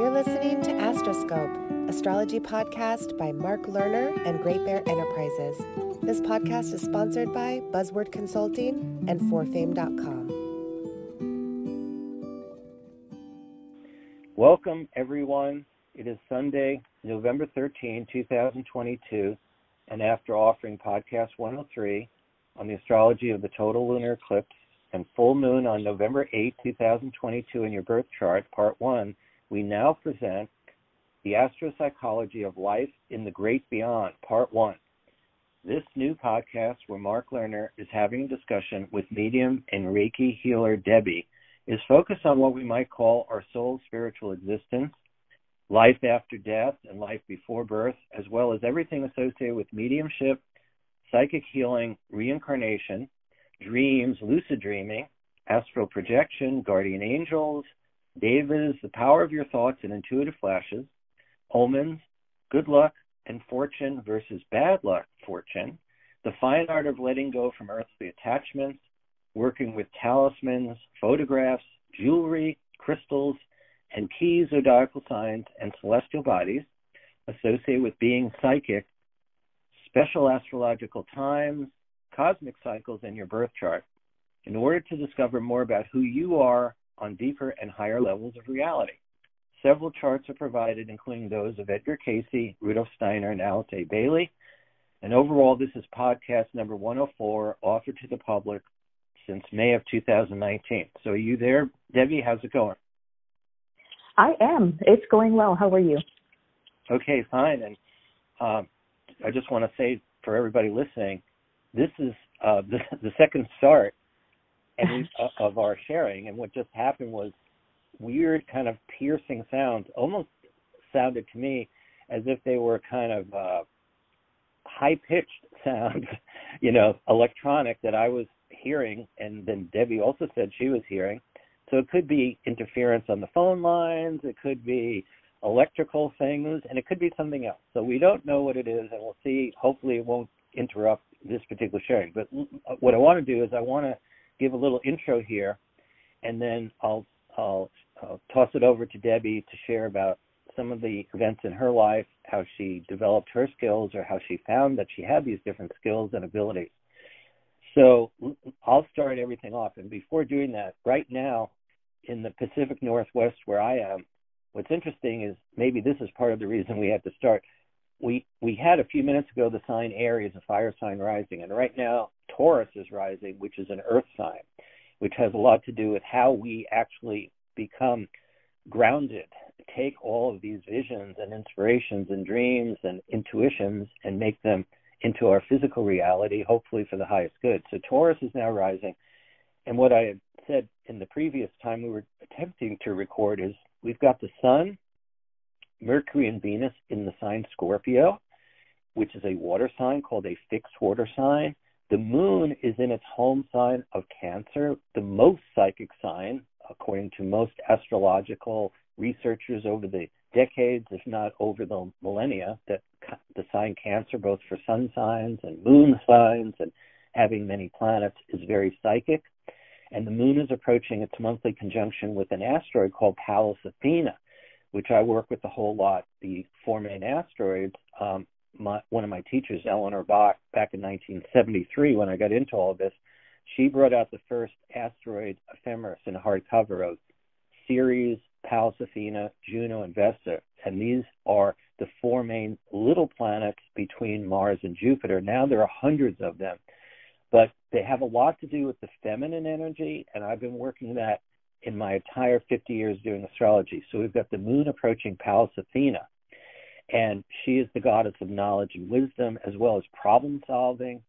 You're listening to Astroscope, astrology podcast by Mark Lerner and Great Bear Enterprises. This podcast is sponsored by Buzzword Consulting and forfame.com. Welcome, everyone. It is Sunday, November 13, 2022, and after offering podcast 103 on the astrology of the total lunar eclipse and full moon on November 8, 2022 in your birth chart, part 1, we now present the astropsychology of life in the great beyond, part 1. This new podcast where Mark Lerner is having a discussion with medium and Reiki healer Debbie is focused on what we might call our soul's spiritual existence, life after death and life before birth, as well as everything associated with mediumship, psychic healing, reincarnation, dreams, lucid dreaming, astral projection, guardian angels, devas, the power of your thoughts and intuitive flashes, omens, good luck and fortune versus bad luck, fortune, the fine art of letting go from earthly attachments, working with talismans, photographs, jewelry, crystals, and key zodiacal signs and celestial bodies associated with being psychic, special astrological times, cosmic cycles in your birth chart. In order to discover more about who you are on deeper and higher levels of reality. Several charts are provided, including those of Edgar Cayce, Rudolf Steiner, and Alice A. Bailey. And overall, this is podcast number 104, offered to the public since May of 2019. So, are you there, Debbie? How's it going? I am. It's going well. How are you? Okay, fine. And um, I just want to say for everybody listening, this is uh, the, the second start and of our sharing. And what just happened was weird, kind of piercing sounds. Almost sounded to me as if they were kind of uh, high pitched sounds, you know, electronic that I was hearing, and then Debbie also said she was hearing. So it could be interference on the phone lines, it could be electrical things, and it could be something else. So we don't know what it is, and we'll see. Hopefully, it won't interrupt this particular sharing. But what I want to do is I want to give a little intro here, and then I'll I'll, I'll toss it over to Debbie to share about some of the events in her life, how she developed her skills, or how she found that she had these different skills and abilities. So I'll start everything off. And before doing that, right now in the Pacific Northwest where I am, what's interesting is maybe this is part of the reason we have to start. We we had a few minutes ago the sign Aries, a fire sign rising, and right now Taurus is rising, which is an earth sign, which has a lot to do with how we actually become grounded, take all of these visions and inspirations and dreams and intuitions and make them into our physical reality, hopefully for the highest good. So Taurus is now rising. And what I had said in the previous time we were attempting to record is we've got the Sun, Mercury, and Venus in the sign Scorpio, which is a water sign called a fixed water sign. The moon is in its home sign of Cancer, the most psychic sign, according to most astrological researchers over the decades, if not over the millennia, that the sign Cancer, both for sun signs and moon signs and having many planets, is very psychic. And the moon is approaching its monthly conjunction with an asteroid called Pallas Athena, which I work with a whole lot. The four main asteroids um, my, one of my teachers, Eleanor Bach, back in 1973 when I got into all of this, she brought out the first asteroid ephemeris in a hardcover of Ceres, Pallas Athena, Juno, and Vesta. And these are the four main little planets between Mars and Jupiter. Now there are hundreds of them, but they have a lot to do with the feminine energy, and I've been working that in my entire 50 years doing astrology. So we've got the moon approaching Pallas Athena, and she is the goddess of knowledge and wisdom, as well as problem solving,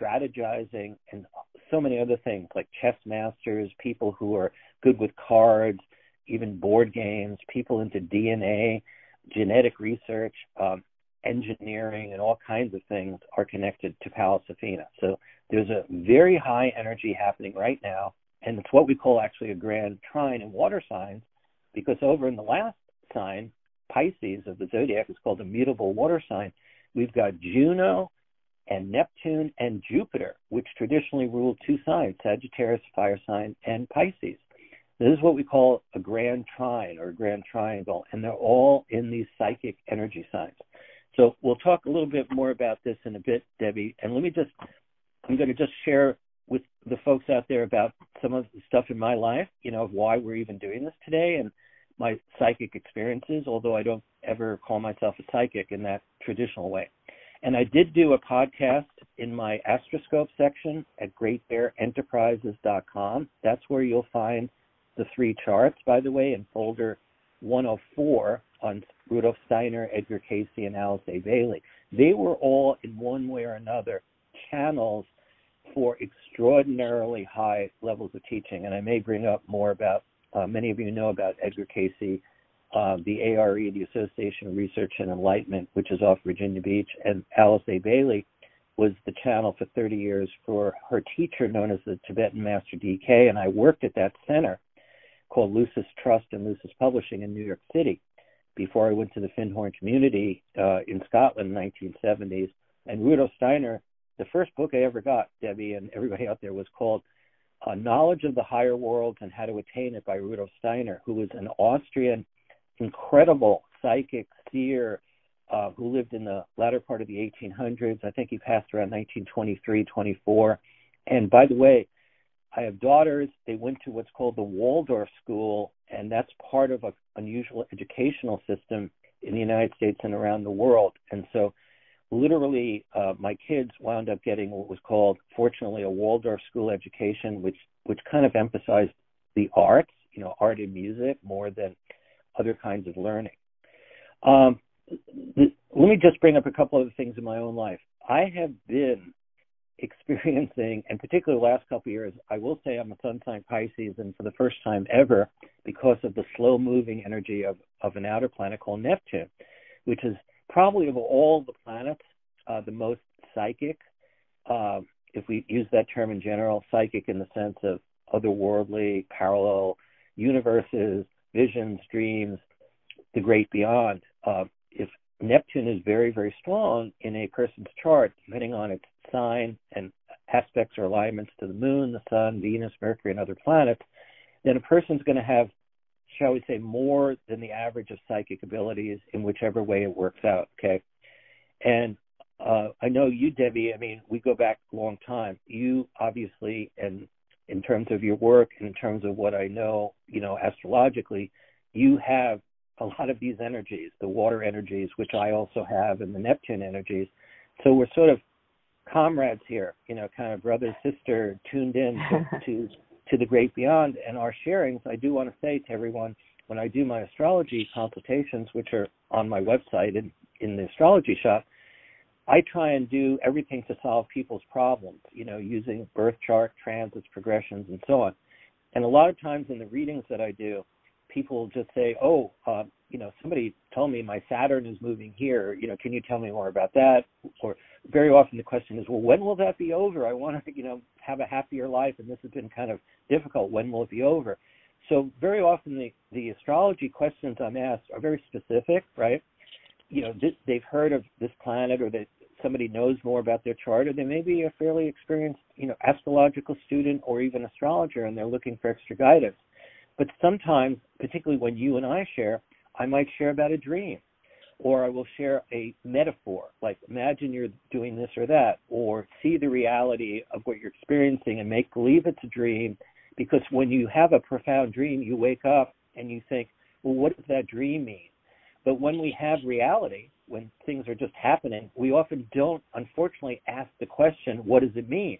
strategizing, and so many other things like chess masters, people who are good with cards, even board games, people into DNA, genetic research, um, engineering, and all kinds of things are connected to Pallas Athena. So there's a very high energy happening right now, and it's what we call actually a grand trine in water signs, because over in the last sign, Pisces of the zodiac is called a mutable water sign. We've got Juno and Neptune and Jupiter, which traditionally rule two signs, Sagittarius, fire sign, and Pisces. This is what we call a grand trine or a grand triangle, and they're all in these psychic energy signs. So we'll talk a little bit more about this in a bit, Debbie. And let me just, I'm going to just share with the folks out there about some of the stuff in my life, you know, of why we're even doing this today and my psychic experiences, although I don't ever call myself a psychic in that traditional way. And I did do a podcast in my astroscope section at greatbearenterprises.com. That's where you'll find the three charts, by the way, in folder 104 on Rudolf Steiner, Edgar Cayce, and Alice A. Bailey. They were all, in one way or another, channels for extraordinarily high levels of teaching. And I may bring up more about, uh, many of you know about Edgar Cayce, uh, the ARE, the Association of Research and Enlightenment, which is off Virginia Beach, and Alice A. Bailey was the channel for 30 years for her teacher known as the Tibetan Master DK, and I worked at that center called Lucis Trust and Lucis Publishing in New York City before I went to the Findhorn community uh, in Scotland in the 1970s. And Rudolf Steiner, the first book I ever got, Debbie and everybody out there, was called uh, Knowledge of the Higher Worlds and How to Attain It by Rudolf Steiner, who was an Austrian incredible psychic seer uh, who lived in the latter part of the 1800s. I think he passed around 1923, 24. And by the way, I have daughters. They went to what's called the Waldorf School, and that's part of an unusual educational system in the United States and around the world. And so, literally, uh, my kids wound up getting what was called, fortunately, a Waldorf school education, which which kind of emphasized the arts, you know, art and music more than other kinds of learning. Um, th- let me just bring up a couple of things in my own life. I have been experiencing, and particularly the last couple of years, I will say I'm a sun sign Pisces, and for the first time ever, because of the slow moving energy of, of an outer planet called Neptune, which is probably of all the planets, uh, the most psychic. Uh, if we use that term in general, psychic in the sense of otherworldly, parallel universes, visions, dreams, the great beyond. Uh, if Neptune is very, very strong in a person's chart, depending on its sign and aspects or alignments to the moon, the sun, Venus, Mercury, and other planets, then a person's going to have, shall we say, more than the average of psychic abilities in whichever way it works out. Okay. And uh, I know you, Debbie, I mean, we go back a long time. You obviously, and in terms of your work, in terms of what I know, you know, astrologically, you have a lot of these energies, the water energies, which I also have, and the Neptune energies. So we're sort of comrades here, you know, kind of brother sister tuned in to, to to the great beyond and our sharings. I do want to say to everyone when I do my astrology consultations, which are on my website in in the astrology shop, I try and do everything to solve people's problems, you know, using birth chart, transits, progressions, and so on. And a lot of times in the readings that I do, people just say, "Oh, uh, you know, somebody told me my Saturn is moving here. You know, can you tell me more about that?" Or very often the question is, "Well, when will that be over? I want to, you know, have a happier life, and this has been kind of difficult. When will it be over?" So very often the the astrology questions I'm asked are very specific, right? You know, this, they've heard of this planet, or that somebody knows more about their chart, or they may be a fairly experienced, you know, astrological student or even astrologer, and they're looking for extra guidance but sometimes, particularly when you and I share, I might share about a dream, or I will share a metaphor, like imagine you're doing this or that, or see the reality of what you're experiencing and make believe it's a dream. Because when you have a profound dream, you wake up and you think, well, what does that dream mean? But when we have reality, when things are just happening, we often don't, unfortunately, ask the question, what does it mean?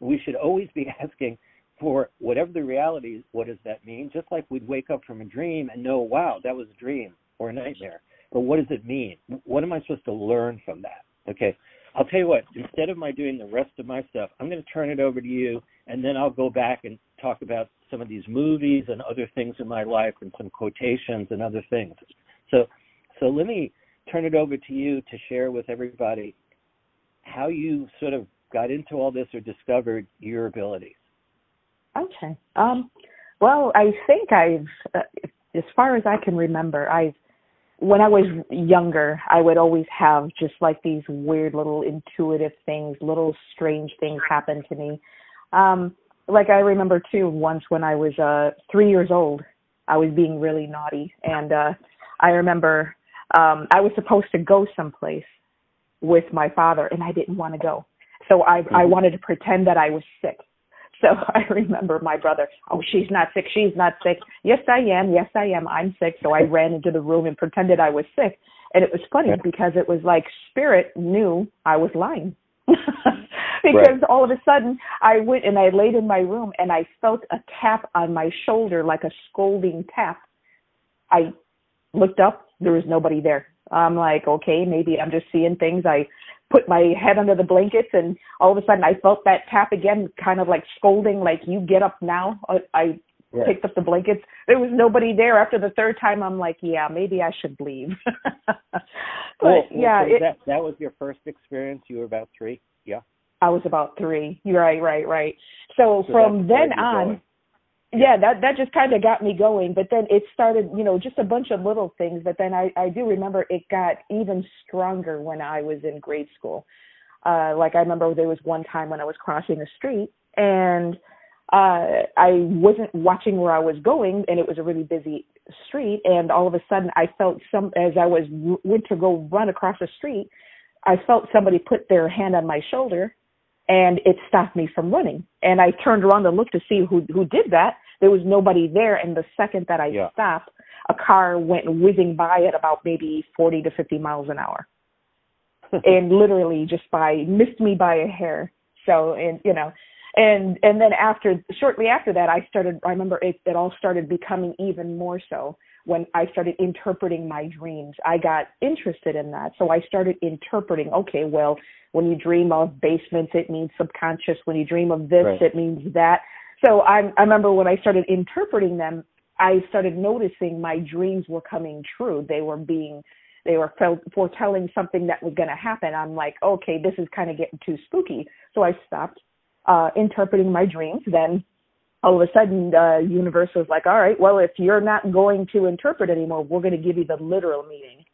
We should always be asking, for whatever the reality is, what does that mean? Just like we'd wake up from a dream and know, wow, that was a dream or a nightmare. But what does it mean? What am I supposed to learn from that? Okay. I'll tell you what, instead of my doing the rest of my stuff, I'm going to turn it over to you and then I'll go back and talk about some of these movies and other things in my life and some quotations and other things. So so let me turn it over to you to share with everybody how you sort of got into all this or discovered your abilities. Okay. Um, well, I think I've, uh, as far as I can remember, I've, when I was younger, I would always have just like these weird little intuitive things, little strange things happen to me. Um, like I remember too once when I was uh three years old, I was being really naughty and uh I remember um I was supposed to go someplace with my father and I didn't want to go. So I mm-hmm. I wanted to pretend that I was sick. So I remember my brother, oh, she's not sick, she's not sick. Yes, I am. Yes, I am. I'm sick. So I ran into the room and pretended I was sick. And it was funny because it was like spirit knew I was lying. because right. all of a sudden I went and I laid in my room and I felt a tap on my shoulder like a scolding tap. I looked up, there was nobody there. I'm like, okay, maybe I'm just seeing things. I put my head under the blankets and all of a sudden I felt that tap again, kind of like scolding, like you get up now. I right. picked up the blankets. There was nobody there. After the third time, I'm like, yeah, maybe I should leave. but well, yeah, so it, that that was your first experience. You were about three. Yeah. I was about three. You're right, right, right. So, so from then on, going yeah. That that just kind of got me going but then it started you know just a bunch of little things but then i i do remember it got even stronger when i was in grade school. Uh like i remember there was one time when i was crossing a street and uh i wasn't watching where i was going and it was a really busy street and all of a sudden i felt some as i was went to go run across the street i felt somebody put their hand on my shoulder and it stopped me from running. And I turned around and looked to see who who did that. There was nobody there, and the second that I yeah. stopped, a car went whizzing by at about maybe 40 to 50 miles an hour, and literally just by missed me by a hair. So, and you know, and and then after shortly after that, I started. I remember it, it all started becoming even more so when I started interpreting my dreams. I got interested in that. So I started interpreting, okay, well, when you dream of basements, it means subconscious. When you dream of this, right. it means that. So I, I remember when I started interpreting them, I started noticing my dreams were coming true. They were being, they were foretelling something that was going to happen. I'm like, okay, this is kind of getting too spooky. So I stopped uh, interpreting my dreams. Then all of a sudden the universe was like, all right, well, if you're not going to interpret anymore, we're going to give you the literal meaning.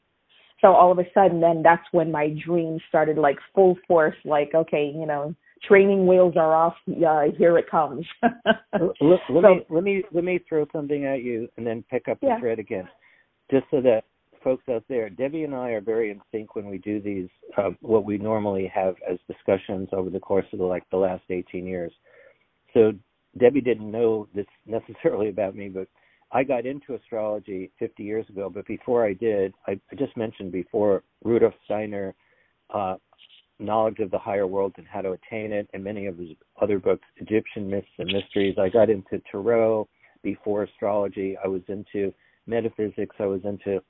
So all of a sudden, then that's when my dreams started like full force, like, okay, you know, training wheels are off. Uh, here it comes. let, let so, me let me let me throw something at you and then pick up the yeah. thread again, just so that folks out there, Debbie and I are very in sync when we do these uh, what we normally have as discussions over the course of the, like the last 18 years. So Debbie didn't know this necessarily about me, but I got into astrology 50 years ago. But before I did, I, just mentioned before Rudolf Steiner, uh, Knowledge of the Higher World and How to Attain It, and many of his other books, Egyptian Myths and Mysteries. I got into tarot before astrology. I was into metaphysics. I was into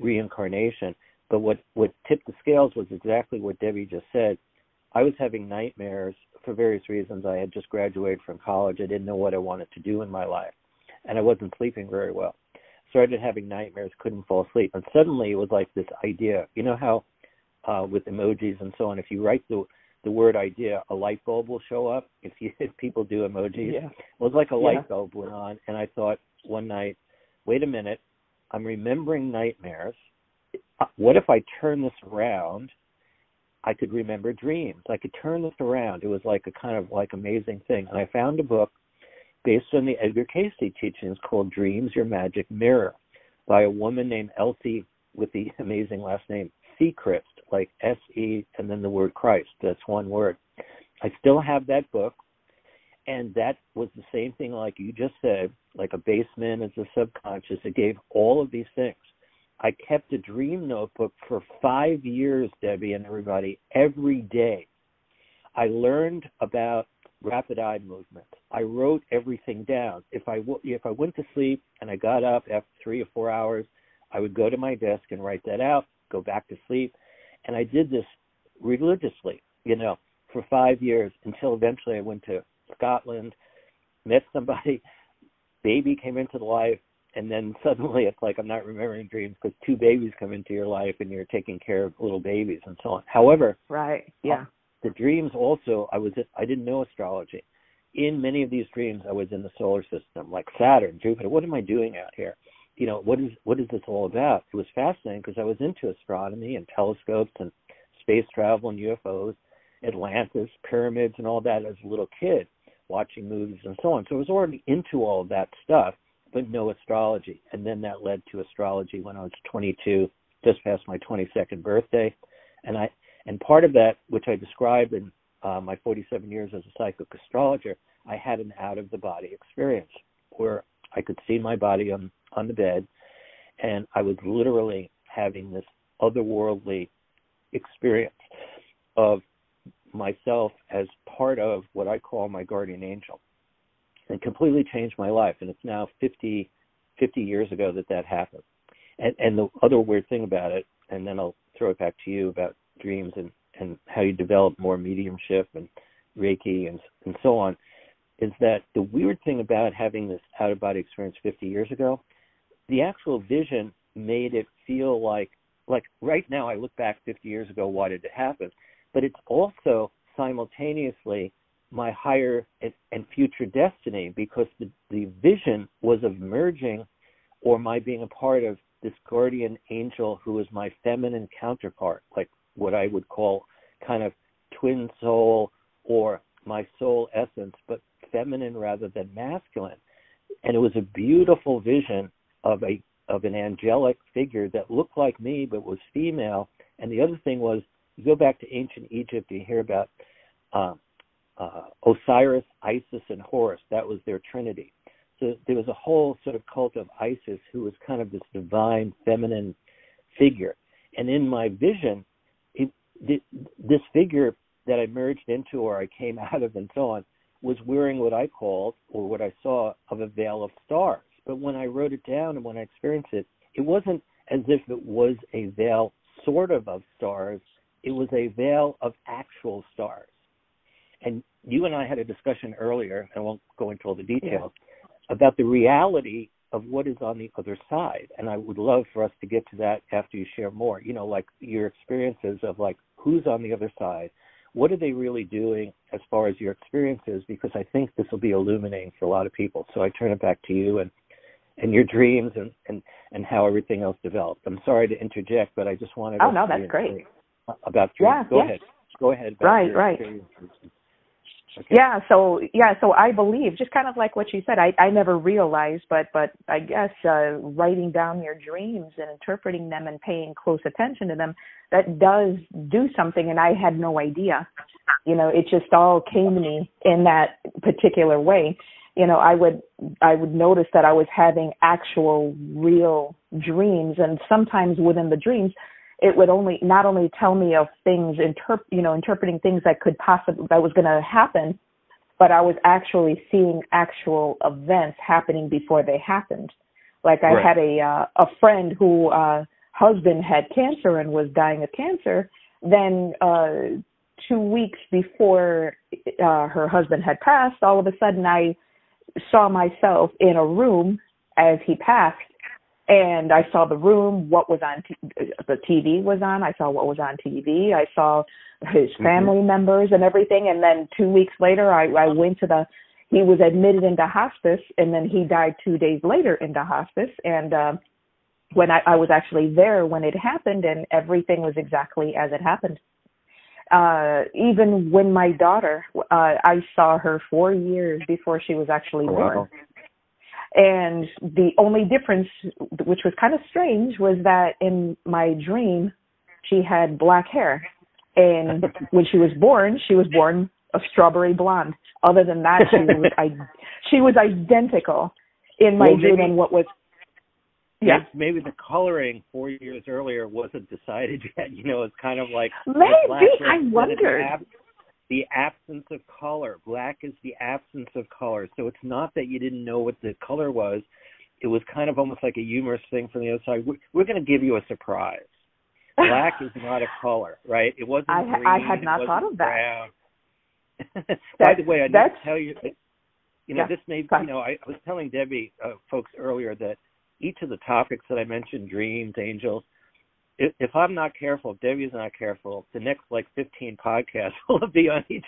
reincarnation. But what what tipped the scales was exactly what Debbie just said. I was having nightmares for various reasons. I had just graduated from college. I didn't know what I wanted to do in my life, and I wasn't sleeping very well. Started having nightmares, couldn't fall asleep, and suddenly it was like this idea. You know how uh, with emojis and so on, if you write the the word idea, a light bulb will show up. If you if people do emojis, yeah. it was like a light yeah. bulb went on, and I thought one night, wait a minute, I'm remembering nightmares. What if I turn this around I could remember dreams. I could turn this around. It was like a kind of like amazing thing. And I found a book based on the Edgar Cayce teachings called Dreams Your Magic Mirror by a woman named Elsie with the amazing last name Sechrist, like S E and then the word Christ. That's one word. I still have that book. And that was the same thing like you just said, like a basement is a subconscious. It gave all of these things. I kept a dream notebook for five years, Debbie and everybody, every day. I learned about rapid eye movement. I wrote everything down. If I if I went to sleep and I got up after three or four hours, I would go to my desk and write that out. Go back to sleep, and I did this religiously, you know, for five years until eventually I went to Scotland, met somebody, baby came into the life, and then suddenly it's like I'm not remembering dreams because two babies come into your life and you're taking care of little babies and so on. However, right, uh, yeah, the dreams also I was I didn't know astrology. In many of these dreams, I was in the solar system, like Saturn, Jupiter. What am I doing out here? You know, what is what is this all about? It was fascinating because I was into astronomy and telescopes and space travel and UFOs, Atlantis, pyramids, and all that as a little kid. watching movies and so on. So I was already into all of that stuff, but no astrology. And then that led to astrology when I was 22, just past my 22nd birthday. And I and part of that, which I described in uh, my 47 years as a psychic astrologer, I had an out of the body experience where I could see my body on on the bed, and I was literally having this otherworldly experience of myself as part of what I call my guardian angel, and completely changed my life. And it's now 50, 50 years ago that that happened. And, and the other weird thing about it, and then I'll throw it back to you about dreams and, and how you develop more mediumship and Reiki and and so on, is that the weird thing about having this out of body experience 50 years ago, the actual vision made it feel like like right now I look back 50 years ago, why did it happen? But it's also simultaneously my higher and, and future destiny because the, the vision was of merging or my being a part of this guardian angel who is my feminine counterpart, like what I would call kind of twin soul or my soul essence, but feminine rather than masculine. And it was a beautiful vision of a of an angelic figure that looked like me but was female. And the other thing was, you go back to ancient Egypt, you hear about uh, uh, Osiris, Isis, and Horus. That was their trinity. So there was a whole sort of cult of Isis who was kind of this divine feminine figure. And in my vision, it, this figure that I merged into or I came out of and so on was wearing what I called or what I saw of a veil of stars. But when I wrote it down and when I experienced it, it wasn't as if it was a veil sort of of stars. It was a veil of actual stars. And you and I had a discussion earlier, and I won't go into all the details, yeah. about the reality of what is on the other side. And I would love for us to get to that after you share more. You know, like your experiences of like who's on the other side, what are they really doing as far as your experiences? Because I think this will be illuminating for a lot of people. So I turn it back to you and and your dreams and and and how everything else developed. I'm sorry to interject, but I just wanted. Oh, to Oh no, that's great. About dreams. Yeah, Go yeah. ahead. Go ahead. Right, right. Okay. Yeah, so yeah, so I believe just kind of like what you said. I I never realized, but but I guess uh writing down your dreams and interpreting them and paying close attention to them that does do something and I had no idea. You know, it just all came to me in that particular way. You know, I would I would notice that I was having actual real dreams and sometimes within the dreams it would only not only tell me of things interp you know interpreting things that could possibly that was going to happen but i was actually seeing actual events happening before they happened like i right. had a uh, a friend who uh husband had cancer and was dying of cancer then uh 2 weeks before uh her husband had passed all of a sudden i saw myself in a room as he passed and I saw the room, what was on, t- the TV was on. I saw what was on TV. I saw his Mm-hmm. family mm-hmm. members and everything. And then two weeks later, I, I went to the, he was admitted into hospice and then he died two days later into hospice. And, um, when I, I was actually there when it happened and everything was exactly as it happened. Uh, even when my daughter, uh, I saw her four years before she was actually Oh, born. wow. And the only difference, which was kind of strange, was that in my dream, she had black hair. And when she was born, she was born a strawberry blonde. Other than that, she was, I, she was identical in my Well, dream and what was, yeah. Maybe, the coloring four years earlier wasn't decided yet. You know, it's kind of like Maybe, I wondered. The, absence of color. Black is the absence of color. So it's not that you didn't know what the color was. It was kind of almost like a humorous thing from the other side. We're, we're going to give you a surprise. Black is not a color, right? It wasn't I- green. I had not thought of that. By the way, I need to tell you, you know, Yeah, this may, fine. you know, I, I was telling Debbie, uh, folks earlier that each of the topics that I mentioned, dreams, angels, if, if I'm not careful, if Debbie's not careful, the next like 15 podcasts will be on each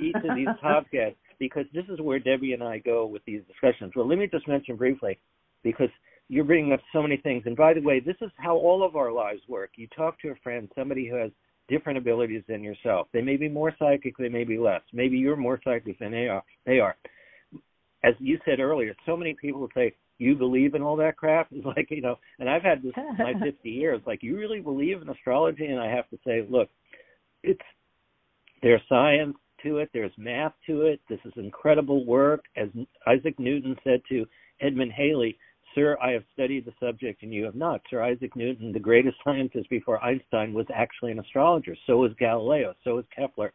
each of these podcasts because this is where Debbie and I go with these discussions. Well, let me just mention briefly because you're bringing up so many things. And by the way, this is how all of our lives work. You talk to a friend, somebody who has different abilities than yourself. They may be more psychic, they may be less. Maybe you're more psychic than they are. They are. As you said earlier, so many people say, "You believe in all that crap?" It's like you know, and I've had this my 50 years. Like, you really believe in astrology? And I have to say, look, it's there's science to it. There's math to it. This is incredible work. As Isaac Newton said to Edmund Halley Sir, I have studied the subject and you have not. Sir Isaac Newton, the greatest scientist before Einstein, was actually an astrologer. So was Galileo. So was Kepler.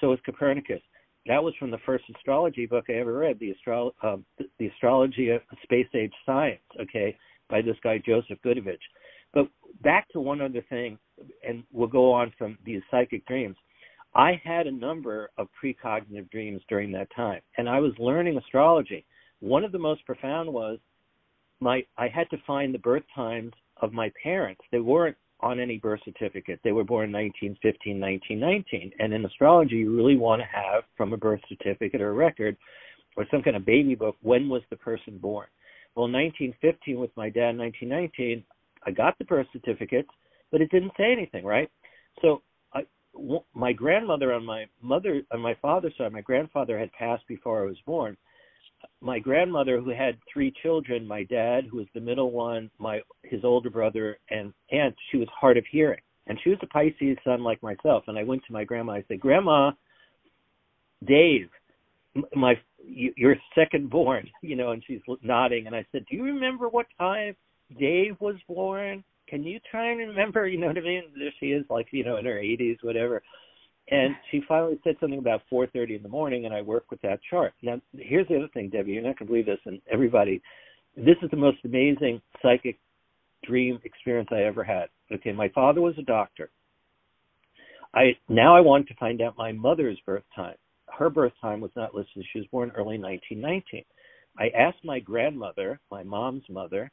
So was Copernicus. That was from the first astrology book I ever read, the, Astro- uh, the Astrology of Space Age Science, okay, by this guy Joseph Goodavage. But back to one other thing, and we'll go on from these psychic dreams. I had a number of precognitive dreams during that time, and I was learning astrology. One of the most profound was my I had to find the birth times of my parents. They weren't on any birth certificate. They were born 1915, 1919. And in astrology, you really want to have from a birth certificate or a record or some kind of baby book when was the person born. Well, 1915 with my dad, 1919, I got the birth certificate, but it didn't say anything, right? So I, my grandmother on my mother on my father's side, my grandfather had passed before I was born my grandmother who had three children my dad who was the middle one my his older brother and aunt she was hard of hearing. And she was a pisces sun like myself. And i went to my grandma. I said grandma dave my your second born you know and she's nodding. And i said do you remember what time dave was born? Can you try and remember? You know what i mean? There she is like you know in her eighties whatever and she finally said something about 4:30 in the morning, and I work with that chart. Now, here's the other thing, Debbie. You're not going to believe this, and everybody, this is the most amazing psychic dream experience I ever had. Okay, my father was a doctor. I now I want to find out my mother's birth time. Her birth time was not listed. She was born early 1919. I asked my grandmother, my mom's mother.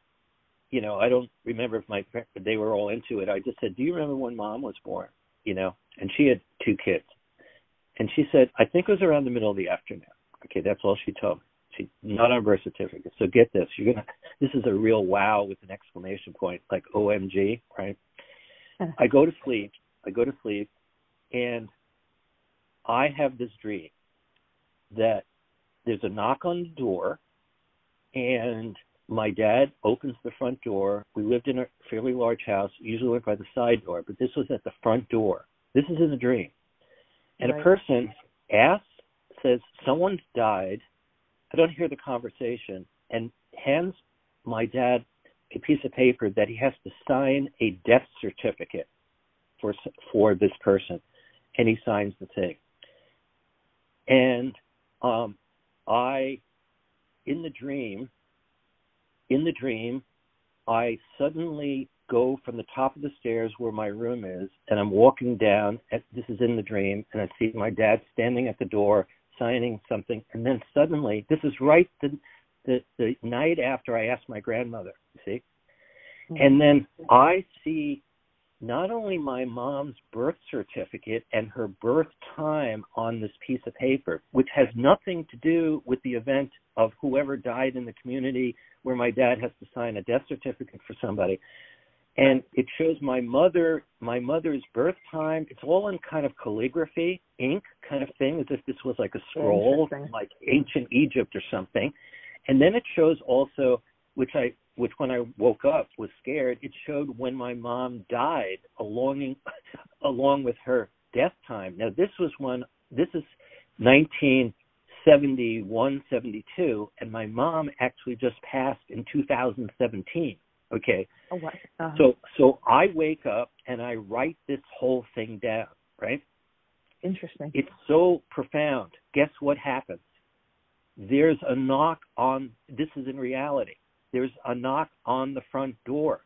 You know, I don't remember if my they were all into it. I just said, "Do you remember when mom was born?" You know, and she had two kids. And she said, I think it was around the middle of the afternoon. Okay, that's all she told me. She not on birth certificate. So get this, you're gonna this is a real wow with an exclamation point, like OMG, right? I go to sleep, I go to sleep and I have this dream that there's a knock on the door and my dad opens the front door. We lived in a fairly large house, usually went by the side door, but this was at the front door. This is in a dream. And right. a person asks, says, Someone's died. I don't hear the conversation, and hands my dad a piece of paper that he has to sign a death certificate for for this person, and he signs the thing. And um, I, in the dream, in the dream, I suddenly go from the top of the stairs where my room is, and I'm walking down. At, this is in the dream, and I see my dad standing at the door signing something, and then suddenly, this is right the the, the night after I asked my grandmother. You see, mm-hmm. and then I see not only my mom's birth certificate and her birth time on this piece of paper, which has nothing to do with the event of whoever died in the community where my dad has to sign a death certificate for somebody, and it shows my mother my mother's birth time. It's all in kind of calligraphy ink kind of thing as if this was like a scroll like ancient egypt or something. And then it shows also which i which when i woke up was scared it showed when my mom died along along with her death time now this was when this is 1971 72 and my mom actually just passed in 2017 Okay. Oh, what? Uh-huh. So so I wake up and I write this whole thing down, right? Interesting. It's so profound. Guess what happens? There's a knock on this is in reality. There's a knock on the front door.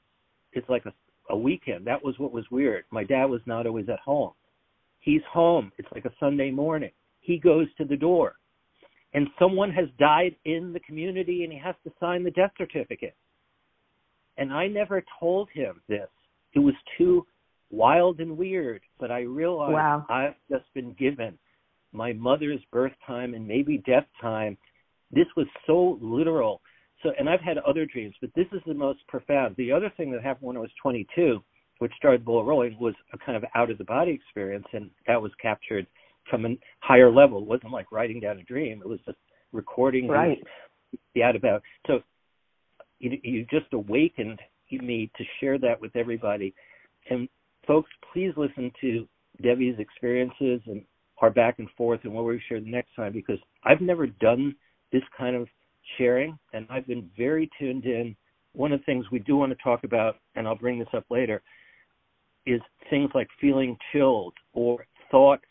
It's like a a weekend. That was what was weird. My dad was not always at home. He's home. It's like a Sunday morning. He goes to the door. And someone has died in the community and he has to sign the death certificate. And I never told him this. It was too wild and weird, but I realized wow. I've just been given my mother's birth time and maybe death time. This was so literal. So, and I've had other dreams, but this is the most profound. The other thing that happened when I was 22, which started ball rolling, was a kind of out of the body experience, and that was captured from a higher level. It wasn't like writing down a dream; it was just recording right. the out about. So you, you just awakened me to share that with everybody. And folks, please listen to Debbie's experiences and our back and forth and what we share the next time because I've never done this kind of sharing and I've been very tuned in. One of the things we do want to talk about, and I'll bring this up later, is things like feeling chilled or thoughts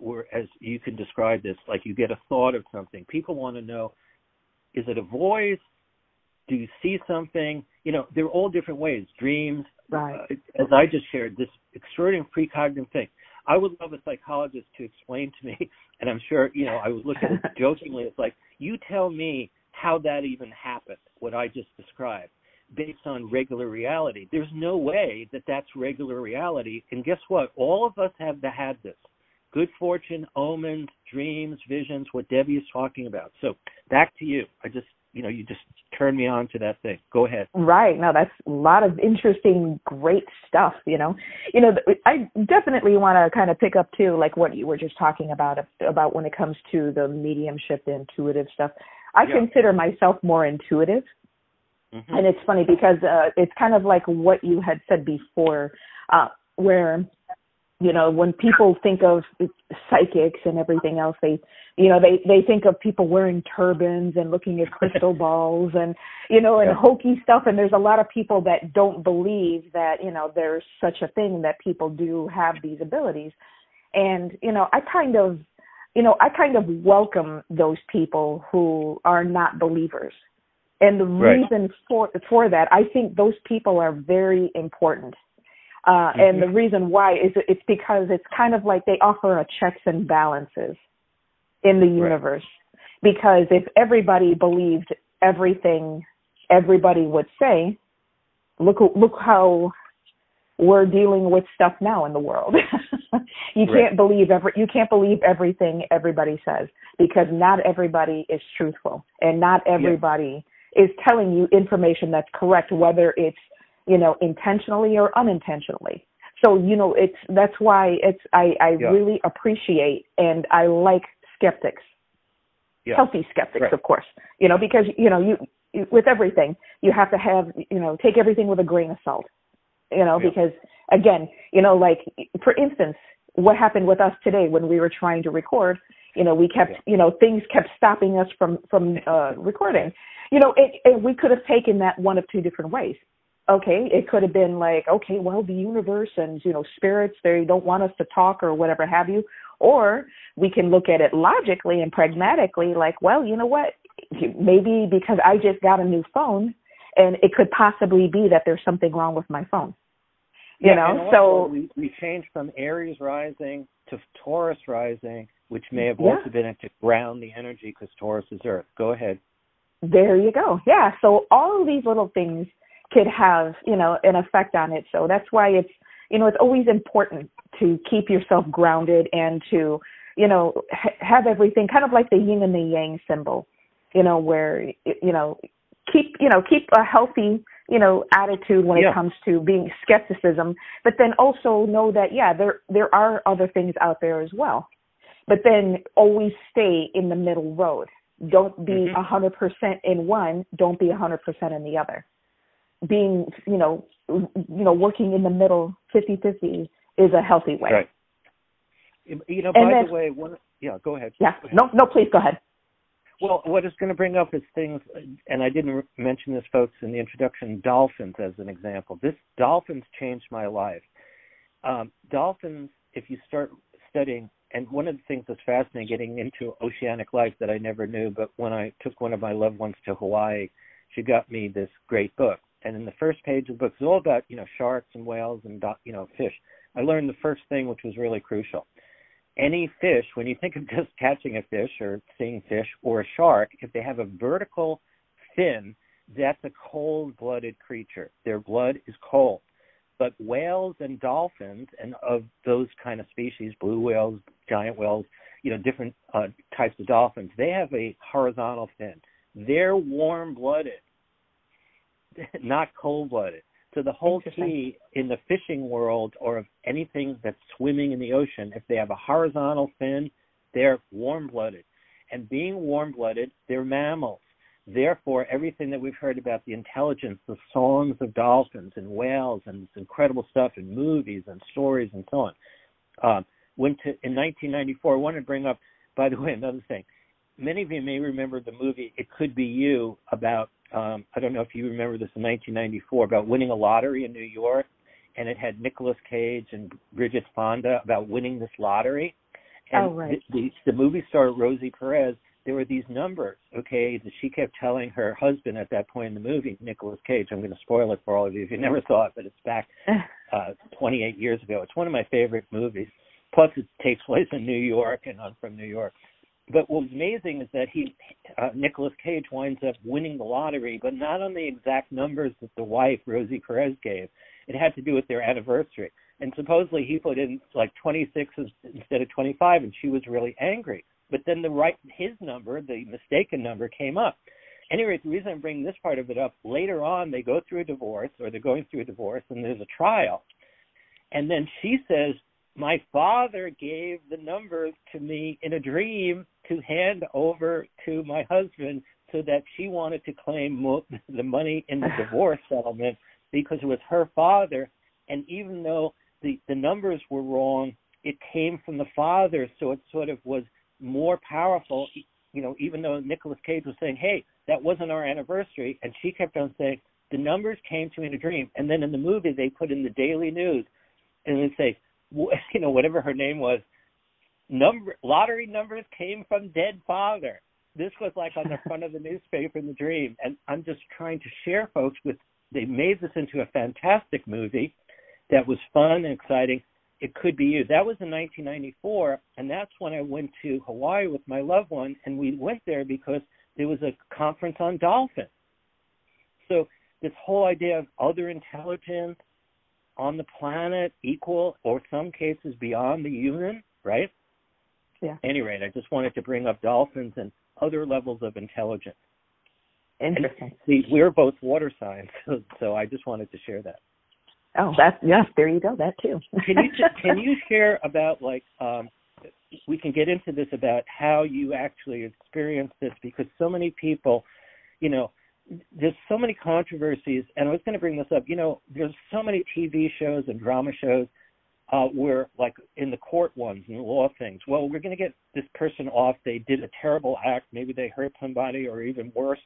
or as you can describe this, like you get a thought of something. People want to know, is it a voice? Do you see something? You know, they're all different ways. Dreams, right? Uh, as I just shared, this extraordinary precognitive thing. I would love a psychologist to explain to me, and I'm sure you know I would look at it jokingly. It's like you tell me how that even happened, what I just described, based on regular reality. There's no way that that's regular reality. And guess what? All of us have had this good fortune, omens, dreams, visions, what Debbie is talking about. So back to you. I just, you know, you just turned me on to that thing. Go ahead. Right. Now that's a lot of interesting, great stuff. You know, you know, I definitely want to kind of pick up too, like what you were just talking about, about when it comes to the mediumship, the intuitive stuff. I yeah. consider myself more intuitive. Mm-hmm. And it's funny because uh, it's kind of like what you had said before, uh, where you know when people think of psychics and everything else they you know they they think of people wearing turbans and looking at crystal balls and you know and yeah. hokey stuff and there's a lot of people that don't believe that you know there's such a thing that people do have these abilities and you know i kind of you know i kind of welcome those people who are not believers and the right. reason for for that i think those people are very important uh, mm-hmm. And the reason why is it's because it's kind of like they offer a checks and balances in the universe. Right. Because if everybody believed everything everybody would say, look look how we're dealing with stuff now in the world. you can't believe every you can't believe everything everybody says because not everybody is truthful and not everybody yeah. is telling you information that's correct whether it's you know, intentionally or unintentionally. So, you know, it's that's why it's I, I yeah. really appreciate and I like skeptics. Yeah. Healthy skeptics, right. of course. You know, because you know, you, you with everything, you have to have, you know, take everything with a grain of salt. You know, yeah. because again, you know, like for instance, what happened with us today when we were trying to record, you know, we kept, you know, things kept stopping us from from uh recording. You know, it, it we could have taken that one of two different ways. Okay it could have been like okay well the universe and you know spirits they don't want us to talk or whatever have you. Or we can look at it logically and pragmatically like well you know what? Maybe because i just got a new phone and it could possibly be that there's something wrong with my phone you yeah, know so we, we changed from aries rising to taurus rising which may have also yeah. been to ground the energy because taurus is earth. Go ahead. There you go. Yeah so all of these little things could have you know an effect on it. So that's why it's you know it's always important to keep yourself grounded and to you know ha- have everything kind of like the yin and the yang symbol you know where you know keep you know keep a healthy you know attitude when yeah. it comes to being skepticism but then also know that yeah there there are other things out there as well. But then always stay in the middle road. Don't be mm-hmm. a hundred percent in one don't be a hundred percent in the other. Being you know you know working in the middle 50-50 is a healthy way. Right. You know by then, the way one yeah go ahead. Yeah. Go ahead. no no please go ahead well what it's going to bring up is things and i didn't mention this folks in the introduction dolphins as an example this dolphins changed my life um, dolphins if you start studying and one of the things that's fascinating getting into oceanic life that i never knew but when i took one of my loved ones to hawaii she got me this great book and in the first page of the book it's all about you know sharks and whales and you know fish. I learned the first thing which was really crucial. Any fish, when you think of just catching a fish or seeing fish or a shark, if they have a vertical fin, that's a cold-blooded creature. Their blood is cold. But whales and dolphins, and of those kind of species, blue whales, giant whales, you know, different uh, types of dolphins, they have a horizontal fin. They're warm-blooded. not cold blooded. So the whole key in the fishing world or of anything that's swimming in the ocean, if they have a horizontal fin, they're warm blooded. And being warm blooded, they're mammals. Therefore, everything that we've heard about the intelligence, the songs of dolphins and whales and this incredible stuff in movies and stories and so on. Um, went to in 1994. I want to bring up, by the way, another thing. Many of you may remember the movie "It Could Be You" about um, I don't know if you remember this in 1994 about winning a lottery in New York, and it had Nicolas Cage and Bridget Fonda about winning this lottery. And oh, right. the, the, the movie star Rosie Perez, there were these numbers, okay, that she kept telling her husband at that point in the movie, Nicolas Cage. I'm going to spoil it for all of you if you never saw it, but it's back uh, 28 years ago. It's one of my favorite movies. Plus, it takes place in New York, and I'm from New York but what was amazing is that he, uh, Nicolas Cage, winds up winning the lottery, but not on the exact numbers that the wife Rosie Perez gave. It had to do with their anniversary, and supposedly he put in like 26 instead of 25, and she was really angry. But then the right his number, the mistaken number, came up. Anyway, the reason I'm bringing this part of it up later on, they go through a divorce, or they're going through a divorce, and there's a trial, and then she says my father gave the numbers to me in a dream to hand over to my husband so that she wanted to claim mo- the money in the divorce settlement because it was her father. And even though the the numbers were wrong it came from the father. So it sort of was more powerful you know even though Nicolas Cage was saying hey that wasn't our anniversary and she kept on saying the numbers came to me in a dream. And then in the movie they put in the daily news and they say you know whatever her name was number lottery numbers came from dead father. This was like on the front of the newspaper in the dream. And i'm just trying to share folks with they made this into a fantastic movie that was fun and exciting. It could be you. That was in 1994 and that's when i went to hawaii with my loved one and we went there because there was a conference on dolphins. So this whole idea of other intelligence on the planet equal or some cases beyond the human, right? Yeah. any rate, I just wanted to bring up dolphins and other levels of intelligence. Interesting. See, we're both water signs, so, so I just wanted to share that. Oh, that's yes. There you go. That too. can you can you share about like um, we can get into this about how you actually experienced this because so many people, you know, there's so many controversies, and I was going to bring this up. You know, there's so many TV shows and drama shows uh, where, like in the court ones and law things, well, we're going to get this person off. They did a terrible act. Maybe they hurt somebody, or even worse,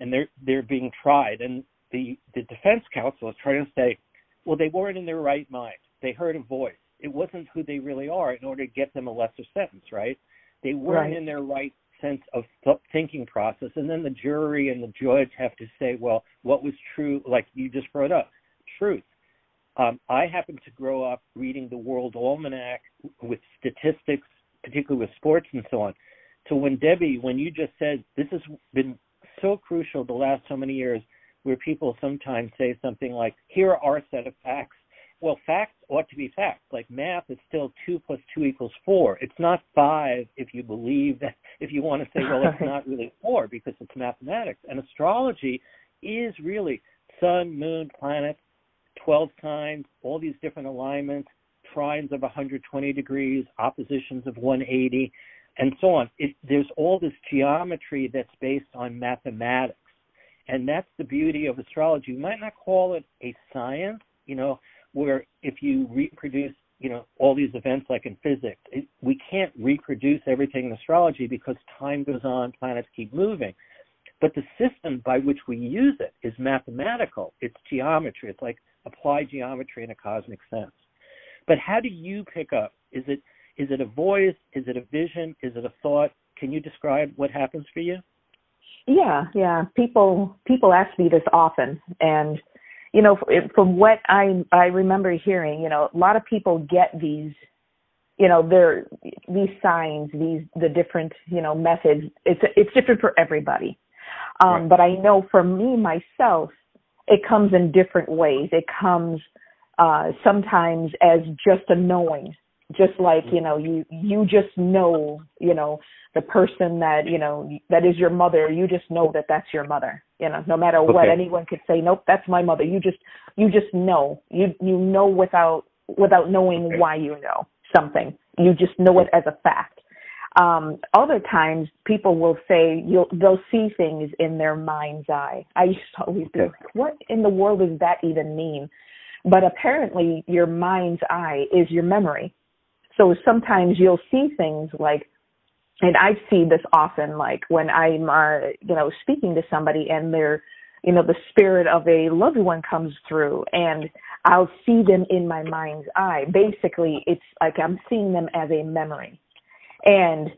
and they're they're being tried. And the the defense counsel is trying to say, well, they weren't in their right mind. They heard a voice. It wasn't who they really are in order to get them a lesser sentence, right? They weren't right. in their right sense of th- thinking process and then the jury and the judge have to say well what was true like you just brought up truth. Um, i happened to grow up reading the world almanac with statistics particularly with sports and so on. So when debbie when you just said this has been so crucial the last so many years where people sometimes say something like here are our set of facts well, facts ought to be facts. Like math is still two plus two equals four. It's not five if you believe that. If you want to say, well, it's not really four because it's mathematics. And astrology is really sun, moon, planets, twelve signs, all these different alignments, trines of 120 degrees, oppositions of 180, and so on. It, there's all this geometry that's based on mathematics, and that's the beauty of astrology. We might not call it a science, you know where if you reproduce you know all these events like in physics it, we can't reproduce everything in astrology because time goes on planets keep moving. But the system by which we use it is mathematical. It's geometry. It's like applied geometry in a cosmic sense. But how do you pick up? Is it is it a voice? Is it a vision? Is it a thought? Can you describe what happens for you? Yeah yeah. People people ask me this often and you know, from what I I remember hearing, you know, a lot of people get these, you know, they're these signs, these the different, you know, methods. It's it's different for everybody. Um, right. But I know for me myself, it comes in different ways. It comes uh, sometimes as just a knowing, just like you know, you you just know, you know, the person that you know that is your mother. You just know that that's your mother You know, no matter what anyone could say, nope, that's my mother. You just you just know. You you know without without knowing why you know something. You just know it as a fact. Um, other times people will say you'll they'll see things in their mind's eye. I used to always be like, what in the world does that even mean? But apparently your mind's eye is your memory. So sometimes you'll see things like and I see this often, like when I'm, uh, you know, speaking to somebody and they're, you know, the spirit of a loved one comes through and I'll see them in my mind's eye. Basically, it's like I'm seeing them as a memory. And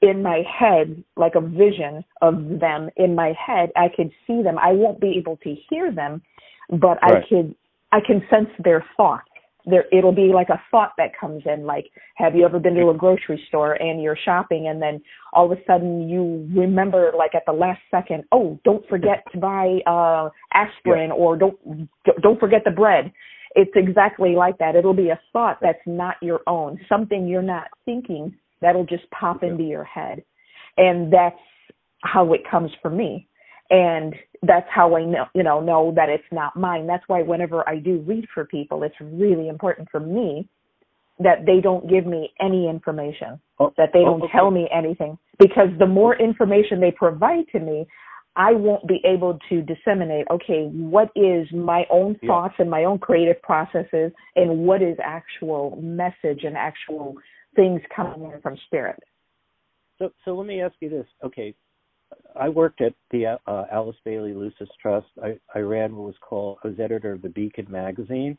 in my head, like a vision of them in my head, I could see them. I won't be able to hear them, but right. I could, I can sense their thoughts there it'll be like a thought that comes in like have you ever been to a grocery store and you're shopping and then all of a sudden you remember like at the last second oh don't forget to buy uh aspirin yeah. or don't don't forget the bread. It's exactly like that. It'll be a thought that's not your own something you're not thinking that'll just pop into your head. And that's how it comes for me and that's how I know you know know that it's not mine. That's why whenever I do read for people, it's really important for me that they don't give me any information, oh, that they don't oh, okay. tell me anything, because the more information they provide to me, I won't be able to disseminate. Okay, what is my own thoughts yeah. and my own creative processes, and what is actual message and actual things coming in from spirit. So, so let me ask you this. Okay, I worked at the uh, Alice Bailey Lucis Trust. I, I ran what was called, I was editor of the Beacon magazine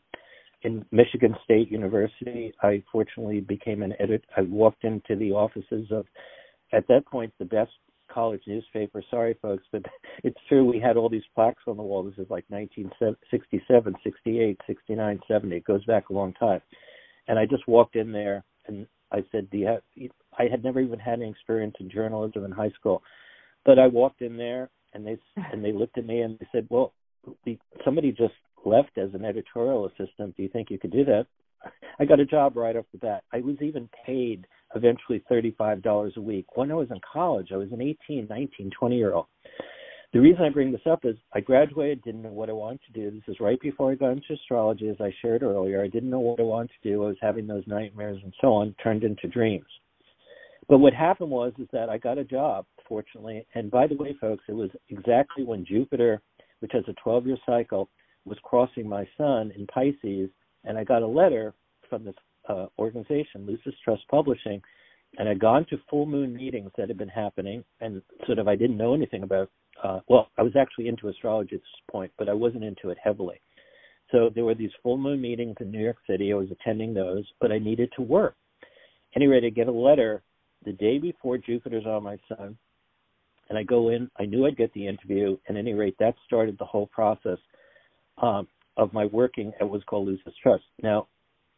in Michigan State University. I fortunately became an editor. I walked into the offices of, at that point, the best college newspaper. Sorry, folks, but it's true. We had all these plaques on the wall. This is like 1967, 68, 69, 70. It goes back a long time. And I just walked in there and I said, "Do you have?" I had never even had any experience in journalism in high school. But I walked in there and they and they looked at me and they said, "Well, somebody just left as an editorial assistant. Do you think you could do that?" I got a job right off the bat. I was even paid eventually $35 a week. When I was in college, I was an 18, 19, 20 year old. The reason I bring this up is I graduated, didn't know what I wanted to do. This is right before I got into astrology, as I shared earlier. I didn't know what I wanted to do. I was having those nightmares and so on, turned into dreams. But what happened was is that I got a job, fortunately. And by the way, folks, it was exactly when Jupiter, which has a 12-year cycle, was crossing my sun in Pisces, and I got a letter from this uh, organization, Lucis Trust Publishing, and I'd gone to full moon meetings that had been happening, and sort of I didn't know anything about. Uh, well, I was actually into astrology at this point, but I wasn't into it heavily. So there were these full moon meetings in New York City. I was attending those, but I needed to work. Anyway, I get a letter the day before Jupiter's on my sun, and I go in. I knew I'd get the interview. At any rate, that started the whole process um, of my working at what's called Lucis Trust. Now,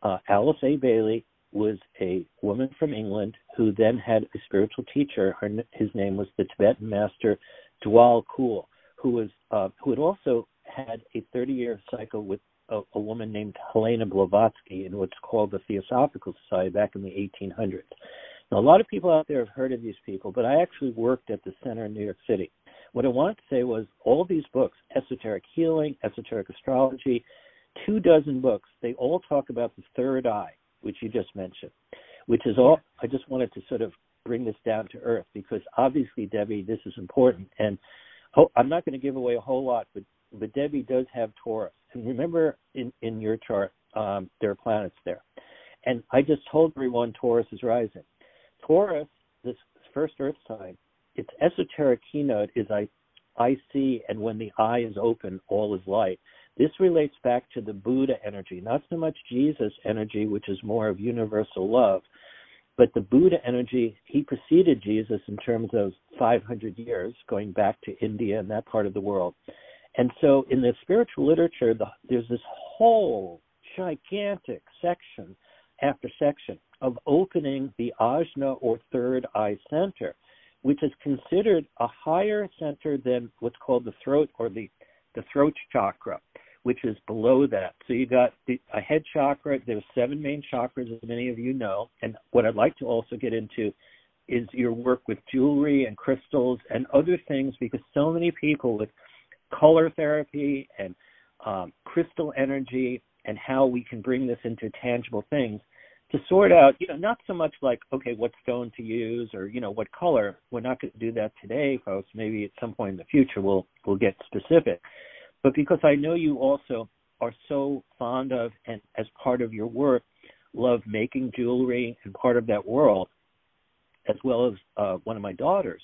uh, Alice A. Bailey was a woman from England who then had a spiritual teacher. Her, his name was the Tibetan master Djwhal Khul, who was uh, who had also had a 30-year cycle with a, a woman named Helena Blavatsky in what's called the Theosophical Society back in the 1800s. Now, a lot of people out there have heard of these people, but I actually worked at the center in New York City. What I wanted to say was all these books, Esoteric Healing, Esoteric Astrology, two dozen books, they all talk about the third eye, which you just mentioned, which is all, I just wanted to sort of bring this down to earth because obviously, Debbie, this is important. And I'm not going to give away a whole lot, but, but Debbie does have Taurus. And remember in, in your chart, um, there are planets there. And I just told everyone Taurus is rising. Taurus, this first Earth sign, its esoteric keynote is I, I see, and when the eye is open, all is light. This relates back to the Buddha energy, not so much Jesus energy, which is more of universal love, but the Buddha energy, he preceded Jesus in terms of 500 years, going back to India and that part of the world. And so in the spiritual literature, the, there's this whole gigantic section after section of opening the ajna or third eye center, which is considered a higher center than what's called the throat or the, the throat chakra, which is below that. So you got the, a head chakra. There's seven main chakras, as many of you know. And what I'd like to also get into is your work with jewelry and crystals and other things, because so many people with color therapy and um, crystal energy and how we can bring this into tangible things to sort out, you know, not so much like, okay, what stone to use or, you know, what color. We're not going to do that today, folks. Maybe at some point in the future we'll we'll get specific. But because I know you also are so fond of and as part of your work love making jewelry and part of that world, as well as uh, one of my daughters.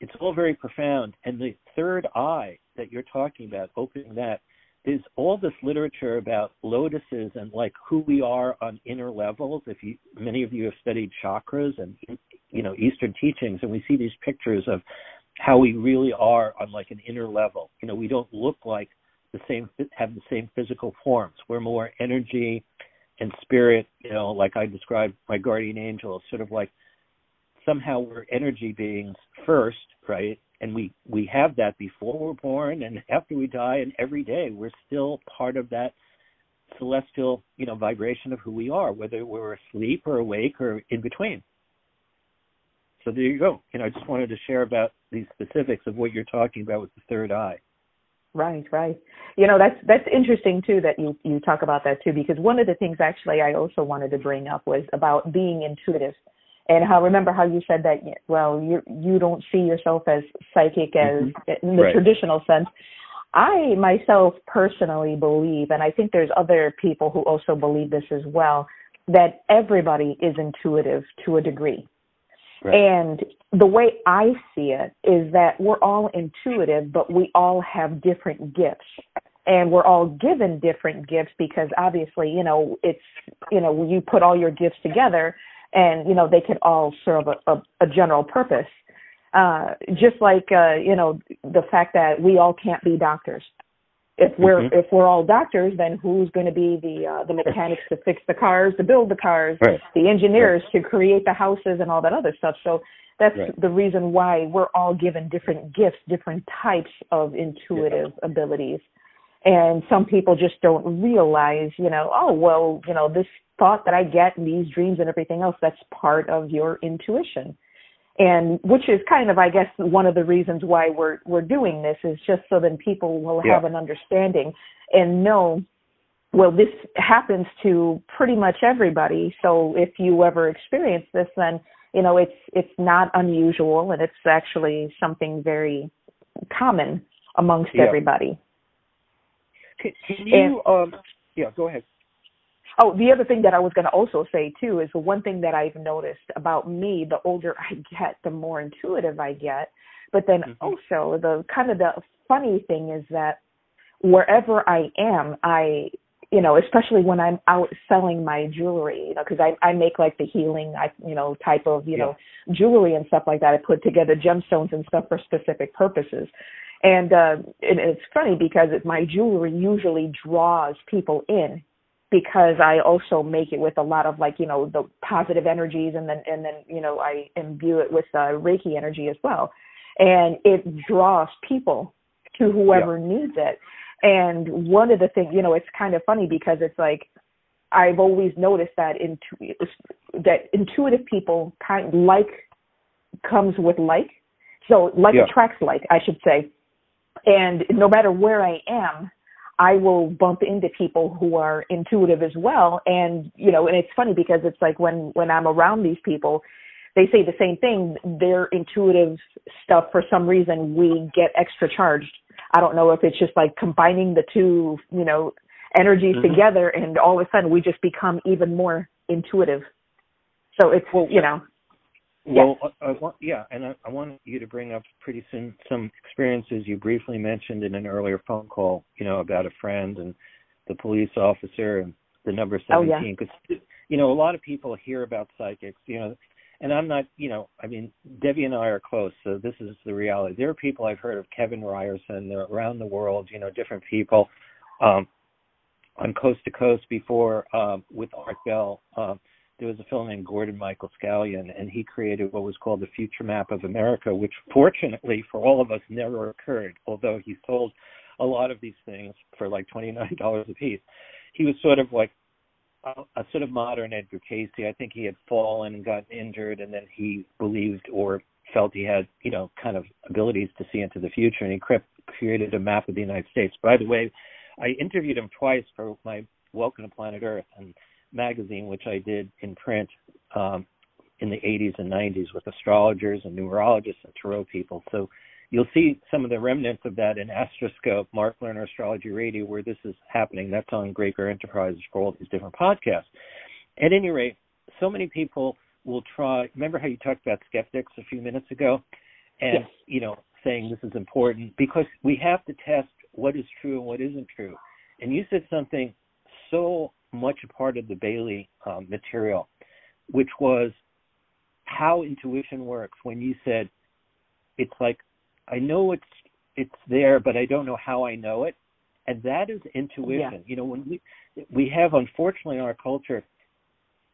It's all very profound. And the third eye that you're talking about, opening that, there's all this literature about lotuses and like who we are on inner levels. If you, many of you have studied chakras and you know Eastern teachings, and we see these pictures of how we really are on like an inner level. You know, we don't look like the same, have the same physical forms. We're more energy and spirit. You know, like I described my guardian angel, sort of like somehow we're energy beings first, right? And we we have that before we're born and after we die and every day we're still part of that celestial you know vibration of who we are whether we're asleep or awake or in between. So there you go. You know i just wanted to share about these specifics of what you're talking about with the third eye. Right right. You know that's that's interesting too that you you talk about that too because one of the things actually i also wanted to bring up was about being intuitive and how remember how you said that well you you don't see yourself as psychic as mm-hmm. in the right. traditional sense i myself personally believe and i think there's other people who also believe this as well that everybody is intuitive to a degree right. and the way i see it is that we're all intuitive but we all have different gifts and we're all given different gifts because obviously you know it's you know you put all your gifts together and you know they could all serve a, a, a general purpose. Uh, just like uh, you know the fact that we all can't be doctors. If we're mm-hmm. if we're all doctors, then who's going to be the uh, the mechanics to fix the cars, to build the cars, right. the engineers right. to create the houses and all that other stuff? So that's right. the reason why we're all given different gifts, different types of intuitive yeah. abilities. And some people just don't realize, you know, oh well, you know, this thought that I get and these dreams and everything else, that's part of your intuition. And which is kind of, I guess, one of the reasons why we're we're doing this is just so then people will have an understanding and know well this happens to pretty much everybody so if you ever experience this then you know it's it's not unusual and it's actually something very common amongst yeah. everybody can, can you and, um yeah go ahead Oh, the other thing that I was going to also say too is the one thing that I've noticed about me, the older I get, the more intuitive I get. But then mm-hmm. also the kind of the funny thing is that wherever I am, I, you know, especially when I'm out selling my jewelry, you know, because I I make like the healing, I you know, type of you yeah. know jewelry and stuff like that. I put together gemstones and stuff for specific purposes. And uh, and it's funny because it, my jewelry usually draws people in because I also make it with a lot of like you know the positive energies and then and then you know I imbue it with uh, Reiki energy as well, and it draws people to whoever yeah. needs it. And one of the things you know it's kind of funny because it's like I've always noticed that intu- that intuitive people kind of like comes with like, so like yeah. attracts like I should say, and no matter where I am I will bump into people who are intuitive as well. And, you know, and it's funny because it's like when, when I'm around these people, they say the same thing. Their intuitive stuff, for some reason, we get extra charged. I don't know if it's just like combining the two, you know, energies mm-hmm. together and all of a sudden we just become even more intuitive. So it's, well, you know, well. I, I want, yeah, and I, I want you to bring up pretty soon some experiences you briefly mentioned in an earlier phone call. You know about a friend and the police officer and the number seventeen. Because oh, yeah. you know a lot of people hear about psychics. You know, and I'm not. You know, I mean, Debbie and I are close, so this is the reality. There are people I've heard of, Kevin Ryerson. They're around the world. You know, different people. Um, on Coast to Coast before um, with Art Bell. Um, there was a fellow named Gordon Michael Scallion, and he created what was called the Future Map of America, which fortunately for all of us never occurred, although he sold a lot of these things for like $29 a piece. He was sort of like a, a sort of modern Edgar Cayce. I think he had fallen and gotten injured, and then he believed or felt he had, you know, kind of abilities to see into the future, and he crept, created a map of the United States. By the way, I interviewed him twice for my Welcome to Planet Earth and magazine, which I did in print um, in the 80s and 90s with astrologers and numerologists and tarot people. So you'll see some of the remnants of that in Astroscope, Mark Lerner Astrology Radio, where this is happening. That's on Great Enterprises for all these different podcasts. At any rate, so many people will try. Remember how you talked about skeptics a few minutes ago, and yes. you know saying this is important because we have to test what is true and what isn't true. And you said something so much a part of the Bailey um, material, which was how intuition works. When you said it's like I know it's it's there, but I don't know how I know it, and that is intuition. Yeah. You know, when we we have unfortunately in our culture,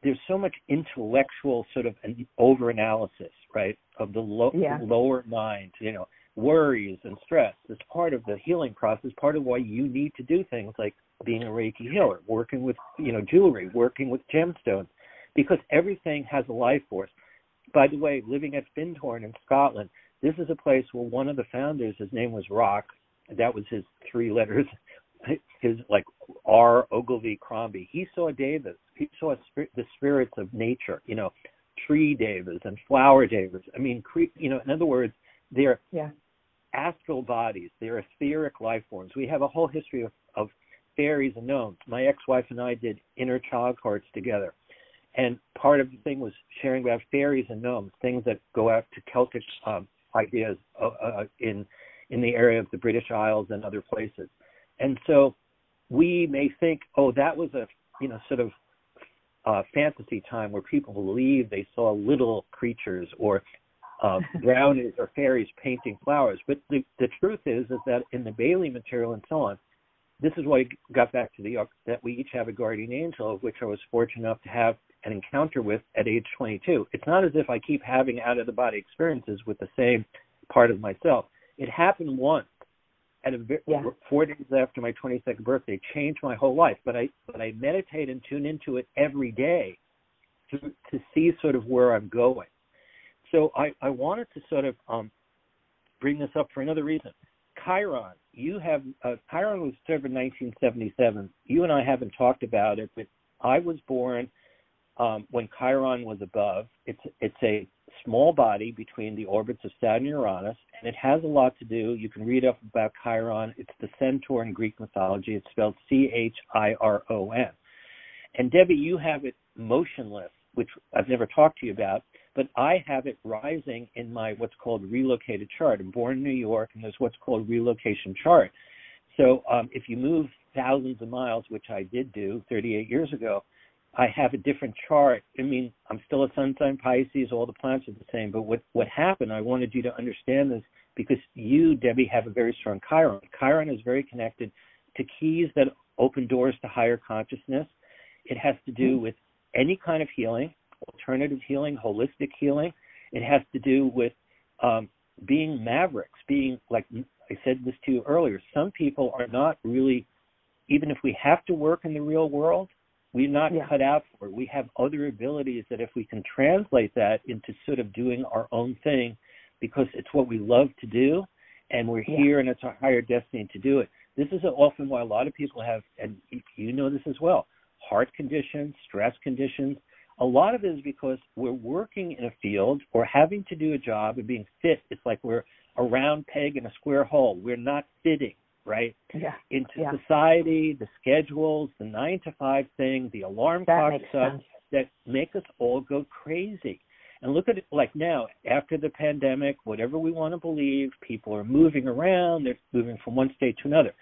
there's so much intellectual sort of an over analysis, right, of the lo- yeah. lower mind. You know, worries and stress is part of the healing process. Part of why you need to do things like being a Reiki healer, working with you know jewelry, working with gemstones, because everything has a life force. By the way, living at Findhorn in Scotland, this is a place where one of the founders, his name was Rock, that was his three letters, his like R. Ogilvie Crombie. He saw devas. He saw the spirits of nature, you know, tree devas and flower devas. I mean, cre- you know, in other words, they're yeah. Astral bodies. They're etheric life forms. We have a whole history of, of fairies and gnomes. My ex-wife and I did inner child cards together. And part of the thing was sharing about fairies and gnomes, things that go out to Celtic um, ideas uh, uh, in in the area of the British Isles and other places. And so we may think, oh, that was a you know sort of uh, fantasy time where people believed they saw little creatures or uh, brownies or fairies painting flowers. But the, the truth is, is that in the Bailey material and so on, this is why I got back to the york that we each have a guardian angel, of which I was fortunate enough to have an encounter with at age 22. It's not as if I keep having out of the body experiences with the same part of myself. It happened once at a yeah. four days after my 22nd birthday, changed my whole life. But I but I meditate and tune into it every day to to see sort of where I'm going. So I I wanted to sort of um bring this up for another reason. Chiron, you have uh, Chiron was observed in 1977. You and I haven't talked about it, but I was born um, when Chiron was above. It's it's a small body between the orbits of Saturn and Uranus, and it has a lot to do. You can read up about Chiron. It's the centaur in Greek mythology. It's spelled C H I R O N. And Debbie, you have it motionless, which I've never talked to you about, but I have it rising in my what's called relocated chart. I'm born in New York, and there's what's called relocation chart. So um, if you move thousands of miles, which I did do 38 years ago, I have a different chart. I mean, I'm still a sun sign Pisces. All the planets are the same. But what what happened? I wanted you to understand this because you, Debbie, have a very strong Chiron. Chiron is very connected to keys that open doors to higher consciousness. It has to do Mm-hmm. with any kind of healing, alternative healing, holistic healing. It has to do with um, being mavericks, being like I said this to you earlier. Some people are not really, even if we have to work in the real world, we're not Yeah. cut out for it. We have other abilities that if we can translate that into sort of doing our own thing, because it's what we love to do, and we're Yeah. here and it's our higher destiny to do it. This is often why a lot of people have, and you know this as well, heart conditions, stress conditions. A lot of it is because we're working in a field or having to do a job and being fit. It's like we're a round peg in a square hole. We're not fitting, right? Yeah. into Yeah. society, the schedules, the nine to five thing, the alarm That clock stuff sense. that make us all go crazy. And look at it like now, after the pandemic, whatever we want to believe, people are moving around, they're moving from one state to another.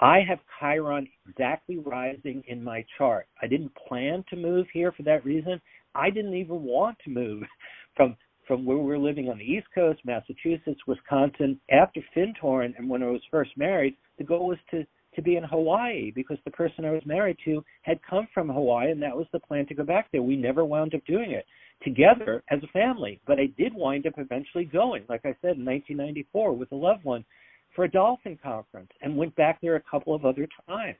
I have Chiron exactly rising in my chart. I didn't plan to move here for that reason. I didn't even want to move from from where we're living on the East Coast, Massachusetts, Wisconsin, after Findhorn, and when I was first married, the goal was to to be in Hawaii because the person I was married to had come from Hawaii, and that was the plan to go back there. We never wound up doing it together as a family, but I did wind up eventually going, like I said, in 1994 with a loved one for a dolphin conference, and went back there a couple of other times.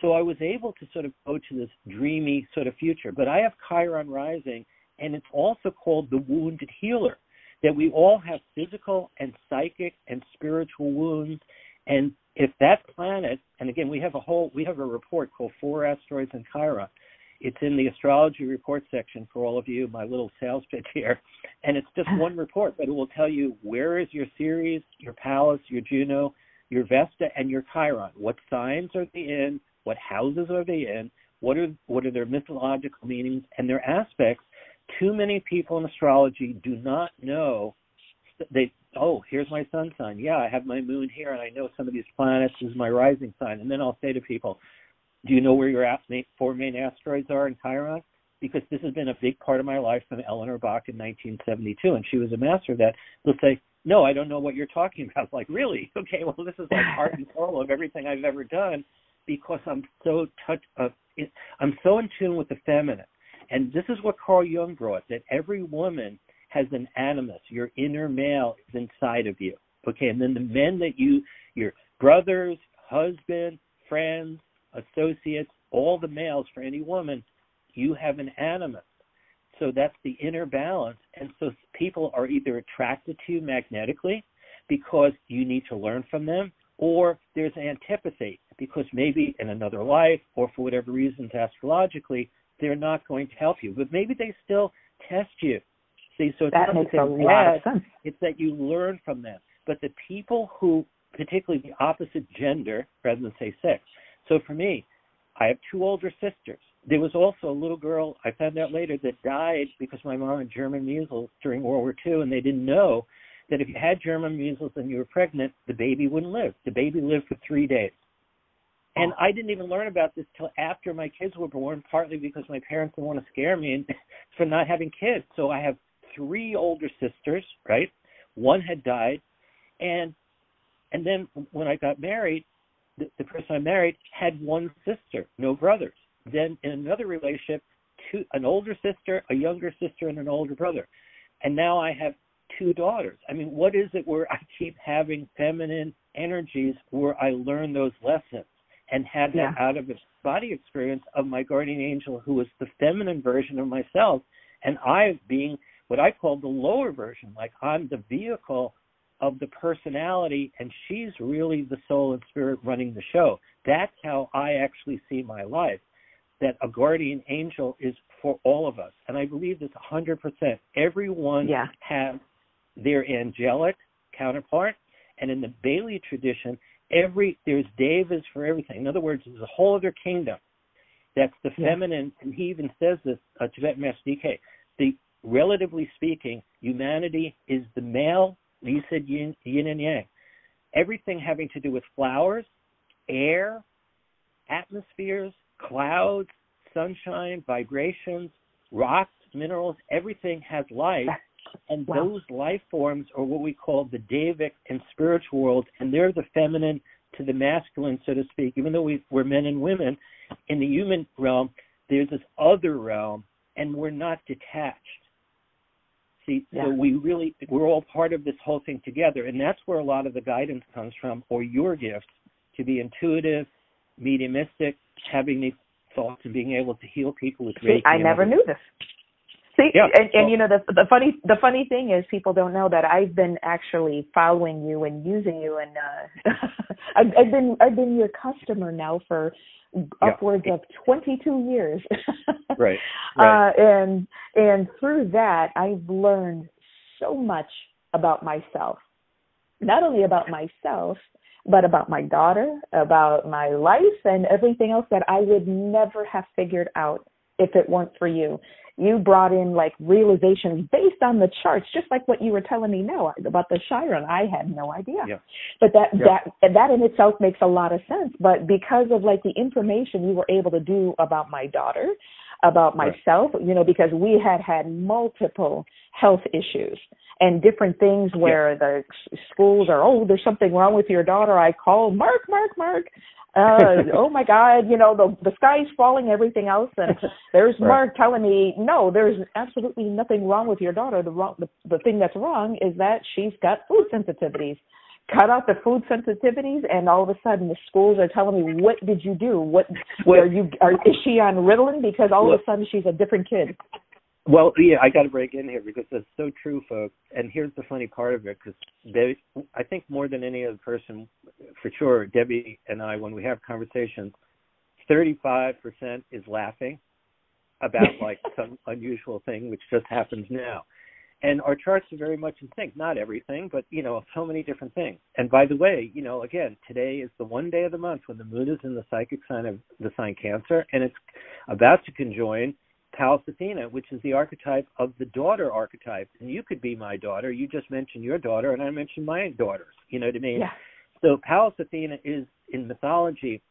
So I was able to sort of go to this dreamy sort of future. But I have Chiron rising, and it's also called the wounded healer that we all have physical and psychic and spiritual wounds. And if that planet, and again, we have a whole, we have a report called Four Asteroids in Chiron. It's in the astrology report section for all of you, my little sales pitch here. And it's just one report, but it will tell you where is your Ceres, your Pallas, your Juno, your Vesta, and your Chiron. What signs are they in? What houses are they in? What are what are their mythological meanings and their aspects? Too many people in astrology do not know. They oh here's my sun sign. Yeah, I have my moon here, and I know some of these planets is my rising sign. And then I'll say to people, Do you know where your four main asteroids are in Chiron? Because this has been a big part of my life from Eleanor Bach in 1972, and she was a master of that. They'll say, no, I don't know what you're talking about. Like, really? Okay, well, this is like heart and soul of everything I've ever done because I'm so touch, uh, I'm so in tune with the feminine. And this is what Carl Jung brought that every woman has an animus. Your inner male is inside of you. Okay, and then the men that you, your brothers, husband, friends, associates, all the males for any woman, you have an animus. So that's the inner balance. And so people are either attracted to you magnetically because you need to learn from them, or there's antipathy because maybe in another life or for whatever reasons astrologically they're not going to help you, but maybe they still test you. See, so that makes a lot of sense. It's that you learn from them. But the people who, particularly the opposite gender, rather than say sex. So for me, I have two older sisters. There was also a little girl I found out later that died because my mom had German measles during World War II, and they didn't know that if you had German measles and you were pregnant, the baby wouldn't live. The baby lived for three days. And I didn't even learn about this till after my kids were born, partly because my parents didn't want to scare me and for not having kids. So I have three older sisters, right? One had died, and and then when I got married, the, the person I married had one sister, no brothers. Then in another relationship, two an older sister, a younger sister, and an older brother. And now I have two daughters. I mean, what is it where I keep having feminine energies where I learn those lessons? and had that yeah. out of body experience of my guardian angel who was the feminine version of myself and I being what I call the lower version like I'm the vehicle of the personality and she's really the soul and spirit running the show that's how I actually see my life that a guardian angel is for all of us and I believe this 100% everyone yeah. has their angelic counterpart and in the Bailey tradition every there's devas for everything. In other words, there's a whole other kingdom that's the yeah. feminine, and he even says this, uh, Tibetan Master DK. The relatively speaking, humanity is the male. You said yin, yin and yang. Everything having to do with flowers, air, atmospheres, clouds, sunshine, vibrations, rocks, minerals, everything has life. And wow. those life forms are what we call the Devic and spiritual world, and they're the feminine to the masculine, so to speak. Even though we, we're men and women, in the human realm, there's this other realm, and we're not detached. See, yeah. so we really we're all part of this whole thing together, and that's where a lot of the guidance comes from, or your gifts to be intuitive, mediumistic, having these thoughts, and being able to heal people with. See, I never knew this. See, yeah, and, and you know the the funny the funny thing is people don't know that I've been actually following you and using you, and uh I've, I've been I've been your customer now for upwards yeah. of 22 years. right. right. Uh, and and through that, I've learned so much about myself. Not only about myself, but about my daughter, about my life, and everything else that I would never have figured out if it weren't for you you brought in like realizations based on the charts, just like what you were telling me now about the Chiron. I had no idea. Yeah. But that yeah. that that in itself makes a lot of sense. But because of like the information you were able to do about my daughter, about myself, right. you know, because we had had multiple health issues and different things where yeah. the schools are, oh, there's something wrong with your daughter. I call Mark, Mark, Mark uh, oh my God, you know, the the sky's falling, everything else, and there's right. Mark telling me, no, there's absolutely nothing wrong with your daughter. The wrong, the, the thing that's wrong is that she's got food sensitivities. Cut out the food sensitivities, and all of a sudden the schools are telling me, what did you do? What, where you are? Is she on Ritalin? Because all of a sudden she's a different kid. Well, yeah, I got to break in here because that's so true, folks. And here's the funny part of it, because I think more than any other person, for sure, Debbie and I, when we have conversations, 35% is laughing about like some unusual thing which just happens now. And our charts are very much in sync. Not everything, but you know, so many different things. And by the way, you know, again, today is the one day of the month when the moon is in the psychic sign of the sign Cancer, and it's about to conjoin Pallas Athena, which is the archetype of the daughter archetype. And you could be my daughter. You just mentioned your daughter, and I mentioned my daughters. You know what I mean? Yeah. So Pallas Athena is in mythology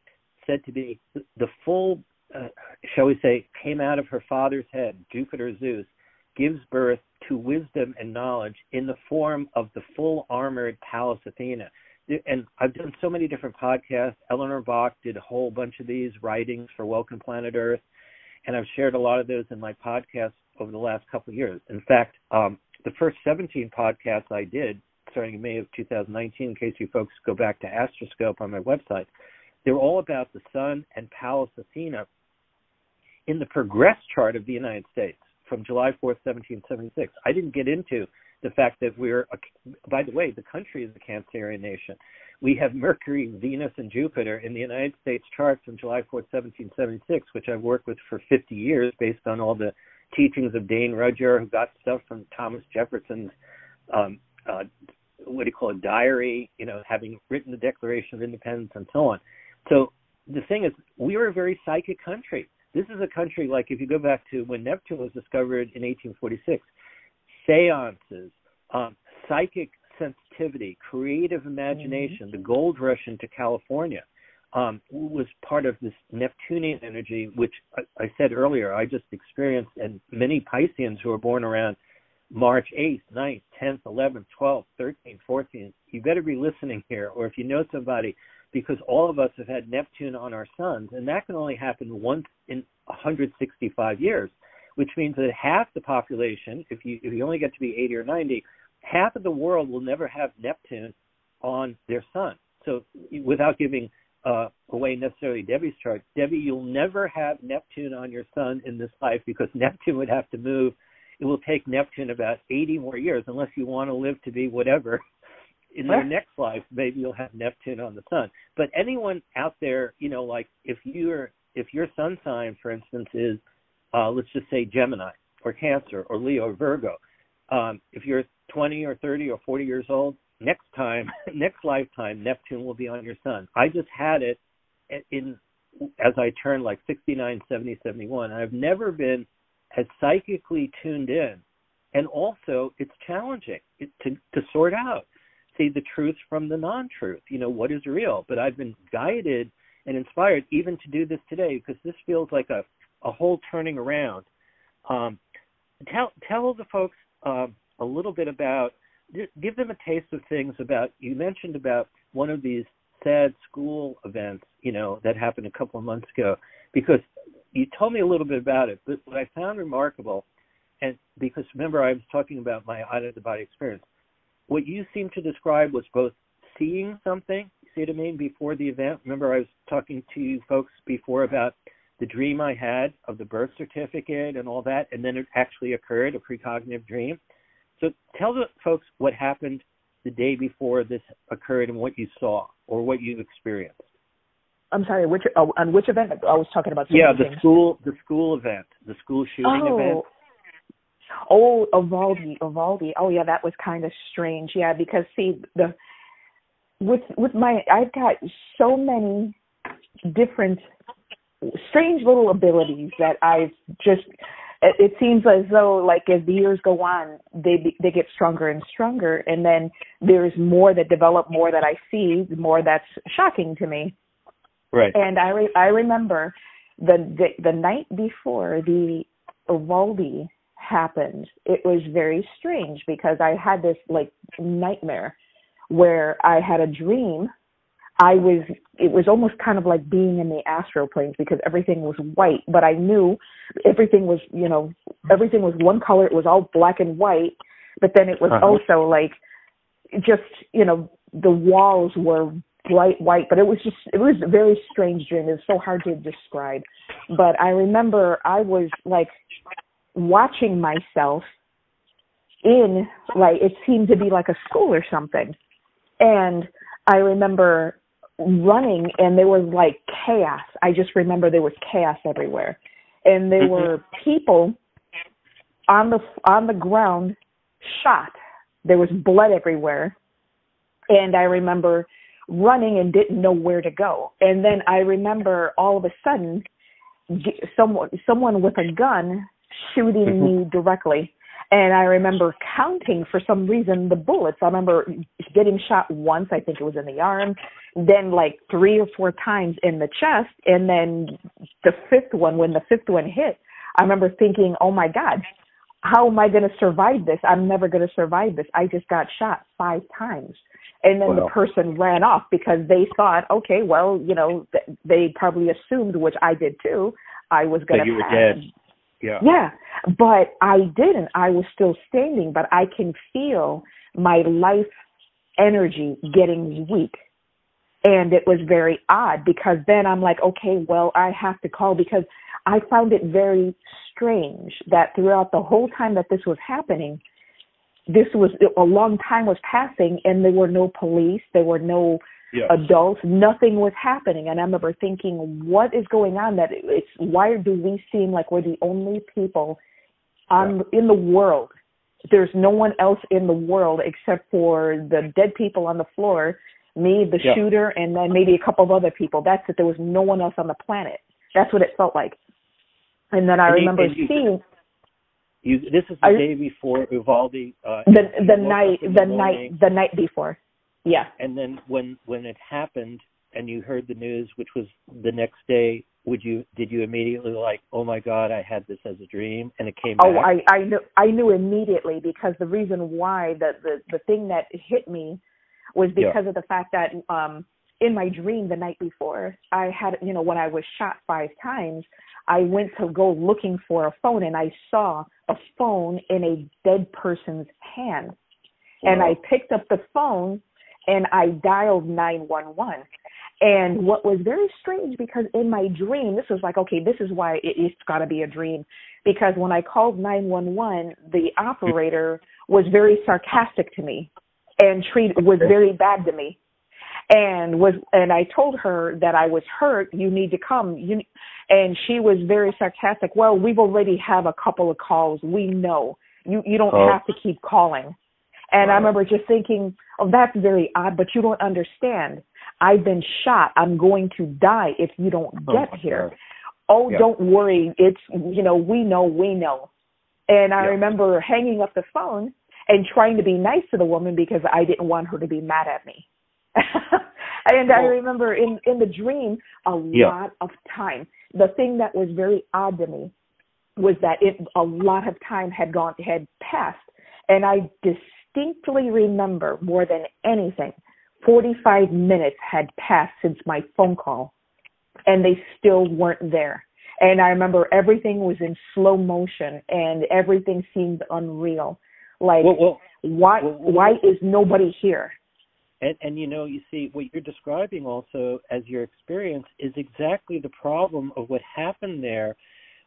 said to be the full, uh, shall we say, came out of her father's head, Jupiter Zeus, gives birth to wisdom and knowledge in the form of the full armored Pallas Athena. And I've done so many different podcasts. Eleanor Bach did a whole bunch of these writings for Welcome Planet Earth and I've shared a lot of those in my podcast over the last couple of years. In fact, um, the first 17 podcasts I did, starting in May of 2019, in case you folks go back to Astroscope on my website, they were all about the Sun and Pallas Athena in the progress chart of the United States from July 4th, 1776. I didn't get into the fact that we're, a, by the way, the country is a Cancerian nation we have Mercury, Venus, and Jupiter in the United States chart from July 4, 1776, which I've worked with for 50 years based on all the teachings of Dane Rudhyar, who got stuff from Thomas Jefferson's, um, uh, what do you call it, diary, you know, having written the Declaration of Independence and so on. So the thing is, we are a very psychic country. This is a country like if you go back to when Neptune was discovered in 1846, seances, um, psychic sensitivity, creative imagination, mm-hmm. the gold rush into California um, was part of this Neptunian energy, which I, I said earlier, I just experienced, and many Pisceans who were born around March 8th, 9th, 10th, 11th, 12th, 13th, 14th, you better be listening here, or if you know somebody, because all of us have had Neptune on our suns, and that can only happen once in 165 years, which means that half the population, if you if you only get to be 80 or 90, half of the world will never have Neptune on their sun. So without giving uh, away necessarily Debbie's chart, Debbie, you'll never have Neptune on your sun in this life because Neptune would have to move. It will take Neptune about 80 more years unless you want to live to be whatever. In your next life, maybe you'll have Neptune on the sun. But anyone out there, you know, like if you're if your sun sign, for instance, is uh, let's just say Gemini or Cancer or Leo or Virgo, um, if you're 20 or 30 or 40 years old, next time, next lifetime, Neptune will be on your sun. I just had it in as I turned like 69, 70, 71. I've never been as psychically tuned in. And also, it's challenging to, to sort out, see the truth from the non-truth. You know, what is real? But I've been guided and inspired even to do this today because this feels like a, a whole turning around. Um, tell tell the folks um, a little bit about give them a taste of things about you mentioned about one of these sad school events you know that happened a couple of months ago because you told me a little bit about it but what i found remarkable and because remember i was talking about my out of the body experience. What you seem to describe was both seeing something see what i mean before the event. Remember i was talking to you folks before about the dream i had of the birth certificate and all that and then it actually occurred a precognitive dream so tell the folks what happened the day before this occurred and what you saw or what you experienced. I'm sorry, which oh, on which event? I was talking about. Yeah, the things. school, the school event, the school shooting oh. event. Oh, Uvalde, Uvalde. Oh, yeah, that was kind of strange. Yeah, because see the with with my I've got so many different strange little abilities that I've just it, it seems as though like as the years go on they they get stronger and stronger and then there's more that develop more that i see more that's shocking to me. Right. And i re- i remember the, the the night before the Uvalde happened it was very strange because i had this like nightmare where i had a dream I was it was almost kind of like being in the astral planes because everything was white, but I knew everything was, you know, everything was one color, it was all black and white, but then it was uh-huh. also like just, you know, the walls were bright white, but it was just it was a very strange dream. It was so hard to describe. But I remember I was like watching myself in like it seemed to be like a school or something. And I remember running and there was like chaos. I just remember there was chaos everywhere. And there mm-hmm. were people on the on the ground shot. There was blood everywhere. And I remember running and didn't know where to go. And then I remember all of a sudden someone someone with a gun shooting mm-hmm. me directly. And I remember counting for some reason the bullets. I remember getting shot once, I think it was in the arm, then like three or four times in the chest, and then the fifth one, when the fifth one hit, I remember thinking, oh my God, how am I going to survive this? I'm never going to survive this. I just got shot five times. And then the person ran off because they thought, okay, well, you know, they probably assumed, which I did too, I was going to you were dead. Yeah. Yeah. But I didn't. I was still standing, but I can feel my life energy getting weak. And it was very odd because then I'm like, okay, well, I have to call because I found it very strange that throughout the whole time that this was happening, this was a long time was passing and there were no police, there were no yes. adults, nothing was happening. And I remember thinking, what is going on? That it's why do we seem like we're the only people on yeah. in the world? There's no one else in the world except for the dead people on the floor, me, the yeah. shooter, and then maybe a couple of other people. That's it. There was no one else on the planet. That's what it felt like. And then I and remember you, seeing. You, this is the I, day before Uvalde. Uh, the the night the, the night the night before. Yeah. And then when when it happened and you heard the news, which was the next day, would you did you immediately like, oh my God, I had this as a dream, and it came? Oh, back? I I knew I knew immediately because the reason why the the the thing that hit me was because yeah. of the fact that um in my dream the night before I had you know when I was shot five times I went to go looking for a phone and I saw a phone in a dead person's hand. Wow. And I picked up the phone and I dialed 911. And what was very strange because in my dream, this was like, okay, this is why it, it's got to be a dream. Because when I called 911, the operator was very sarcastic to me and treat was very bad to me and was and I told her that I was hurt. You need to come. You and she was very sarcastic. Well, we've already have a couple of calls. We know you you don't oh. have to keep calling. And right. I remember just thinking, oh, that's very odd, but you don't understand. I've been shot. I'm going to die if you don't oh, get oh, here. God. Oh, yeah. don't worry. It's you know we know we know. And I yeah. remember hanging up the phone and trying to be nice to the woman because I didn't want her to be mad at me. and I remember in in the dream a yeah. lot of time. The thing that was very odd to me was that it a lot of time had gone had passed, and I distinctly remember more than anything, 45 minutes had passed since my phone call, and they still weren't there. And I remember everything was in slow motion, and everything seemed unreal. Like, well, well, why well, why is nobody here? And, and you know, you see, what you're describing also as your experience is exactly the problem of what happened there,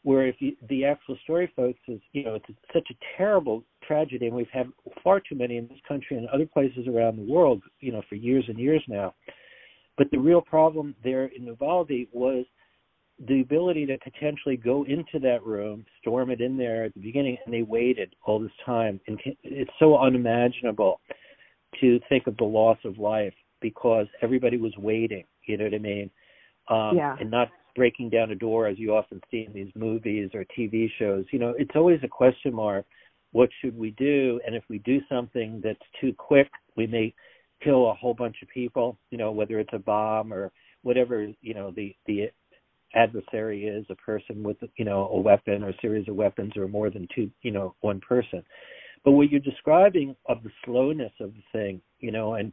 where if you, the actual story, folks, is you know, it's such a terrible tragedy, and we've had far too many in this country and other places around the world, you know, for years and years now. But the real problem there in Uvalde was the ability to potentially go into that room, storm it in there at the beginning, and they waited all this time, and it's so unimaginable to think of the loss of life because everybody was waiting. You know what I mean? Um, yeah. And not breaking down a door as you often see in these movies or TV shows. You know, it's always a question mark. What should we do? And if we do something that's too quick, we may kill a whole bunch of people. You know, whether it's a bomb or whatever. You know, the the adversary is a person with you know a weapon or a series of weapons or more than two. You know, one person. But what you're describing of the slowness of the thing, you know, and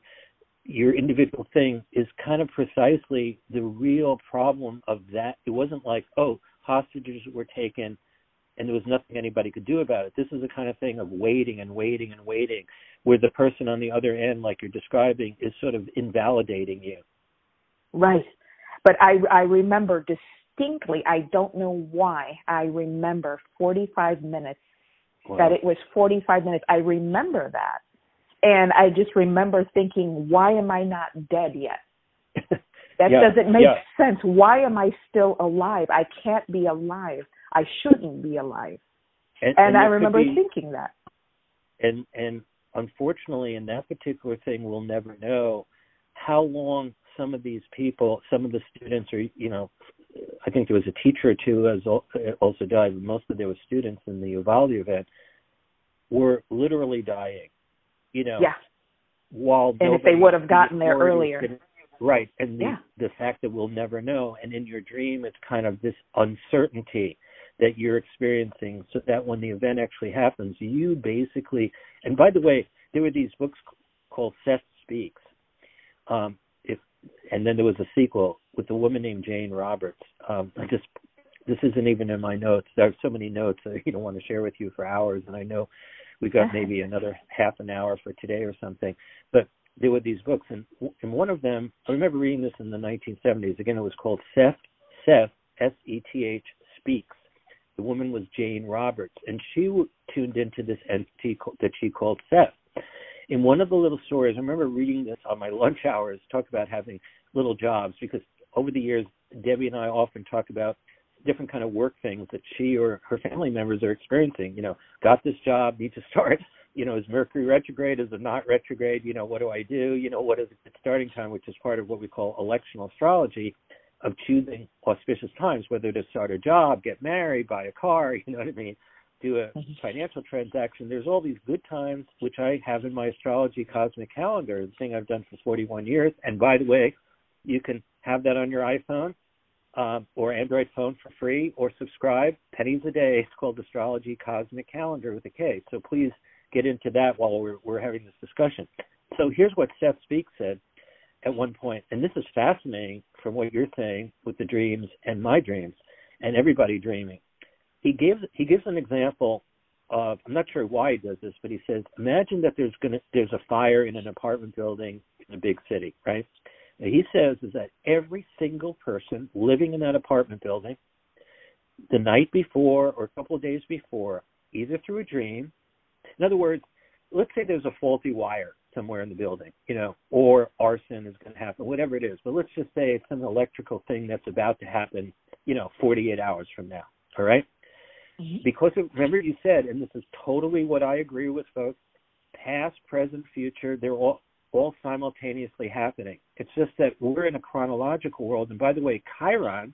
your individual thing is kind of precisely the real problem of that. It wasn't like, oh, hostages were taken and there was nothing anybody could do about it. This is the kind of thing of waiting and waiting and waiting, where the person on the other end, like you're describing, is sort of invalidating you. Right. But I I remember distinctly, I don't know why, I remember 45 minutes. Wow. That it was 45 minutes. I remember that. And I just remember thinking, why am I not dead yet? that yeah. doesn't make yeah. sense. Why am I still alive? I can't be alive. I shouldn't be alive. And, and, and I remember be, thinking that. And and unfortunately, in that particular thing, we'll never know how long some of these people, some of the students, or you know, I think there was a teacher or two as also died. But most of there were students in the Uvalde event were literally dying. You know, yeah. While and if they would have gotten there earlier, right? And the yeah. the fact that we'll never know, and in your dream, it's kind of this uncertainty that you're experiencing, so that when the event actually happens, you basically. And by the way, there were these books called Seth Speaks. Um, if and then there was a sequel with a woman named Jane Roberts. Um, I just this isn't even in my notes. There are so many notes that I don't want to share with you for hours, and I know we got maybe another half an hour for today or something. But there were these books, and in one of them, I remember reading this in the 1970s. Again, it was called Seth Seth S E T H Speaks. The woman was Jane Roberts, and she tuned into this entity that she called Seth in one of the little stories, I remember reading this on my lunch hours, talk about having little jobs because over the years, Debbie and I often talk about different kind of work things that she or her family members are experiencing. You know, got this job, need to start. You know, is Mercury retrograde? Is it not retrograde? You know, what do I do? You know, what is the starting time, which is part of what we call electional astrology of choosing auspicious times, whether to start a job, get married, buy a car. You know what I mean? do a mm-hmm. financial transaction, there's all these good times which I have in my astrology cosmic calendar, the thing I've done for 41 years. And by the way, you can have that on your iPhone um, or Android phone for free, or subscribe pennies a day. It's called Astrology Cosmic Calendar with a K. So please get into that while we're, we're having this discussion. So here's what Seth Speaks said at one point, and this is fascinating from what you're saying with the dreams and my dreams and everybody dreaming he gives he gives an example of I'm not sure why he does this, but he says, imagine that there's gonna there's a fire in an apartment building in a big city, right? He says is that every single person living in that apartment building, the night before or a couple of days before, either through a dream, in other words, let's say there's a faulty wire somewhere in the building, you know, or arson is going to happen, whatever it is. But let's just say it's an electrical thing that's about to happen, you know, 48 hours from now. All right. Mm-hmm. Because of, remember you said, and this is totally what I agree with, folks. Past, present, future, they're all all simultaneously happening. It's just that we're in a chronological world. And by the way, Chiron,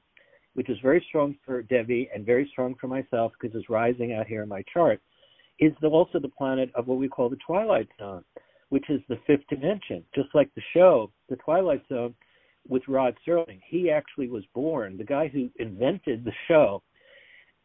which is very strong for Debbie and very strong for myself because it's rising out here in my chart, is the, also the planet of what we call the Twilight Zone, which is the fifth dimension. Just like the show, The Twilight Zone, with Rod Serling. He actually was born, the guy who invented the show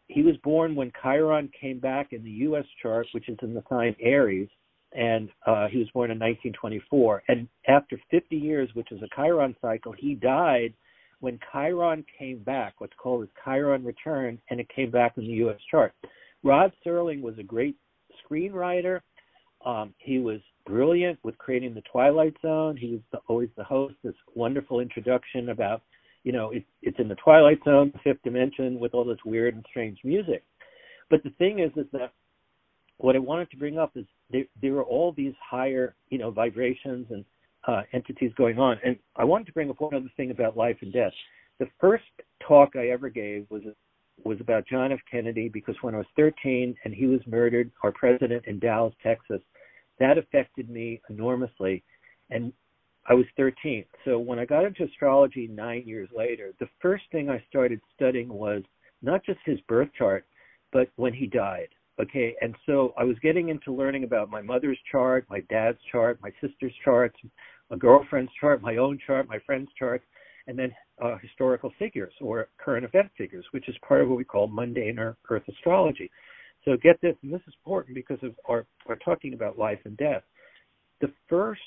he was born when Chiron came back in the U.S. chart, which is in the sign Aries, and uh, he was born in 1924. And after 50 years, which is a Chiron cycle, he died when Chiron came back, what's called his Chiron return, and it came back in the U.S. chart. Rod Serling was a great screenwriter. Um, he was brilliant with creating the Twilight Zone. He was the, always the host. This wonderful introduction about you know, it, it's in the twilight zone, fifth dimension, with all this weird and strange music. But the thing is, is that what I wanted to bring up is there, there are all these higher, you know, vibrations and uh, entities going on. And I wanted to bring up one other thing about life and death. The first talk I ever gave was was about John F. Kennedy because when I was 13 and he was murdered, our president in Dallas, Texas, that affected me enormously. And I was 13. So when I got into astrology nine years later, the first thing I started studying was not just his birth chart, but when he died. Okay. And so I was getting into learning about my mother's chart, my dad's chart, my sister's charts, my girlfriend's chart, my own chart, my friend's chart, and then uh, historical figures or current event figures, which is part of what we call mundane or earth astrology. So get this, and this is important because of our, we're talking about life and death. The first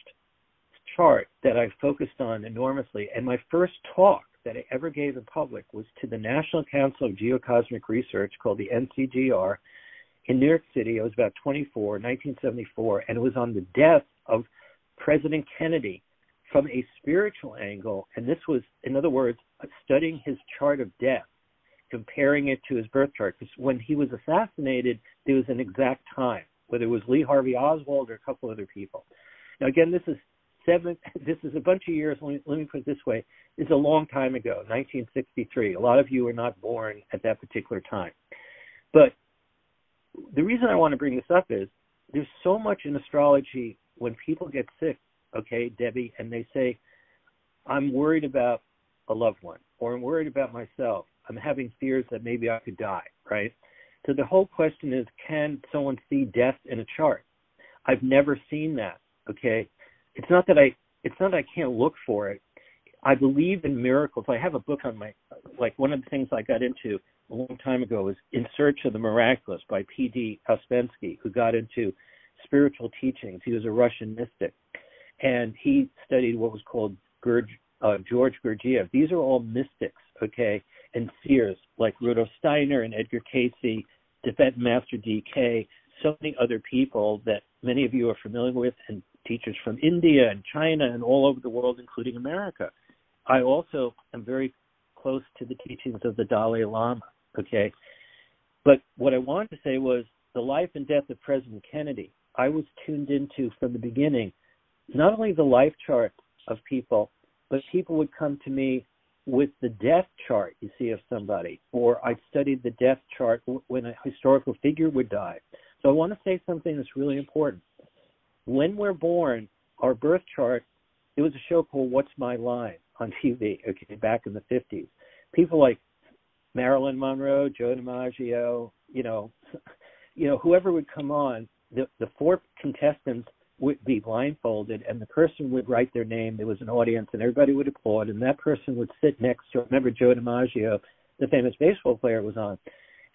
chart that I focused on enormously. And my first talk that I ever gave in public was to the National Council of Geocosmic Research called the NCGR in New York City. I was about 24, 1974, and it was on the death of President Kennedy from a spiritual angle. And this was, in other words, studying his chart of death. comparing it to his birth chart because when he was assassinated, there was an exact time, whether it was Lee Harvey Oswald or a couple other people. Now, again, this is seven. This is a bunch of years. Let me, let me put it this way: it's a long time ago, 1963. A lot of you were not born at that particular time, but the reason I want to bring this up is there's so much in astrology when people get sick. Okay, Debbie, and they say, "I'm worried about a loved one, or I'm worried about myself. I'm having fears that maybe I could die." Right. So the whole question is, can someone see death in a chart? I've never seen that. Okay, it's not that I it's not that I can't look for it. I believe in miracles. I have a book on my like one of the things I got into a long time ago was In Search of the Miraculous by P.D. Ouspensky, who got into spiritual teachings. He was a Russian mystic, and he studied what was called Gurj, uh, George Gurdjieff. These are all mystics, okay, and seers like Rudolf Steiner and Edgar Cayce, Tibetan Master D.K., so many other people that many of you are familiar with, and teachers from India and China and all over the world, including America. I also am very close to the teachings of the Dalai Lama. Okay. But what I wanted to say was the life and death of President Kennedy, I was tuned into from the beginning, not only the life chart of people, but people would come to me with the death chart, you see, of somebody, or I studied the death chart when a historical figure would die. So I want to say something that's really important. When we're born, our birth chart, it was a show called What's My Line on TV, okay, back in the 50s. People like Marilyn Monroe, Joe DiMaggio, you know, you know, whoever would come on, the the four contestants would be blindfolded and the person would write their name. There was an audience and everybody would applaud and that person would sit next to remember Joe DiMaggio, the famous baseball player was on.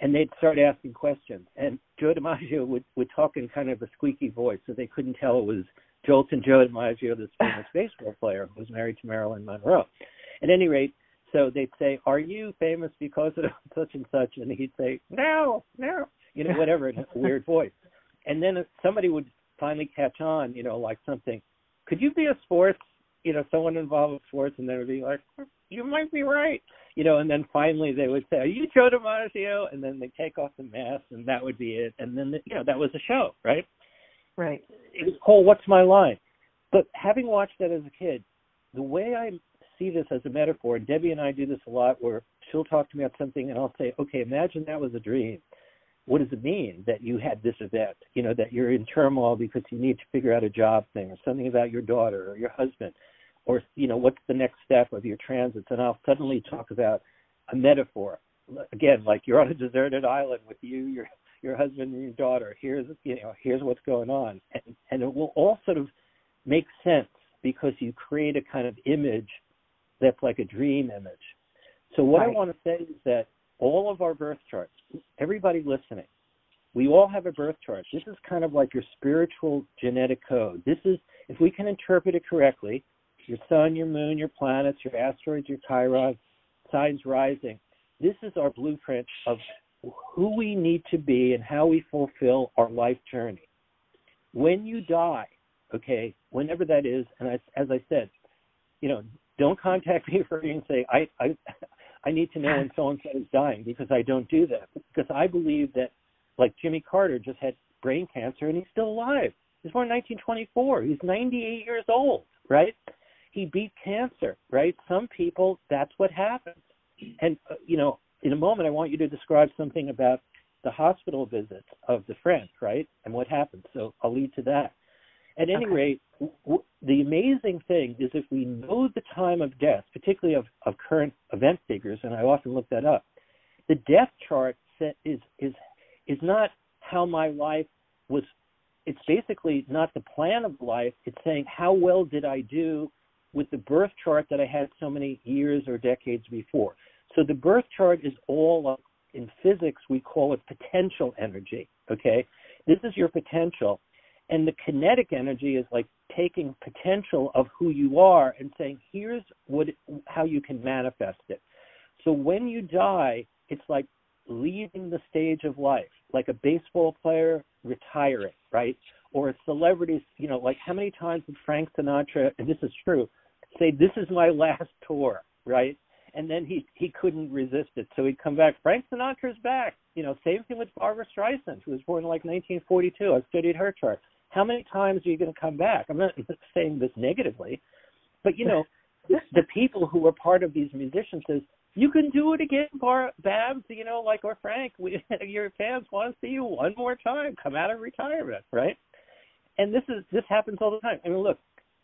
And they'd start asking questions. And Joe DiMaggio would, would talk in kind of a squeaky voice so they couldn't tell it was Joltin' Joe DiMaggio, this famous baseball player who was married to Marilyn Monroe. At any rate, so they'd say, "Are you famous because of such and such?" And he'd say, "No, no," you know, whatever in a weird voice. And then somebody would finally catch on, you know, like something. Could you be a sports, you know, someone involved with sports? And they would be like, "You might be right," you know. And then finally they would say, "Are you Joe DiMaggio?" And then they take off the mask, and that would be it. And then you know that was the show, right? Right. It was called "What's My Line?" But having watched that as a kid, the way I see this as a metaphor, Debbie and I do this a lot where she'll talk to me about something and I'll say, okay, imagine that was a dream. What does it mean that you had this event? You know, that you're in turmoil because you need to figure out a job thing or something about your daughter or your husband or, you know, what's the next step of your transits? And I'll suddenly talk about a metaphor. Again, like you're on a deserted island with you, your your husband and your daughter. Here's you know, here's what's going on. And and it will all sort of make sense because you create a kind of image that's like a dream image. So what right. I want to say is that all of our birth charts, everybody listening, we all have a birth chart. This is kind of like your spiritual genetic code. This is, if we can interpret it correctly, your sun, your moon, your planets, your asteroids, your Chiron, signs rising. This is our blueprint of who we need to be and how we fulfill our life journey. When you die, okay, whenever that is, and as, as I said, you know, don't contact me for and say I I I need to know when so and so is dying because I don't do that because I believe that like Jimmy Carter just had brain cancer and he's still alive. He's born in 1924. He's 98 years old, right? He beat cancer, right? Some people that's what happens. And uh, you know, in a moment I want you to describe something about the hospital visits of the friend, right? And what happened. So I'll lead to that. At any okay. rate, w- the amazing thing is if we know the time of death, particularly of, of current event figures, and I often look that up, the death chart set is is is not how my life was. It's basically not the plan of life. It's saying how well did I do with the birth chart that I had so many years or decades before. So the birth chart is all in physics we call it potential energy. Okay, this is your potential and the kinetic energy is like taking potential of who you are and saying, here's what how you can manifest it. So when you die, it's like leaving the stage of life, like a baseball player retiring, right? Or a celebrity, you know, like how many times did Frank Sinatra, and this is true, say, this is my last tour, right? and then he he couldn't resist it, so he'd come back. Frank Sinatra's back. You know, same thing with Barbra Streisand, who was born in like 1942. I studied her chart. How many times are you going to come back? I'm not saying this negatively, but you know, the people who are part of these musicians says you can do it again, Bar- Babs. You know, like or Frank, we, your fans want to see you one more time. Come out of retirement, right? And this is this happens all the time. I mean, look,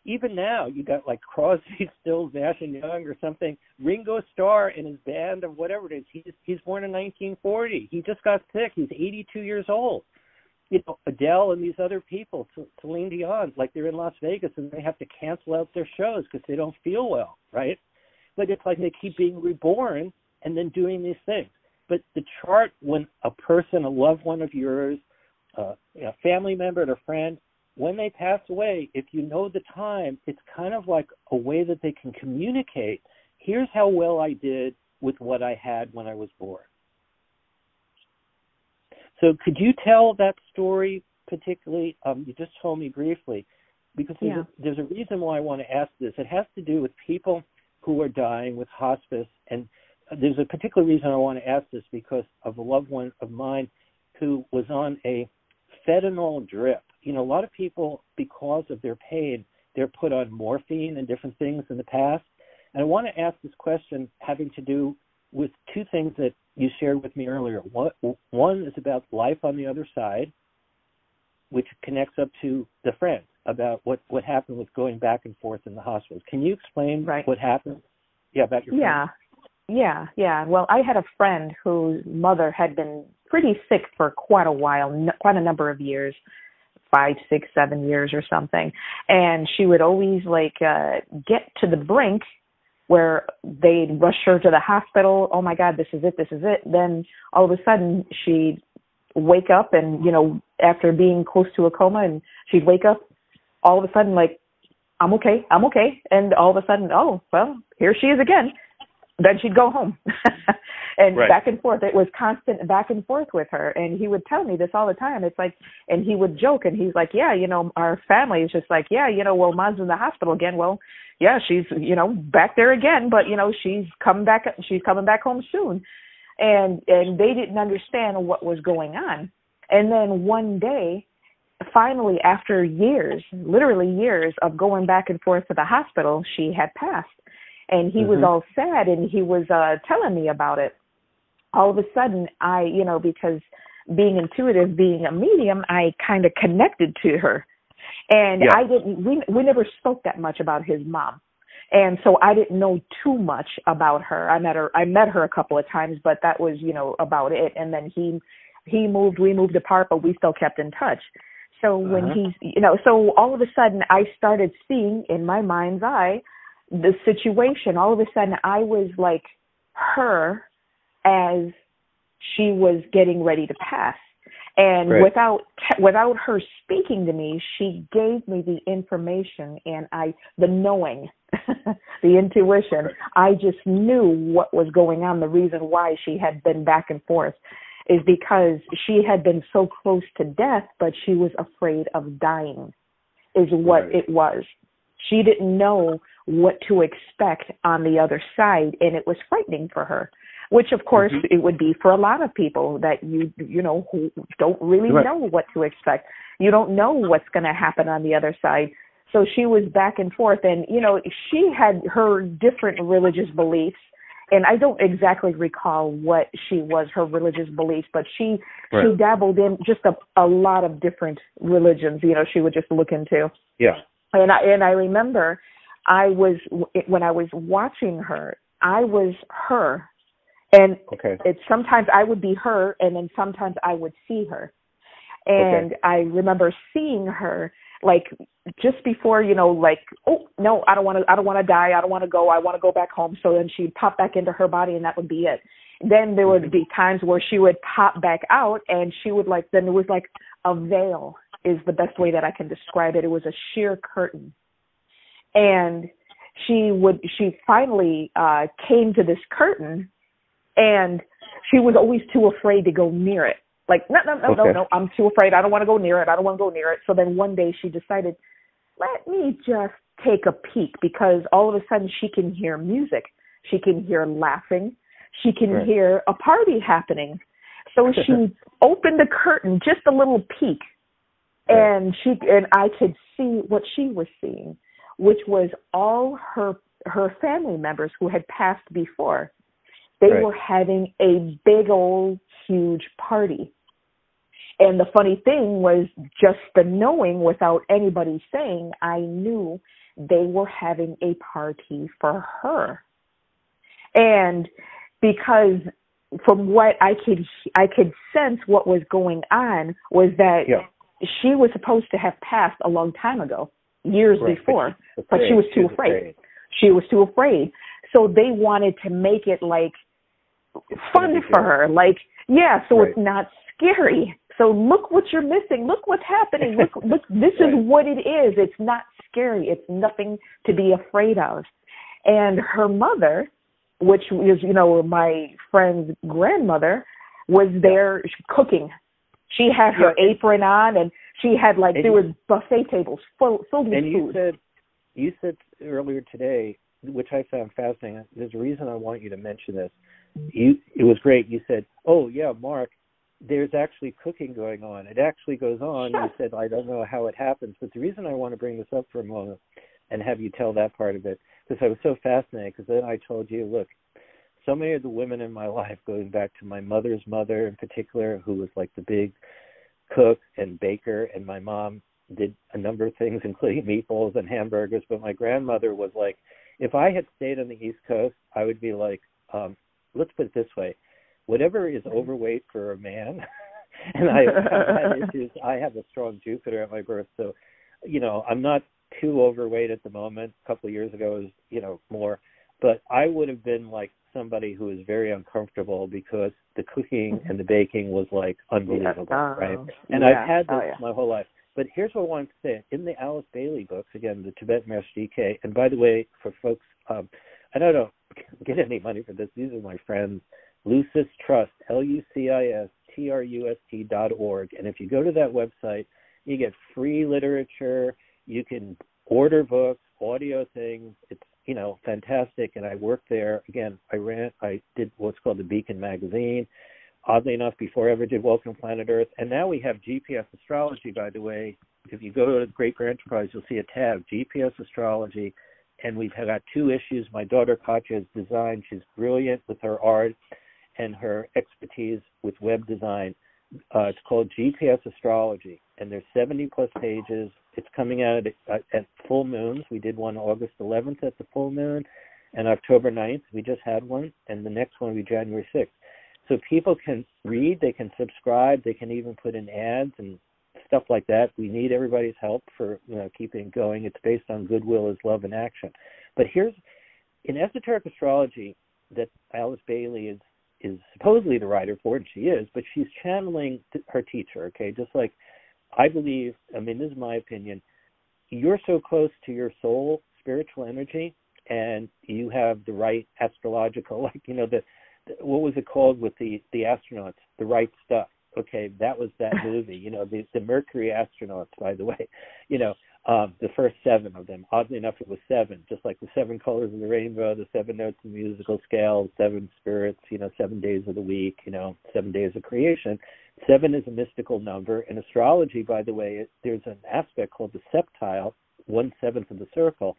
even now you got like Crosby, Stills, Nash and Young or something. Ringo Starr and his band of whatever it is. He's he's born in 1940. He just got sick. He's 82 years old. You know Adele and these other people, Celine Dion, like they're in Las Vegas and they have to cancel out their shows because they don't feel well, right? But it's like they keep being reborn and then doing these things. But the chart when a person, a loved one of yours, uh, a family member, or a friend when they pass away, if you know the time, it's kind of like a way that they can communicate. Here's how well I did with what I had when I was born. So, could you tell that story particularly? Um, you just told me briefly, because there's, yeah. a, there's a reason why I want to ask this. It has to do with people who are dying with hospice, and there's a particular reason I want to ask this because of a loved one of mine who was on a fentanyl drip you know, a lot of people, because of their pain, they're put on morphine and different things in the past. And I want to ask this question having to do with two things that you shared with me earlier. One, one is about life on the other side, which connects up to the friend about what what happened with going back and forth in the hospitals. Can you explain right. what happened? Yeah, about your yeah, friend. yeah, yeah. Yeah. Well, I had a friend whose mother had been pretty sick for quite a while, quite a number of years, five, six, seven years or something. And she would always like uh get to the brink where they'd rush her to the hospital. Oh my God, this is it, this is it. Then all of a sudden she'd wake up and, you know, after being close to a coma and she'd wake up all of a sudden like, I'm okay, I'm okay. And all of a sudden, oh, well, here she is again then she'd go home and right. back and forth it was constant back and forth with her. And he would tell me this all the time. It's like and he would joke and he's like yeah you know our family is just like yeah you know well mom's in the hospital again. Well yeah she's you know back there again but you know she's coming back she's coming back home soon. And and they didn't understand what was going on. And then one day finally after years literally years of going back and forth to the hospital she had passed. And he mm-hmm. was all sad and he was uh telling me about it all of a sudden i you know because being intuitive being a medium i kind of connected to her. And yeah. i didn't we we never spoke that much about his mom. And so i didn't know too much about her. I met her i met her a couple of times but that was you know about it. And then he he moved we moved apart but we still kept in touch. So when uh-huh. he's you know so all of a sudden i started seeing in my mind's eye the situation. All of a sudden i was like her as she was getting ready to pass and right. without without her speaking to me she gave me the information and i the knowing the intuition right. i just knew what was going on the reason why she had been back and forth is because she had been so close to death but she was afraid of dying is what right. it was she didn't know what to expect on the other side and it was frightening for her which of course mm-hmm. it would be for a lot of people that you you know who don't really right. know what to expect you don't know what's going to happen on the other side so she was back and forth and you know she had her different religious beliefs and I don't exactly recall what she was her religious beliefs, but she right. she dabbled in just a a lot of different religions. You know, she would just look into. Yeah. And I and I remember I was when I was watching her, I was her, and okay. it sometimes I would be her, and then sometimes I would see her, and okay. I remember seeing her like just before you know like oh no i don't want to i don't want to die. I don't want to go. I want to go back home. So then she'd pop back into her body and that would be it. Then there would mm-hmm. be times where she would pop back out and she would like then it was like a veil is the best way that i can describe it. It was a sheer curtain. And she would she finally uh came to this curtain and she was always too afraid to go near it like no no no okay. no no i'm too afraid i don't want to go near it i don't want to go near it so then one day she decided let me just take a peek because all of a sudden she can hear music She can hear laughing. She can Right. hear a party happening. So she opened the curtain just a little peek Right. and she and I could see what she was seeing, which was all her her family members who had passed before. They Right. were having a big old huge party. And the funny thing was just the knowing without anybody saying, I knew they were having a party for her. And because from what I could I could sense what was going on was that Yeah. she was supposed to have passed a long time ago, years Right, before, she's but she was too She's afraid. She was too afraid. So they wanted to make it like fun for her. Like, yeah, so Right. it's not scary. So look what you're missing. Look what's happening. Look look this Right. is what it is. It's not scary. It's nothing to be afraid of. And her mother, which is, you know, my friend's grandmother, was there cooking. She had her Yeah. apron on and she had like And there you- was buffet tables full filled with And you food. said you said earlier today, which I found fascinating. There's a reason I want you to mention this. You it was great. You said, "Oh yeah, Mark, there's actually cooking going on. It actually goes on." Sure. You said, "I don't know how it happens," but the reason I want to bring this up for a moment and have you tell that part of it because I was so fascinated. Because then I told you, look, so many of the women in my life, going back to my mother's mother in particular, who was like the big cook and baker, and my mom did a number of things, including meatballs and hamburgers. But my grandmother was like, if I had stayed on the East Coast, I would be like, um, let's put it this way, whatever is overweight for a man, and I have issues. I have a strong Jupiter at my birth, so you know I'm not too overweight at the moment. A couple of years ago, was you know more, but I would have been like somebody who was very uncomfortable because the cooking and the baking was like unbelievable, Yeah. right? Oh, And yeah. I've had this Oh, yeah. my whole life. But here's what I wanted to say. In the Alice Bailey books, again, the Tibetan Master DK, and by the way, for folks, um, I don't know, get any money for this. These are my friends. Lucis Trust, L-U-C-I-S-T-R-U-S-T dot org. And if you go to that website, you get free literature. You can order books, audio things. It's you know fantastic. And I worked there. Again, I ran. I did what's called the Beacon magazine oddly enough, before I ever did Welcome Planet Earth. And now we have GPS astrology, by the way. If you go to Great Bear Enterprise, you'll see a tab, GPS astrology. And we've got two issues. My daughter Katya has designed. She's brilliant with her art and her expertise with web design. Uh, it's called GPS astrology, and there's 70 plus pages. It's coming out at, at full moons. We did one August 11th at the full moon, and October 9th we just had one, and the next one will be January 6th so people can read, they can subscribe, they can even put in ads and stuff like that. We need everybody's help for you know keeping going. It's based on goodwill is love in action. But here's in esoteric astrology that Alice Bailey is is supposedly the writer for, and she is, but she's channeling her teacher. Okay, just like I believe. I mean, this is my opinion. You're so close to your soul, spiritual energy, and you have the right astrological, like you know the what was it called with the the astronauts the right stuff okay that was that movie. You know the the mercury astronauts by the way you know um the first seven of them. Oddly enough it was seven just like the seven colors of the rainbow the seven notes of the musical scale seven spirits you know seven days of the week you know seven days of creation. Seven is a mystical number. In astrology by the way it, there's an aspect called the septile one seventh of the circle.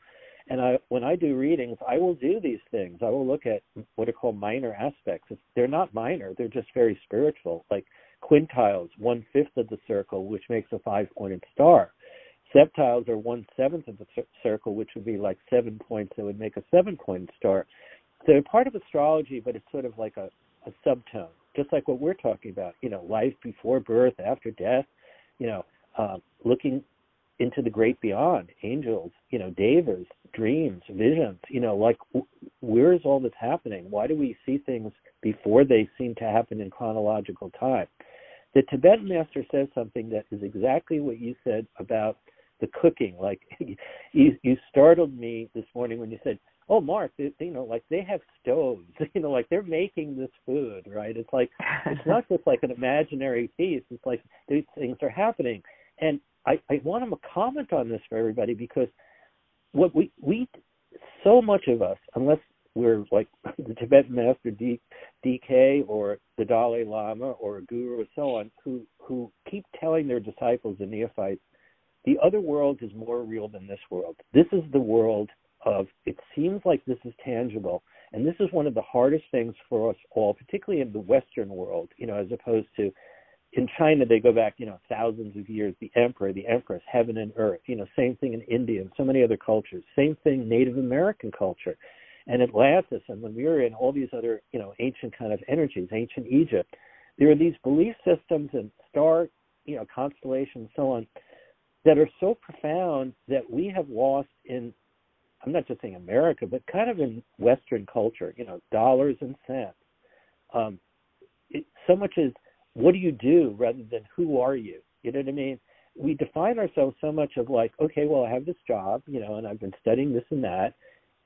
And I, when I do readings, I will do these things. I will look at what are called minor aspects. They're not minor; they're just very spiritual, like quintiles, one fifth of the circle, which makes a five-pointed star. Septiles are one seventh of the circle, which would be like seven points that would make a seven-pointed star. So they're part of astrology, but it's sort of like a, a subtone, just like what we're talking about. You know, life before birth, after death. You know, uh, looking into the great beyond, angels, you know, devas, dreams, visions, you know, like where is all this happening? Why do we see things before they seem to happen in chronological time? The Tibetan master says something that is exactly what you said about the cooking. Like you, you startled me this morning when you said, "Oh, Mark, they, you know, like they have stoves. You know, like they're making this food, right? It's like it's not just like an imaginary feast. It's like these things are happening." And I, I want to comment on this for everybody because what we we so much of us, unless where like the Tibetan master D, DK or the Dalai Lama or a guru or so on who who keep telling their disciples and neophytes the other world is more real than this world. This is the world of it seems like this is tangible and this is one of the hardest things for us all particularly in the western world you know as opposed to in China they go back, you know, thousands of years, the emperor, the empress, heaven and earth, you know, same thing in India and so many other cultures, same thing Native American culture. And Atlantis and Lemuria and all these other, you know, ancient kind of energies, ancient Egypt, there are these belief systems and star, you know, constellations, so on, that are so profound that we have lost in I'm not just saying America, but kind of in Western culture, you know, dollars and cents. Um, it, so much as what do you do rather than who are you? You know what I mean? We define ourselves so much of like, okay, well, I have this job, you know, and I've been studying this and that.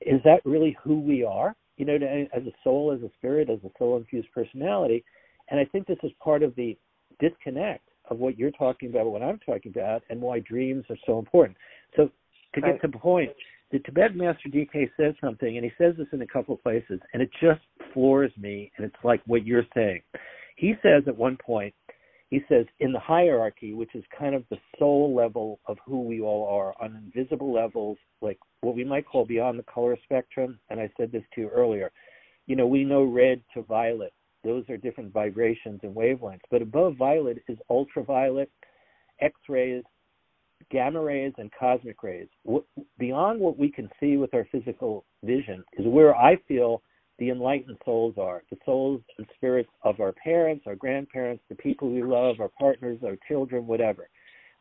Is that really who we are? You know, as a soul, as a spirit, as a soul infused personality. And I think this is part of the disconnect of what you're talking about, what I'm talking about, and why dreams are so important. So to get to the point, the Tibetan Master DK says something, and he says this in a couple of places, and it just floors me, and it's like what you're saying. He says at one point, he says, in the hierarchy, which is kind of the soul level of who we all are, on invisible levels, like what we might call beyond the color spectrum, and I said this to you earlier, you know, we know red to violet. Those are different vibrations and wavelengths. But above violet is ultraviolet, X rays, gamma rays, and cosmic rays. beyond what we can see with our physical vision is where I feel the enlightened souls are the souls and spirits of our parents, our grandparents, the people we love, our partners, our children, whatever.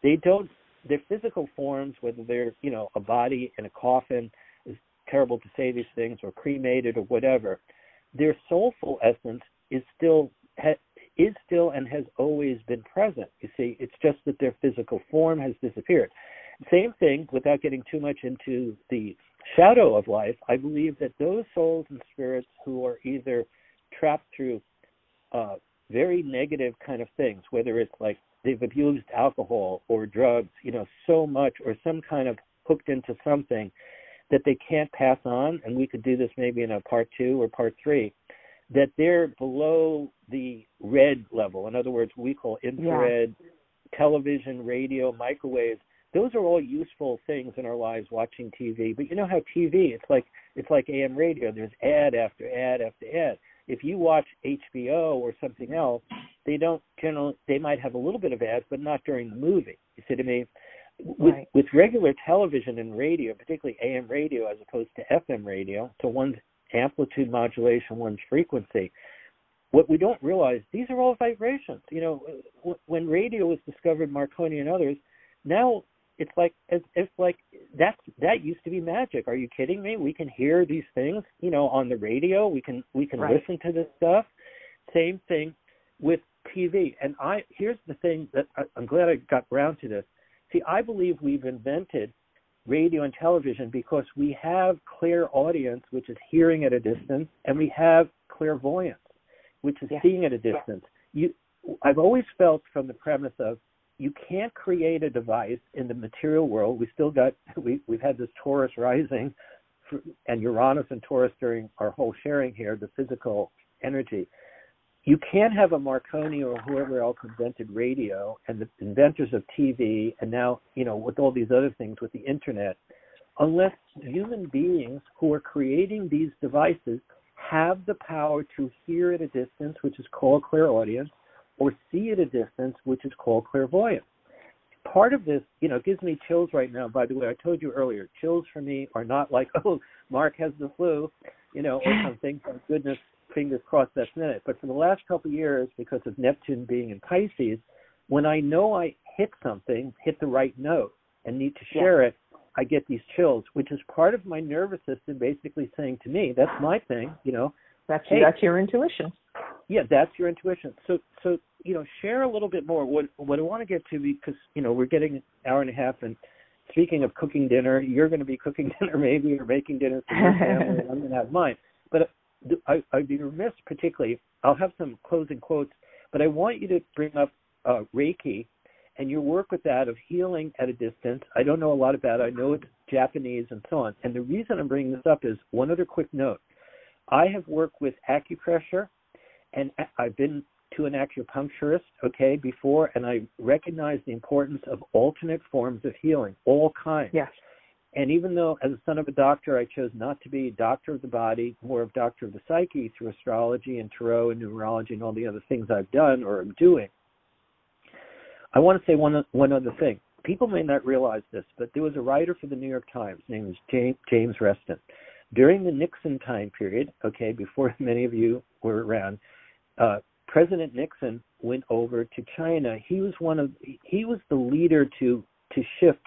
They don't, their physical forms, whether they're, you know, a body in a coffin, is terrible to say these things, or cremated or whatever, their soulful essence is still, is still and has always been present. You see, it's just that their physical form has disappeared. Same thing, without getting too much into the shadow of life, I believe that those souls and spirits who are either trapped through uh, very negative kind of things, whether it's like they've abused alcohol or drugs, you know, so much, or some kind of hooked into something that they can't pass on, and we could do this maybe in a part two or part three, that they're below the red level. In other words, we call infrared, yeah. television, radio, microwaves those are all useful things in our lives watching TV. But you know how TV, it's like it's like AM radio. There's ad after ad after ad. If you watch HBO or something else, they don't generally they might have a little bit of ads, but not during the movie. You see what I mean? With right. with regular television and radio, particularly AM radio as opposed to FM radio, so one's amplitude modulation, one's frequency. What we don't realize, these are all vibrations. You know, when radio was discovered, Marconi and others, now it's like it's, it's like that's that used to be magic. Are you kidding me? We can hear these things, you know, on the radio. We can we can right. listen to this stuff. Same thing with TV. And I here's the thing that I, I'm glad I got around to this. See, I believe we've invented radio and television because we have clairaudience, which is hearing at a distance, and we have clairvoyance, which is yeah. seeing at a distance. You, I've always felt from the premise of you can't create a device in the material world. We still got we we've had this Taurus rising, for, and Uranus and Taurus during our whole sharing here, the physical energy. You can't have a Marconi or whoever else invented radio and the inventors of TV, and now you know with all these other things with the internet, unless human beings who are creating these devices have the power to hear at a distance, which is called clairaudience, or see at a distance, which is called clairvoyance. Part of this, you know, gives me chills right now. By the way, I told you earlier, chills for me are not like, oh, Mark has the flu, you know, or something. Thank goodness, fingers crossed that's not it. But for the last couple of years, because of Neptune being in Pisces, when I know I hit something, hit the right note, and need to share yeah. it, I get these chills, which is part of my nervous system basically saying to me, that's my thing, you know. That's hey, that's your intuition yeah, that's your intuition. So, so you know, share a little bit more. What what I want to get to because you know we're getting an hour and a half, and speaking of cooking dinner, you're going to be cooking dinner maybe or making dinner for your family, and I'm going to have mine. But uh, I, I'd be remiss, particularly. I'll have some closing quotes, but I want you to bring up uh, Reiki and your work with that of healing at a distance. I don't know a lot about it. I know it's Japanese and so on. And the reason I'm bringing this up is one other quick note I have worked with acupressure, and I've been to an acupuncturist, okay, before, and I recognize the importance of alternate forms of healing, all kinds. Yes. And even though, as a son of a doctor, I chose not to be a doctor of the body, more of doctor of the psyche through astrology and tarot and numerology and all the other things I've done or am doing, I want to say one one other thing. People may not realize this, but there was a writer for the New York Times named James, James Reston. During the Nixon time period, okay, before many of you were around, uh, President Nixon went over to China. He was one of he was the leader to to shift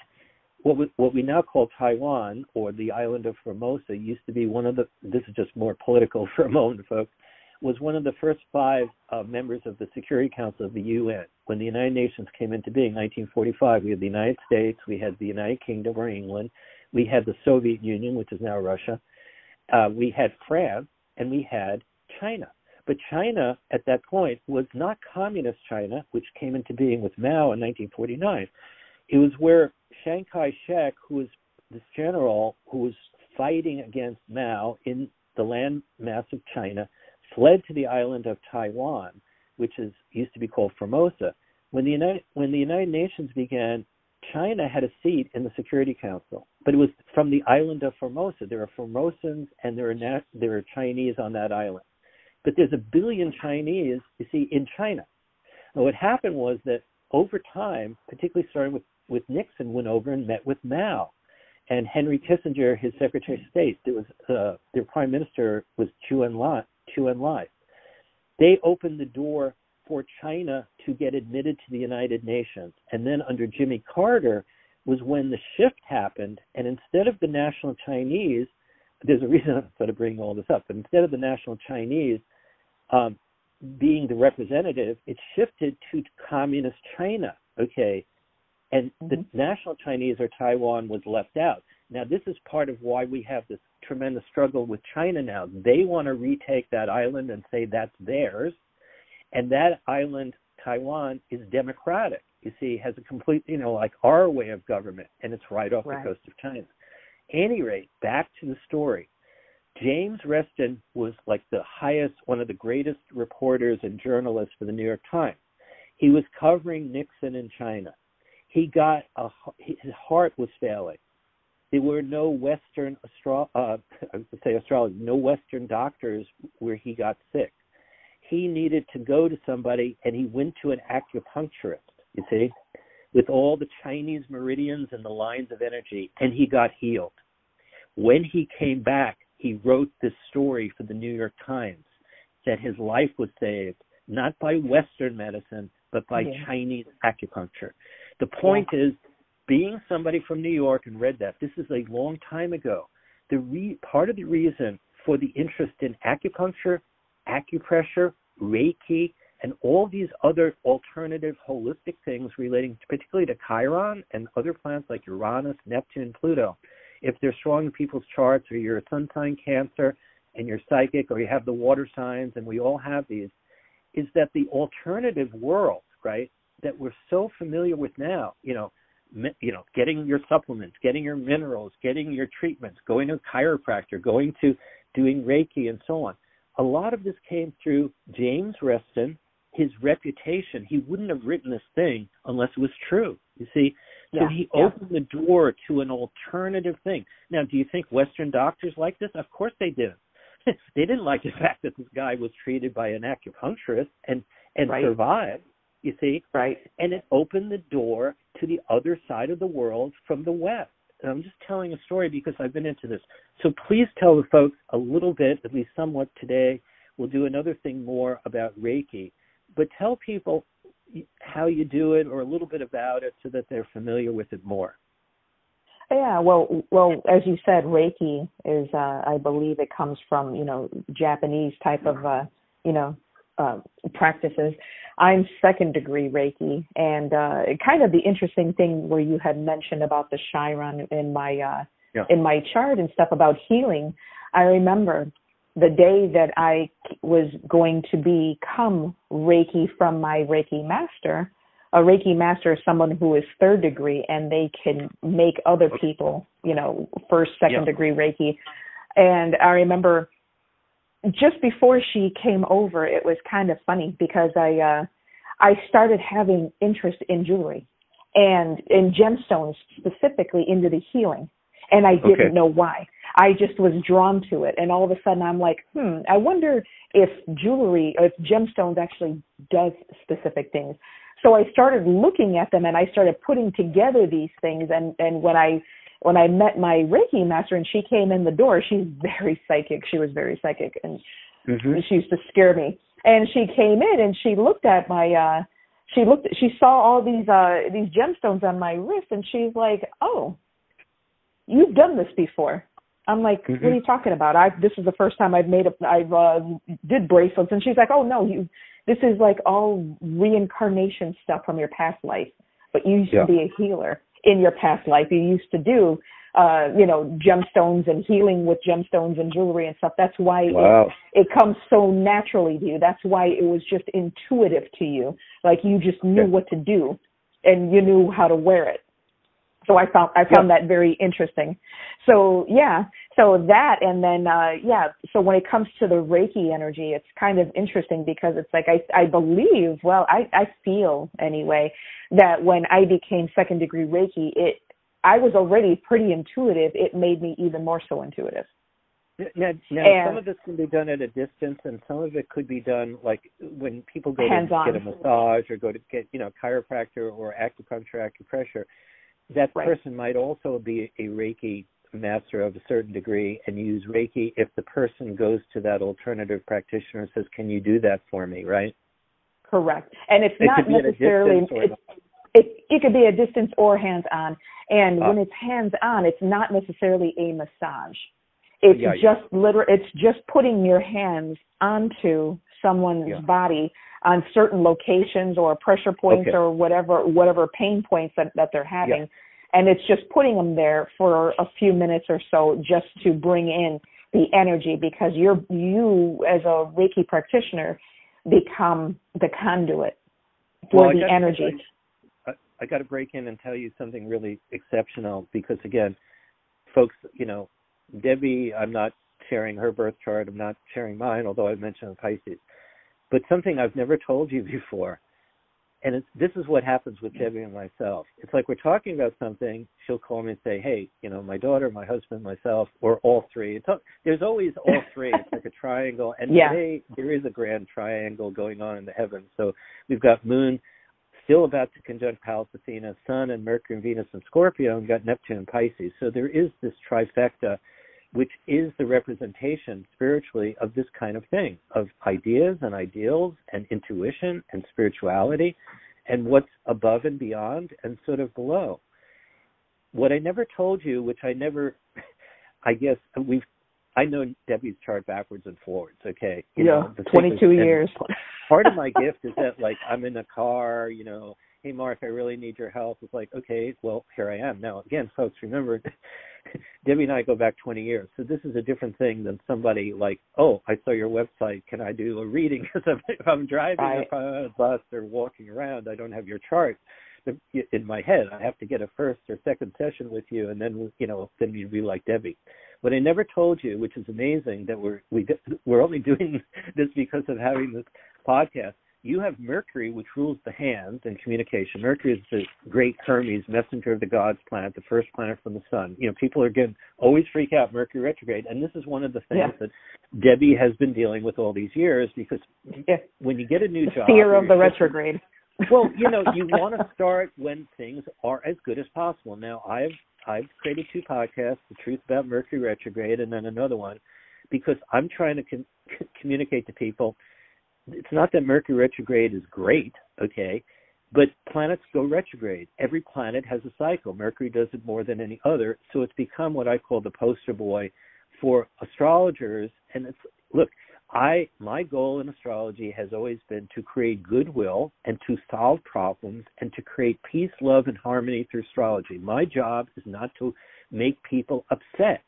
what we, what we now call Taiwan or the island of Formosa used to be one of the this is just more political for a moment, folks was one of the first five uh, members of the Security Council of the UN. When the United Nations came into being, 1945, we had the United States, we had the United Kingdom or England, we had the Soviet Union, which is now Russia, uh, we had France, and we had China. But China at that point was not communist China, which came into being with Mao in 1949. It was where Chiang Kai shek, who was this general who was fighting against Mao in the land mass of China, fled to the island of Taiwan, which is used to be called Formosa. When the United when the United Nations began, China had a seat in the Security Council, but it was from the island of Formosa. There are Formosans and there are nat- there are Chinese on that island, but there's a billion Chinese you see in China. And what happened was that over time, particularly starting with with Nixon, went over and met with Mao, and Henry Kissinger, his Secretary of State. There was uh, their Prime Minister was Chu Enlai. They opened the door for China to get admitted to the United Nations. And then under Jimmy Carter was when the shift happened. And instead of the national Chinese, there's a reason I'm sort of bringing all this up, but instead of the national Chinese um, being the representative, it shifted to communist China. Okay. And mm-hmm. the national Chinese or Taiwan was left out. Now, this is part of why we have this tremendous struggle with China now. They want to retake that island and say that's theirs. And that island, Taiwan, is democratic. You see, has a complete, you know, like our way of government, and it's right off right. the coast of China. Any rate, back to the story. James Reston was like the highest, one of the greatest reporters and journalists for the New York Times. He was covering Nixon in China. He got a, his heart was failing there were no Western astro- uh, I would say astrology, no Western doctors where he got sick. He needed to go to somebody, and he went to an acupuncturist. You see, with all the Chinese meridians and the lines of energy, and he got healed. When he came back, he wrote this story for the New York Times that his life was saved not by Western medicine, but by yeah. Chinese acupuncture. The point yeah. is being somebody from New York and read that, this is a long time ago. The re- part of the reason for the interest in acupuncture, acupressure, Reiki, and all these other alternative holistic things relating particularly to Chiron and other planets like Uranus, Neptune, Pluto. If they're strong in people's charts or you're a sun sign Cancer and you're psychic or you have the water signs and we all have these, is that the alternative world, right, that we're so familiar with now, you know, you know, getting your supplements, getting your minerals, getting your treatments, going to a chiropractor, going to doing Reiki and so on. A lot of this came through James Reston, his reputation. He wouldn't have written this thing unless it was true. You see, so yeah, he opened yeah. the door to an alternative thing. Now, do you think Western doctors like this? Of course they didn't. they didn't like the fact that this guy was treated by an acupuncturist and and right. survived you see? Right. And it opened the door to the other side of the world from the West. And I'm just telling a story because I've been into this. So please tell the folks a little bit, at least somewhat today. We'll do another thing more about Reiki. But tell people how you do it or a little bit about it so that they're familiar with it more. Yeah, well, well, as you said, Reiki is, uh, I believe, it comes from you know Japanese type of, uh, you know, uh, practices. I'm second degree Reiki, and uh, kind of the interesting thing where you had mentioned about the Chiron in my uh, yeah. in my chart and stuff about healing. I remember the day that I was going to become Reiki from my Reiki master. A Reiki master is someone who is third degree, and they can make other people, you know, first, second yeah. degree Reiki. And I remember just before she came over, it was kind of funny because I uh I started having interest in jewelry and in gemstones specifically into the healing and I didn't Okay. know why. I just was drawn to it and all of a sudden I'm like, "Hmm, I wonder if jewelry or if gemstones actually does specific things." So I started looking at them and I started putting together these things and and when I when I met my Reiki master and she came in the door, she's very psychic. She was very psychic and hmm she used to scare me. And she came in and she looked at my uh she looked she saw all these uh these gemstones on my wrist and she's like, "Oh, you've done this before." I'm like, Mhm. "What are you talking about? I this is the first time I've made a I've uh did bracelets." And she's like, "Oh, no, you this is like all reincarnation stuff from your past life. But you used Yeah. to be a healer in your past life. You used to do uh, you know, gemstones and healing with gemstones and jewelry and stuff. That's why it Wow. it comes so naturally to you. That's why it was just intuitive to you. Like you just knew Yeah. what to do and you knew how to wear it. So I found I found that very interesting. So yeah, so that and then uh yeah, so when it comes to the Reiki energy, it's kind of interesting because it's like I I believe, well, I I feel anyway that when I became second degree Reiki, it I was already pretty intuitive. It made me even more so intuitive. Now, now And- some of this can be done at a distance, and some of it could be done like when people go to get a massage or go to get you know chiropractor or acupuncture, acupressure. That Right. person might also be a Reiki master of a certain degree and use Reiki if the person goes to that alternative practitioner and says, "Can you do that for me?" Right? Correct. And it's It not could be at a necessarily it's, it it could be a distance or hands on. And Ah. when it's hands on, it's not necessarily a massage. It's Yeah, yeah. just liter it's just putting your hands onto someone's Yeah. body on certain locations or pressure points Okay. or whatever whatever pain points that, that they're having. And it's just putting them there for a few minutes or so just to bring in the energy because you're you as a Reiki practitioner become the conduit for Well, the energy. I, I got to break in and tell you something really exceptional because again, folks, you know, Debbie, I'm not sharing her birth chart. I'm not sharing mine, although I mentioned Pisces. But something I've never told you before, and it's, this is what happens with Debbie and myself. It's like we're talking about something. She'll call me and say, "Hey, you know, my daughter, my husband, myself, or all three. It's, al- there's always all three. It's like a triangle, and Yeah. today there is a grand triangle going on in the heavens. So we've got Moon still about to conjunct Pallas Athena, Sun and Mercury and Venus and Scorpio, and got Neptune and Pisces. So there is this trifecta, which is the representation spiritually of this kind of thing, of ideas and ideals and intuition and spirituality and what's above and beyond and sort of below. What I never told you, which I never, I guess we've, I know Debbie's chart backwards and forwards. Okay, You yeah, know, the thing twenty is- two and years. part of my gift is that like I'm in a car, you know, hey Mark, I really need your help. It's like, okay, well here I am. Now again, folks, remember Debbie and I go back 20 years, so this is a different thing than somebody like, oh, I saw your website. Can I do a reading? Because if I'm driving, if I'm on a bus or walking around, I don't have your chart in my head. I have to get a first or second session with you, and then you know, then you'd be like Debbie. What I never told you, which is amazing, that we're we we're only doing this because of having this podcast. You have Mercury, which rules the hands and communication. Mercury is the great Hermes, messenger of the gods planet, the first planet from the sun. You know, people are again always freak out Mercury retrograde, and this is one of the things Yeah. that Debbie has been dealing with all these years because Yeah. when you get a new The job, fear of the retrograde. well, you know, you want to start when things are as good as possible. Now, I've I've created two podcasts: the truth about Mercury retrograde, and then another one, because I'm trying to communicate to people. It's not that Mercury retrograde is great, okay, but planets go retrograde. Every planet has a cycle. Mercury does it more than any other, so it's become what I call the poster boy for astrologers. And it's look, I my goal in astrology has always been to create goodwill and to solve problems and to create peace, love, and harmony through astrology. My job is not to make people upset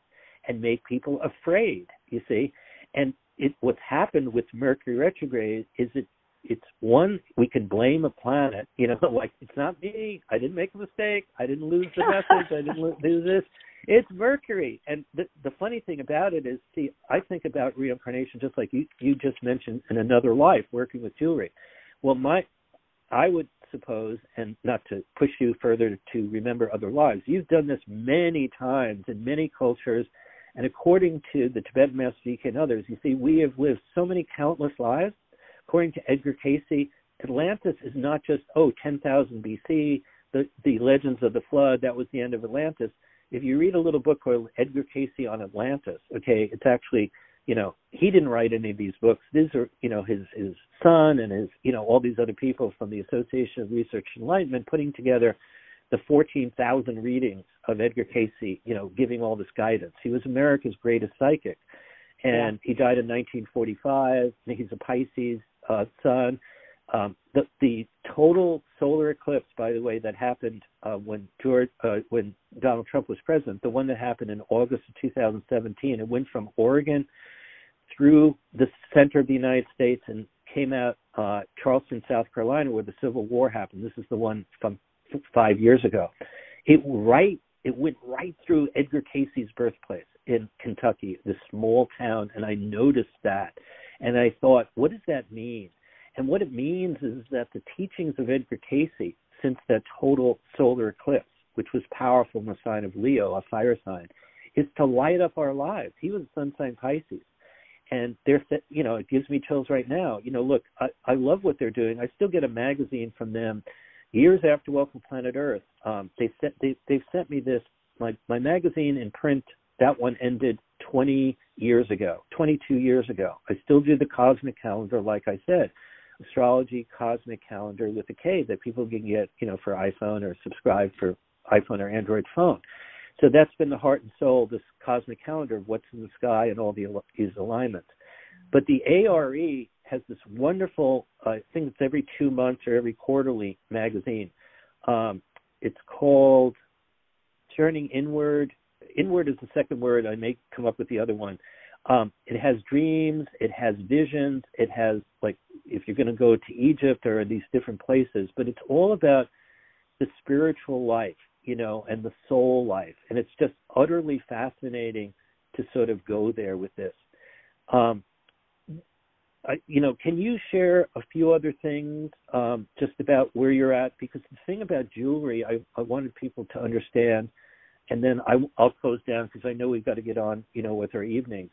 and make people afraid. You see, and it what's happened with Mercury retrograde is it it's one we can blame a planet. You know, like it's not me. I didn't make a mistake. I didn't lose the message. I didn't do this. it's Mercury. And the the funny thing about it is, see, I think about reincarnation just like you you just mentioned in another life, working with jewelry. Well, my I would suppose, and not to push you further to remember other lives, you've done this many times in many cultures. And according to the Tibetan Master and others, you see, we have lived so many countless lives. According to Edgar Cayce, Atlantis is not just, oh, 10,000 BC, the, the legends of the flood, that was the end of Atlantis. If you read a little book called Edgar Cayce on Atlantis, okay, it's actually, you know, he didn't write any of these books. These are, you know, his his son and his, you know, all these other people from the Association of Research Enlightenment putting together the 14,000 readings of Edgar Cayce, you know, giving all this guidance. He was America's greatest psychic. And yeah. he died in 1945. He's a Pisces uh, sun. Um, the, the total solar eclipse, by the way, that happened uh, when George, uh, when Donald Trump was president, the one that happened in August of 2017, it went from Oregon through the center of the United States and came out uh, Charleston, South Carolina, where the Civil War happened. This is the one from f- five years ago. It right, it went right through Edgar Cayce's birthplace in Kentucky, this small town, and I noticed that, and I thought, what does that mean? And what it means is that the teachings of Edgar Cayce since that total solar eclipse, which was powerful in the sign of Leo, a fire sign, is to light up our lives. He was a sun sign Pisces. And they're, you know, it gives me chills right now. You know, look, I, I love what they're doing. I still get a magazine from them years after Welcome Planet Earth. Um, they sent, they, they've sent me this, my, my magazine in print, that one ended 20 years ago, 22 years ago. I still do the cosmic calendar, like I said astrology cosmic calendar with a K that people can get, you know, for iPhone or subscribe for iPhone or Android phone. So that's been the heart and soul, this cosmic calendar of what's in the sky and all the, these alignments. But the ARE has this wonderful, uh, I think it's every two months or every quarterly magazine. Um, it's called Turning Inward. Inward is the second word. I may come up with the other one. Um, it has dreams, it has visions, it has like if you're going to go to Egypt or these different places, but it's all about the spiritual life, you know, and the soul life, and it's just utterly fascinating to sort of go there with this. Um, I, you know, can you share a few other things um, just about where you're at? Because the thing about jewelry, I, I wanted people to understand, and then I, I'll close down because I know we've got to get on, you know, with our evenings.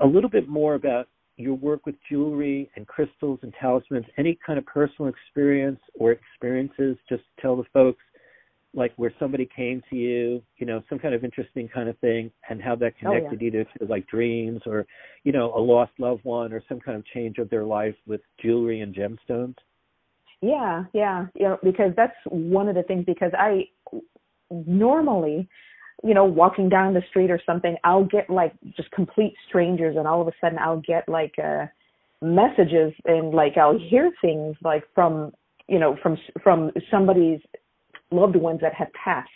A little bit more about your work with jewelry and crystals and talismans, any kind of personal experience or experiences, just tell the folks like where somebody came to you, you know, some kind of interesting kind of thing and how that connected oh, yeah. either to like dreams or, you know, a lost loved one or some kind of change of their life with jewelry and gemstones? Yeah, yeah, you know, because that's one of the things because I normally you know, walking down the street or something, I'll get like just complete strangers, and all of a sudden I'll get like uh messages and like I'll hear things like from you know from from somebody's loved ones that have passed,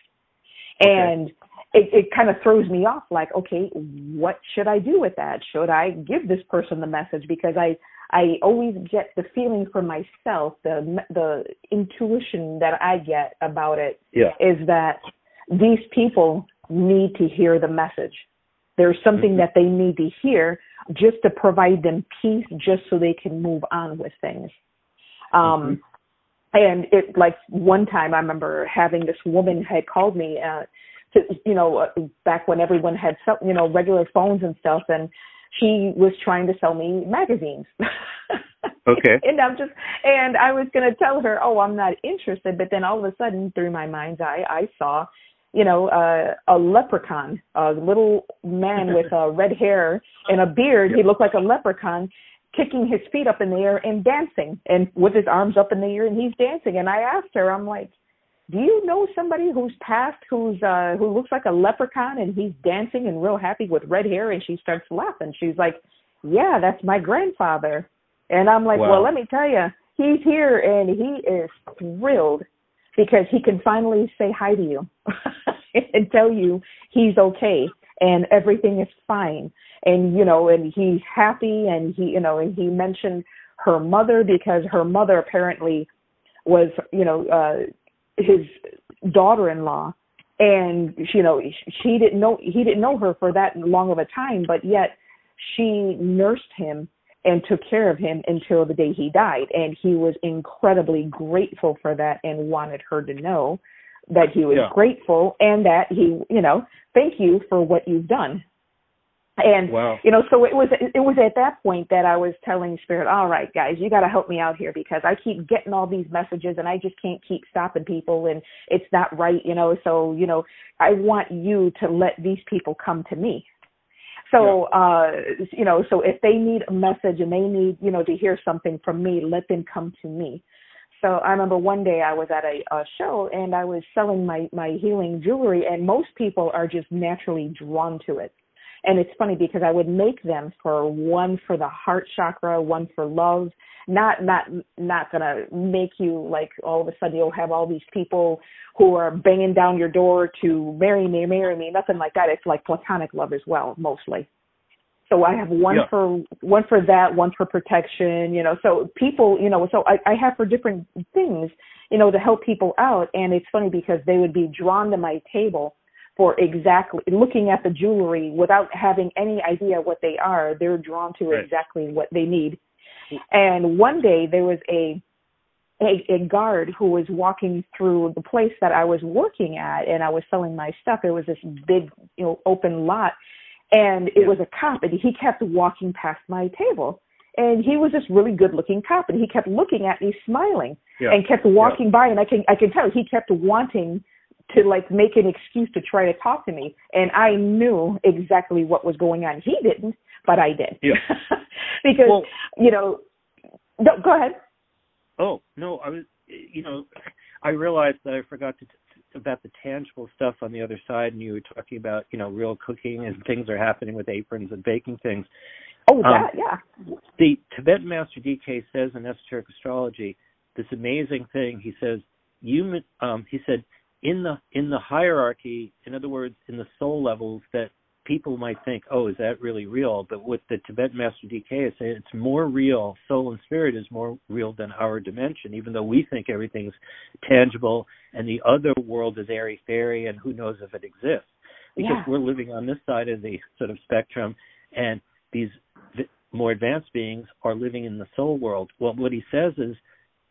okay. and it it kind of throws me off. Like, okay, what should I do with that? Should I give this person the message because I I always get the feeling for myself, the the intuition that I get about it yeah. is that these people need to hear the message. There's something mm-hmm. that they need to hear just to provide them peace, just so they can move on with things. Um, mm-hmm. And it like one time I remember having this woman had called me, uh, to, you know, uh, back when everyone had you know regular phones and stuff, and she was trying to sell me magazines. okay. and I'm just and I was gonna tell her, oh, I'm not interested, but then all of a sudden, through my mind's eye, I saw you know, uh, a leprechaun, a little man with uh, red hair and a beard. He looked like a leprechaun, kicking his feet up in the air and dancing, and with his arms up in the air, and he's dancing. And I asked her, I'm like, "Do you know somebody who's passed who's uh, who looks like a leprechaun and he's dancing and real happy with red hair?" And she starts laughing. She's like, "Yeah, that's my grandfather." And I'm like, wow. "Well, let me tell you." He's here and he is thrilled because he can finally say hi to you and tell you he's okay and everything is fine. And you know and he's happy and he you know and he mentioned her mother because her mother apparently was you know uh his daughter-in-law. And you know she didn't know he didn't know her for that long of a time but yet she nursed him and took care of him until the day he died. And he was incredibly grateful for that and wanted her to know that he was yeah. grateful and that he you know thank you for what you've done and wow. you know so it was it was at that point that i was telling spirit all right guys you got to help me out here because i keep getting all these messages and i just can't keep stopping people and it's not right you know so you know i want you to let these people come to me so yeah. uh you know so if they need a message and they need you know to hear something from me let them come to me so I remember one day I was at a, a show and I was selling my my healing jewelry, and most people are just naturally drawn to it. And it's funny because I would make them for one for the heart chakra, one for love. Not not not gonna make you like all of a sudden you'll have all these people who are banging down your door to marry me, marry me. Nothing like that. It's like platonic love as well, mostly. So I have one yeah. for one for that, one for protection, you know. So people, you know, so I, I have for different things, you know, to help people out. And it's funny because they would be drawn to my table for exactly looking at the jewelry without having any idea what they are. They're drawn to right. exactly what they need. And one day there was a, a a guard who was walking through the place that I was working at, and I was selling my stuff. It was this big, you know, open lot, and it Yeah. was a cop, and he kept walking past my table. And he was this really good looking cop, and he kept looking at me, smiling, Yeah. and kept walking by. And I can I can tell he kept wanting to like make an excuse to try to talk to me and I knew exactly what was going on. He didn't, but I did. Yeah. because Well- you know no, go ahead. Oh no, I was. You know, I realized that I forgot to about the tangible stuff on the other side, and you were talking about you know real cooking and things are happening with aprons and baking things. Oh Um, that, yeah. The Tibetan Master DK says in esoteric astrology this amazing thing. He says you. Um, he said in the in the hierarchy, in other words, in the soul levels that people might think, oh, is that really real? But with the Tibetan Master DK is saying it's more real. Soul and spirit is more real than our dimension, even though we think everything's tangible and the other world is airy fairy and who knows if it exists. Because Yeah. we're living on this side of the sort of spectrum and these v- more advanced beings are living in the soul world. Well, what he says is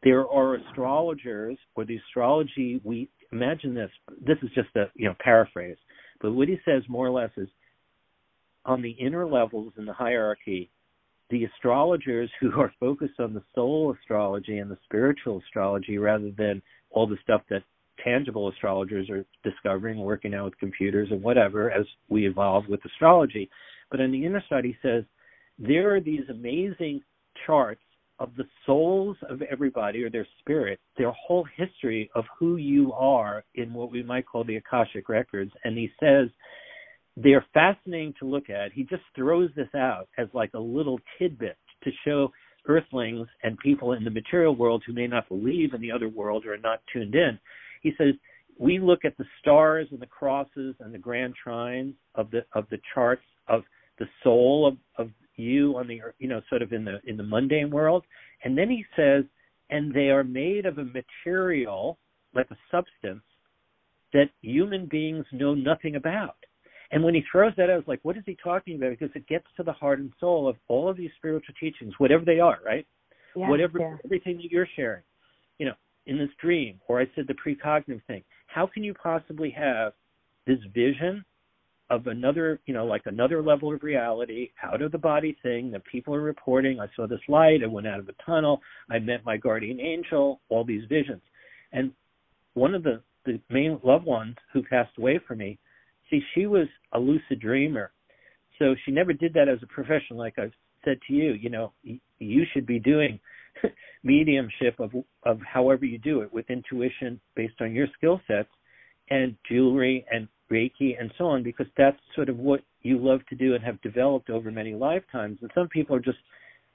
there are astrologers or the astrology we imagine this this is just a you know paraphrase but what he says more or less is on the inner levels in the hierarchy the astrologers who are focused on the soul astrology and the spiritual astrology rather than all the stuff that tangible astrologers are discovering working out with computers and whatever as we evolve with astrology but on the inner side he says there are these amazing charts of the souls of everybody or their spirit, their whole history of who you are in what we might call the Akashic records. And he says they're fascinating to look at. He just throws this out as like a little tidbit to show earthlings and people in the material world who may not believe in the other world or are not tuned in. He says we look at the stars and the crosses and the grand trines of the of the charts of the soul of, of you on the you know sort of in the in the mundane world and then he says and they are made of a material like a substance that human beings know nothing about and when he throws that out, I was like, what is he talking about? Because it gets to the heart and soul of all of these spiritual teachings, whatever they are, right? Yeah, whatever yeah. everything that you're sharing, you know, in this dream, or I said the precognitive thing. How can you possibly have this vision of another, you know, like another level of reality, out of the body thing that people are reporting? I saw this light. I went out of a tunnel. I met my guardian angel. All these visions, and one of the the main loved ones who passed away from me. See, she was a lucid dreamer, so she never did that as a profession. Like I've said to you, you know, you should be doing mediumship of of however you do it with intuition based on your skill sets and jewelry and reiki and so on because that's sort of what you love to do and have developed over many lifetimes and some people are just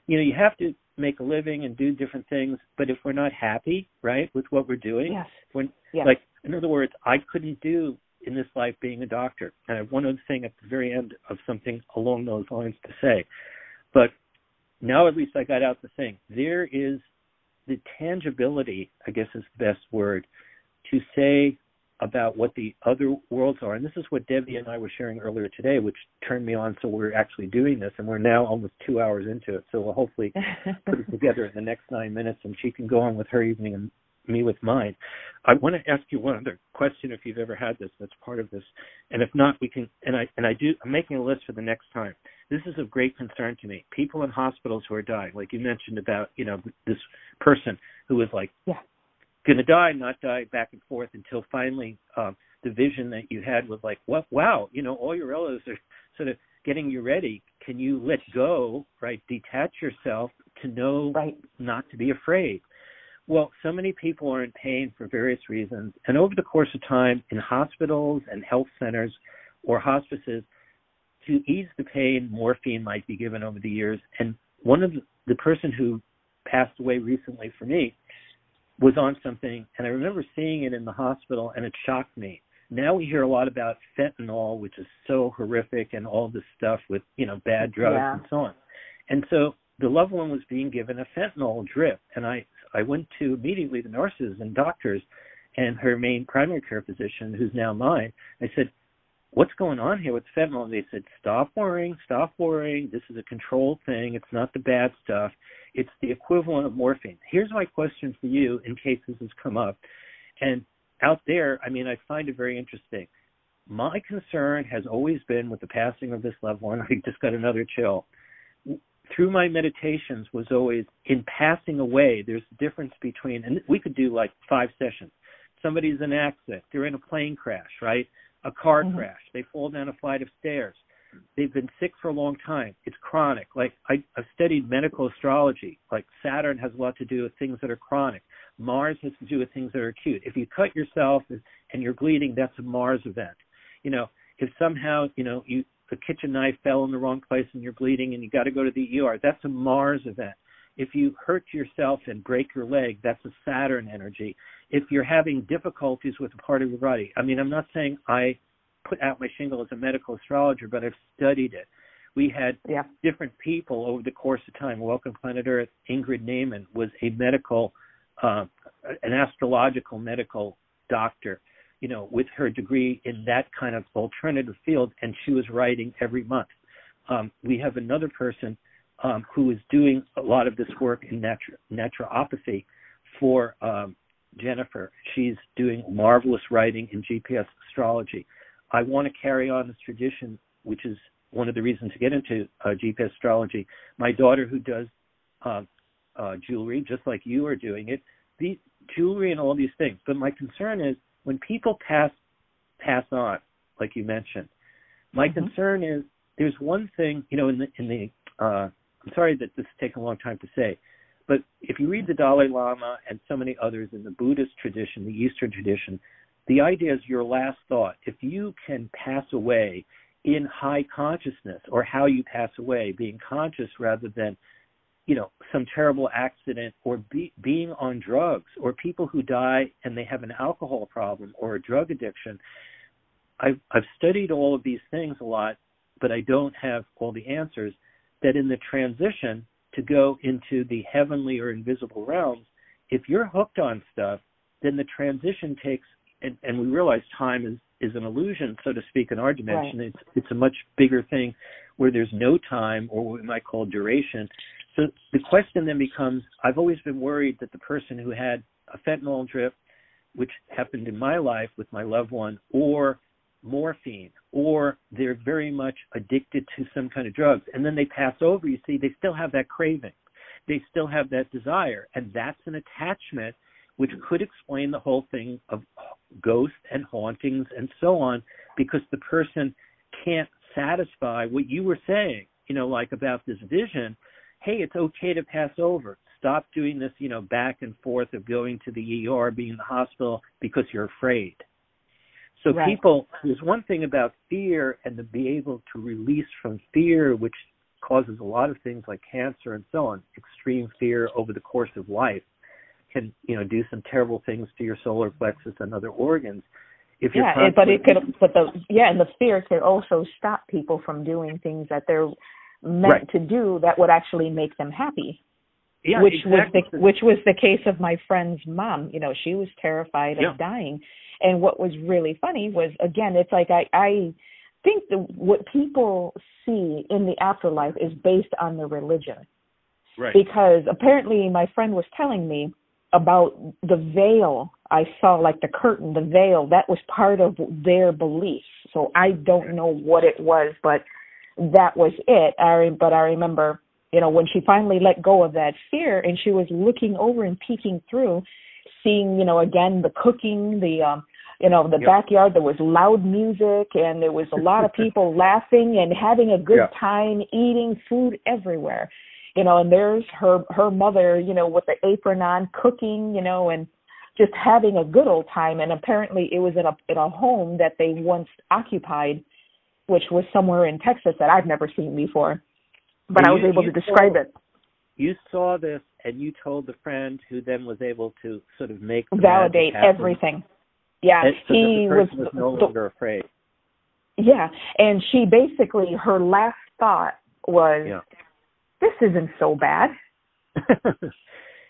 you know you have to make a living and do different things but if we're not happy right with what we're doing Yes. when Yes. like in other words i couldn't do in this life being a doctor and i have one other thing at the very end of something along those lines to say but now at least i got out the thing there is the tangibility i guess is the best word to say about what the other worlds are. And this is what Debbie and I were sharing earlier today, which turned me on. So we're actually doing this, and we're now almost two hours into it. So we'll hopefully put it together in the next nine minutes, and she can go on with her evening and me with mine. I want to ask you one other question if you've ever had this that's part of this. And if not, we can and I and I do I'm making a list for the next time. This is of great concern to me. People in hospitals who are dying, like you mentioned about, you know, this person who was like yeah going to die, not die back and forth until finally um, the vision that you had was like, what, wow, you know, all your relatives are sort of getting you ready. Can you let go, right? Detach yourself to know right. not to be afraid. Well, so many people are in pain for various reasons. And over the course of time in hospitals and health centers or hospices, to ease the pain, morphine might be given over the years. And one of the, the person who passed away recently for me was on something, and I remember seeing it in the hospital, and it shocked me. Now we hear a lot about fentanyl, which is so horrific, and all this stuff with you know bad drugs yeah. and so on. And so the loved one was being given a fentanyl drip, and I I went to immediately the nurses and doctors, and her main primary care physician, who's now mine. I said, what's going on here with fentanyl? And they said, stop worrying, stop worrying. This is a controlled thing. It's not the bad stuff. It's the equivalent of morphine. Here's my question for you in case this has come up. And out there, I mean, I find it very interesting. My concern has always been with the passing of this loved one. I just got another chill. Through my meditations was always in passing away. There's a difference between, and we could do like five sessions. Somebody's in an accident. They're in a plane crash, right? a car mm-hmm. crash, they fall down a flight of stairs. They've been sick for a long time. It's chronic. Like I, I've studied medical astrology. Like Saturn has a lot to do with things that are chronic. Mars has to do with things that are acute. If you cut yourself and you're bleeding, that's a Mars event. You know, if somehow you know you a kitchen knife fell in the wrong place and you're bleeding and you got to go to the ER, that's a Mars event. If you hurt yourself and break your leg, that's a Saturn energy. If you're having difficulties with a part of your body, I mean, I'm not saying I put out my shingle as a medical astrologer, but I've studied it. We had yeah. different people over the course of time. Welcome Planet Earth. Ingrid Neiman was a medical, uh, an astrological medical doctor, you know, with her degree in that kind of alternative field, and she was writing every month. Um, we have another person um, who is doing a lot of this work in natu- naturopathy for um, Jennifer. She's doing marvelous writing in GPS astrology. I want to carry on this tradition, which is one of the reasons to get into uh, GPS astrology. My daughter, who does uh, uh, jewelry, just like you are doing it, the jewelry and all these things. But my concern is when people pass pass on, like you mentioned. My mm-hmm. concern is there's one thing, you know, in the in the uh, I'm sorry that this takes a long time to say, but if you read the Dalai Lama and so many others in the Buddhist tradition, the Eastern tradition, the idea is your last thought. If you can pass away in high consciousness or how you pass away, being conscious rather than, you know, some terrible accident or be, being on drugs or people who die and they have an alcohol problem or a drug addiction. I've, I've studied all of these things a lot, but I don't have all the answers that in the transition to go into the heavenly or invisible realms, if you're hooked on stuff, then the transition takes, and, and we realize time is, is an illusion, so to speak, in our dimension. Right. It's, it's a much bigger thing where there's no time or what we might call duration. So the question then becomes I've always been worried that the person who had a fentanyl drip, which happened in my life with my loved one, or morphine or they're very much addicted to some kind of drugs and then they pass over you see they still have that craving. They still have that desire and that's an attachment which could explain the whole thing of ghosts and hauntings and so on because the person can't satisfy what you were saying you know like about this vision hey it's okay to pass over stop doing this you know back and forth of going to the ER being in the hospital because you're afraid so right. people, there's one thing about fear and to be able to release from fear, which causes a lot of things like cancer and so on. Extreme fear over the course of life can, you know, do some terrible things to your solar plexus and other organs. If yeah, but it could, but the yeah, and the fear could also stop people from doing things that they're meant right. to do that would actually make them happy. Yeah, which exactly. was the which was the case of my friend's mom. You know, she was terrified Yeah. of dying. And what was really funny was again, it's like I I think the what people see in the afterlife is based on the religion right. because apparently my friend was telling me about the veil I saw like the curtain the veil that was part of their belief so I don't know what it was but that was it I re- but I remember you know when she finally let go of that fear and she was looking over and peeking through seeing you know again the cooking the um you know the Yep. backyard there was loud music and there was a lot of people laughing and having a good Yeah. time eating food everywhere you know and there's her her mother you know with the apron on cooking you know and just having a good old time and apparently it was in a in a home that they once occupied which was somewhere in Texas that I've never seen before but Well, I was able to describe saw- it you saw this and you told the friend who then was able to sort of make the validate everything yeah so he was was no longer afraid. Yeah, and she basically her last thought was, Yeah. "This isn't so bad,"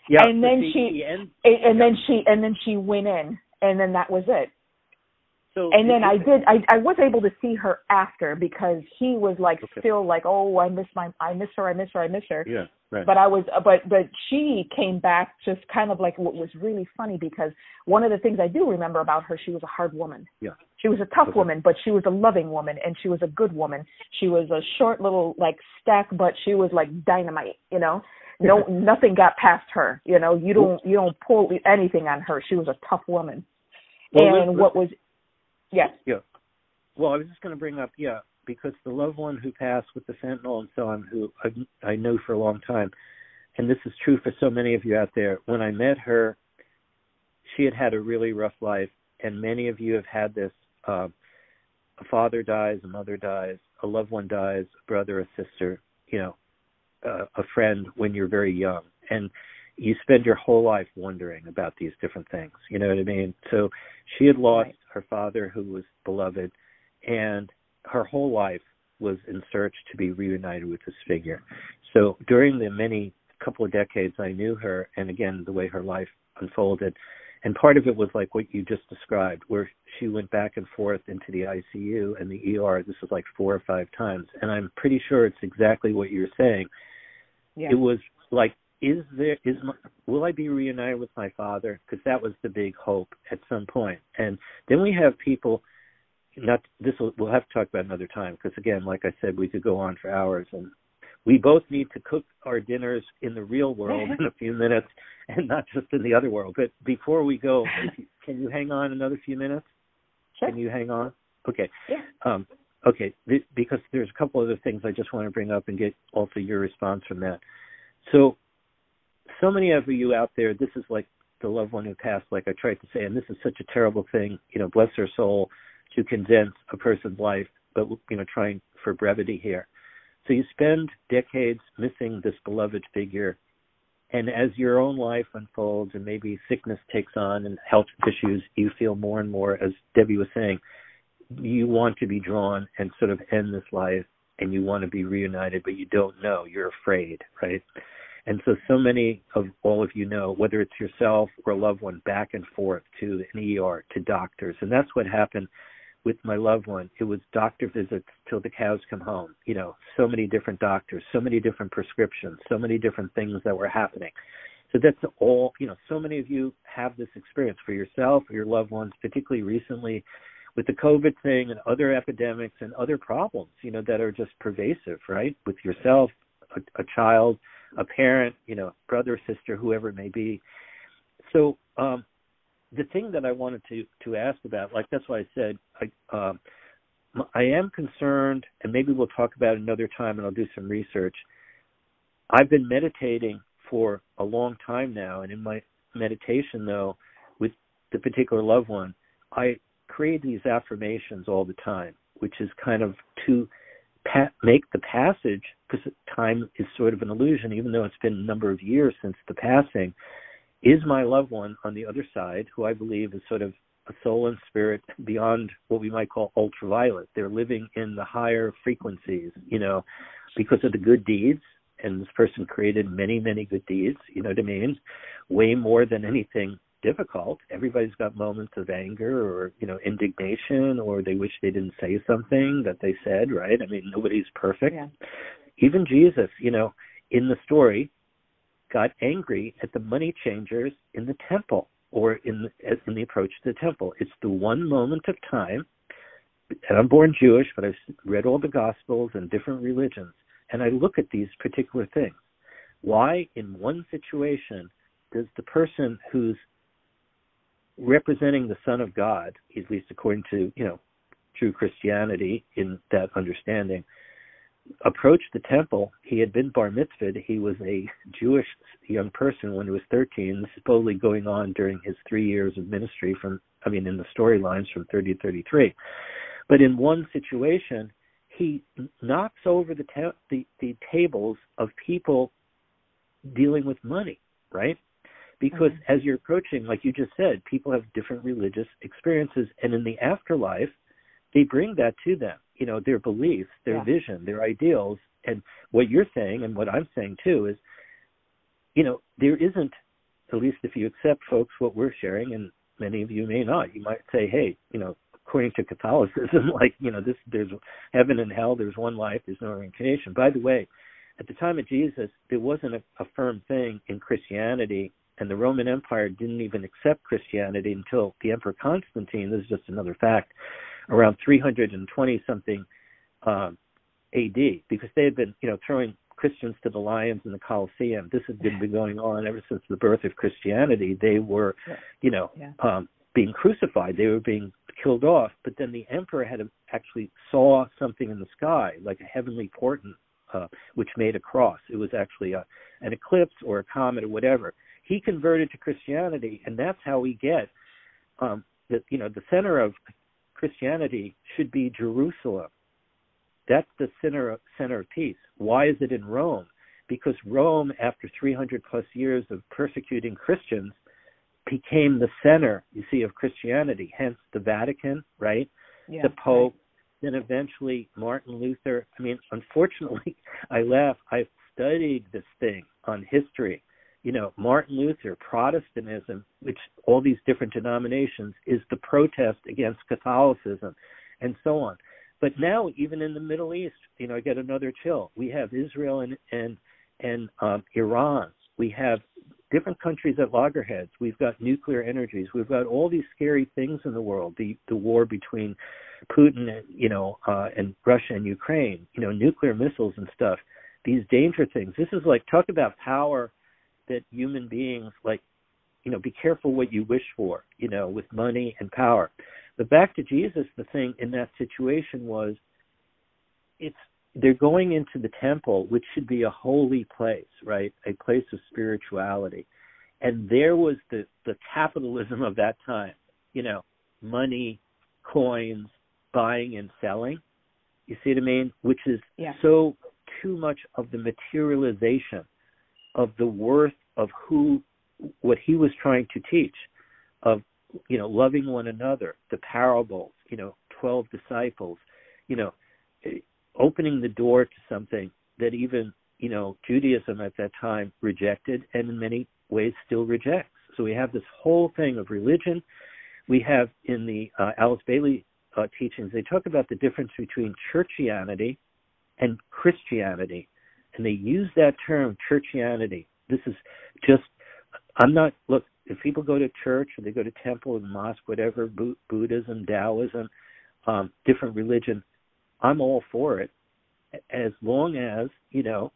yeah. And then she- the and, and then she and then she went in, and then that was it. So And then I did, I I was able to see her after because he was like Okay. still like, "Oh, I miss my, I miss her, I miss her, I miss her." Yeah. Right. But I was, but but she came back just kind of like what was really funny because one of the things I do remember about her, she was a hard woman. Yeah. She was a tough Okay. woman, but she was a loving woman and she was a good woman. She was a short little like stack, but she was like dynamite, you know. No, nothing got past her. You know, you don't you don't pull anything on her. She was a tough woman. Well, and what was, yes, Yeah. Well, I was just going to bring up, yeah, because the loved one who passed with the fentanyl and so on, who I, I know for a long time, and this is true for so many of you out there. When I met her, she had had a really rough life, and many of you have had this. Uh, a father dies, a mother dies, a loved one dies, a brother, a sister, you know, uh, a friend when you're very young, and you spend your whole life wondering about these different things. You know what I mean? So she had lost Right. Her father, who was beloved, and her whole life was in search to be reunited with this figure. So during the many couple of decades I knew her, and again the way her life unfolded, and part of it was like what you just described, where she went back and forth into the ICU and the ER. This was like four or five times, and I'm pretty sure it's exactly what you're saying. yeah, It was like, is there is my, will I be reunited with my father? Because that was the big hope at some point. And then we have people. Not this. Will, we'll have to talk about another time because again, like I said, we could go on for hours, and we both need to cook our dinners in the real world in a few minutes, and not just in the other world. But before we go, you, can you hang on another few minutes? sure, Can you hang on? Okay. yeah, Um, okay, th- because there's a couple other things I just want to bring up and get also your response from that. So, so many of you out there, this is like the loved one who passed, like I tried to say, and this is such a terrible thing, you know, bless her soul, to condense a person's life, but, you know, trying for brevity here. So you spend decades missing this beloved figure, and as your own life unfolds and maybe sickness takes on and health issues, you feel more and more, as Debbie was saying, you want to be drawn and sort of end this life and you want to be reunited, but you don't know. You're afraid, right? And so, so many of all of you know, whether it's yourself or a loved one, back and forth to an ER, to doctors. And that's what happened with my loved one. It was doctor visits till the cows come home. You know, so many different doctors, so many different prescriptions, so many different things that were happening. So that's all, you know, so many of you have this experience for yourself or your loved ones, particularly recently with the COVID thing and other epidemics and other problems, you know, that are just pervasive, right? With yourself, a, a child, a parent, you know, brother, sister, whoever it may be. So, um, the thing that I wanted to to ask about, like that's why I said I um, I am concerned, and maybe we'll talk about another time, and I'll do some research. I've been meditating for a long time now, and in my meditation, though, with the particular loved one, I create these affirmations all the time, which is kind of to pa- make the passage, because time is sort of an illusion, even though it's been a number of years since the passing, is my loved one on the other side, who I believe is sort of a soul and spirit beyond what we might call ultraviolet. They're living in the higher frequencies, you know, because of the good deeds and this person created many, many good deeds, you know what I mean? Way more than anything difficult. Everybody's got moments of anger or, you know, indignation or they wish they didn't say something that they said, right? I mean, nobody's perfect. Yeah. Even Jesus, you know, in the story, got angry at the money changers in the temple or in the, in the approach to the temple. It's the one moment of time. And I'm born Jewish, but I've read all the Gospels and different religions, and I look at these particular things. Why, in one situation, does the person who's representing the Son of God, at least according to you know true Christianity in that understanding, approached the temple. He had been bar mitzvahed. He was a Jewish young person when he was 13, supposedly going on during his three years of ministry from, I mean, in the storylines from 30 to 33. But in one situation, he knocks over the, ta- the, the tables of people dealing with money, right? Because mm-hmm. as you're approaching, like you just said, people have different religious experiences, and in the afterlife, they bring that to them you know their beliefs their yeah. vision their ideals and what you're saying and what i'm saying too is you know there isn't at least if you accept folks what we're sharing and many of you may not you might say hey you know according to catholicism like you know this there's heaven and hell there's one life there's no reincarnation by the way at the time of jesus there wasn't a, a firm thing in christianity and the roman empire didn't even accept christianity until the emperor constantine this is just another fact around 320 something um, AD because they had been, you know, throwing Christians to the lions in the Colosseum. This had been going on ever since the birth of Christianity. They were, you know, yeah. um, being crucified. They were being killed off. But then the emperor had actually saw something in the sky, like a heavenly portent, uh, which made a cross. It was actually a, an eclipse or a comet or whatever. He converted to Christianity, and that's how we get um, the you know the center of Christianity should be Jerusalem. That's the center of, center of peace. Why is it in Rome? Because Rome, after 300 plus years of persecuting Christians, became the center, you see, of Christianity. Hence the Vatican, right? Yeah, the Pope, right. then eventually Martin Luther. I mean, unfortunately, I laugh. I've studied this thing on history you know, Martin Luther, Protestantism, which all these different denominations is the protest against Catholicism and so on. But now, even in the Middle East, you know, I get another chill. We have Israel and and and um, Iran. We have different countries at loggerheads. We've got nuclear energies. We've got all these scary things in the world. The the war between Putin and you know uh, and Russia and Ukraine. You know, nuclear missiles and stuff. These danger things. This is like talk about power that human beings like you know be careful what you wish for you know with money and power. But back to jesus the thing in that situation was it's they're going into the temple which should be a holy place right? A place of spirituality. And there was the the capitalism of that time you know money coins buying and selling. You see what i mean? Which is yeah. so too much of the materialization of the worth of who what he was trying to teach of you know loving one another the parables you know 12 disciples you know opening the door to something that even you know Judaism at that time rejected and in many ways still rejects. So we have this whole thing of religion. We have in the uh, Alice Bailey uh, teachings they talk about the difference between churchianity and Christianity and they use that term churchianity. This is just I'm not look if people go to church or they go to temple and mosque, whatever, Buddhism, Taoism, um, different religion, I'm all for it, as long as you know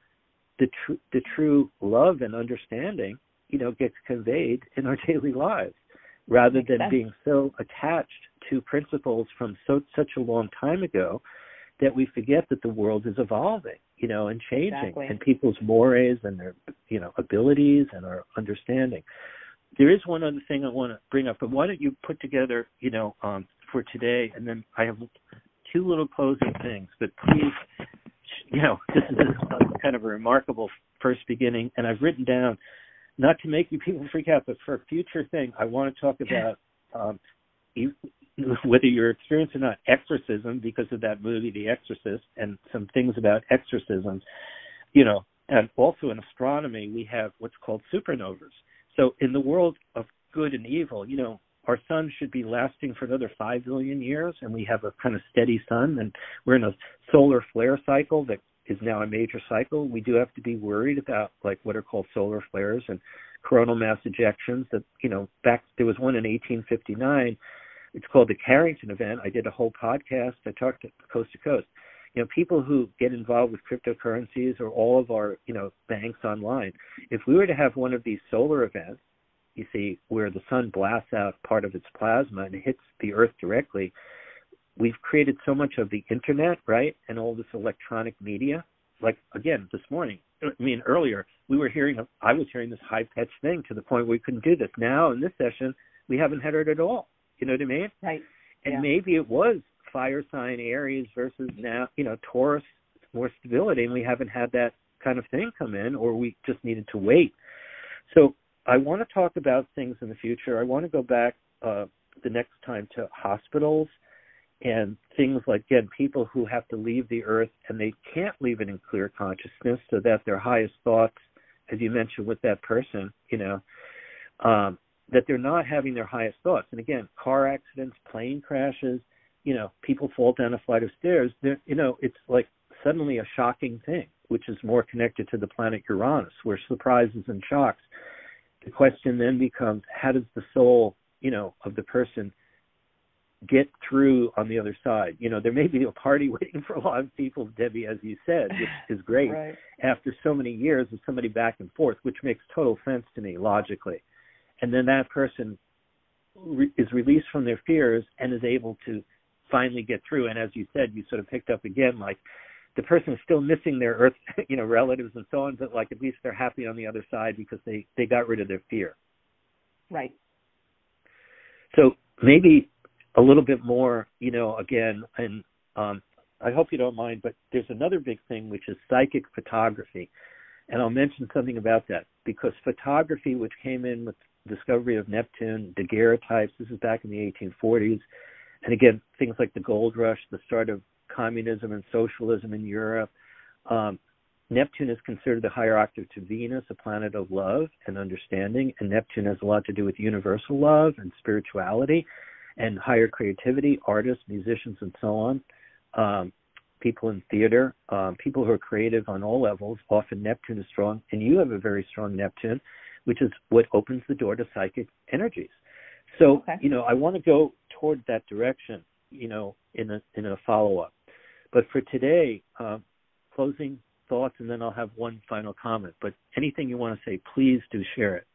the true the true love and understanding, you know, gets conveyed in our daily lives, rather Makes than sense. being so attached to principles from so such a long time ago that we forget that the world is evolving you know, and changing exactly. and people's mores and their, you know, abilities and our understanding. There is one other thing I want to bring up, but why don't you put together, you know, um, for today, and then I have two little closing things, but please, you know, this is kind of a remarkable first beginning, and I've written down, not to make you people freak out, but for a future thing, I want to talk about um, whether you're experienced or not, exorcism because of that movie, The Exorcist, and some things about exorcisms, you know, And also in astronomy, we have what's called supernovas. So in the world of good and evil, you know, our sun should be lasting for another 5 billion years and we have a kind of steady sun and we're in a solar flare cycle that is now a major cycle. We do have to be worried about like what are called solar flares and coronal mass ejections that, you know, back there was one in 1859. It's called the Carrington event. I did a whole podcast. I talked to coast to coast. You know, people who get involved with cryptocurrencies or all of our, you know, banks online, if we were to have one of these solar events, you see, where the sun blasts out part of its plasma and hits the earth directly, we've created so much of the internet, right? And all this electronic media. Like again, this morning, I mean earlier, we were hearing I was hearing this high pitched thing to the point where we couldn't do this. Now in this session, we haven't heard it at all. You know what I mean? Right. And yeah. maybe it was fire sign Aries versus now, you know, Taurus, more stability, and we haven't had that kind of thing come in, or we just needed to wait. So I want to talk about things in the future. I want to go back uh, the next time to hospitals and things like again people who have to leave the earth and they can't leave it in clear consciousness so that their highest thoughts as you mentioned with that person you know um that they're not having their highest thoughts and again car accidents plane crashes you know people fall down a flight of stairs they're you know it's like suddenly a shocking thing which is more connected to the planet uranus where surprises and shocks the question then becomes how does the soul you know of the person get through on the other side. You know, there may be a party waiting for a lot of people, Debbie, as you said, which is great right. after so many years of somebody back and forth, which makes total sense to me logically. And then that person re- is released from their fears and is able to finally get through. And as you said, you sort of picked up again, like the person is still missing their earth, you know, relatives and so on, but like at least they're happy on the other side because they they got rid of their fear. Right. So maybe a little bit more, you know, again, and um, I hope you don't mind, but there's another big thing which is psychic photography, and I'll mention something about that because photography, which came in with discovery of Neptune, daguerreotypes, this is back in the 1840s, and again, things like the gold rush, the start of communism and socialism in Europe. Um, Neptune is considered the higher octave to Venus, a planet of love and understanding, and Neptune has a lot to do with universal love and spirituality and higher creativity, artists, musicians, and so on. Um, people in theater, um, people who are creative on all levels. Often Neptune is strong, and you have a very strong Neptune, which is what opens the door to psychic energies. So, okay. you know, I want to go toward that direction, you know, in a in a follow up. But for today, uh, closing thoughts, and then I'll have one final comment. But anything you want to say, please do share it.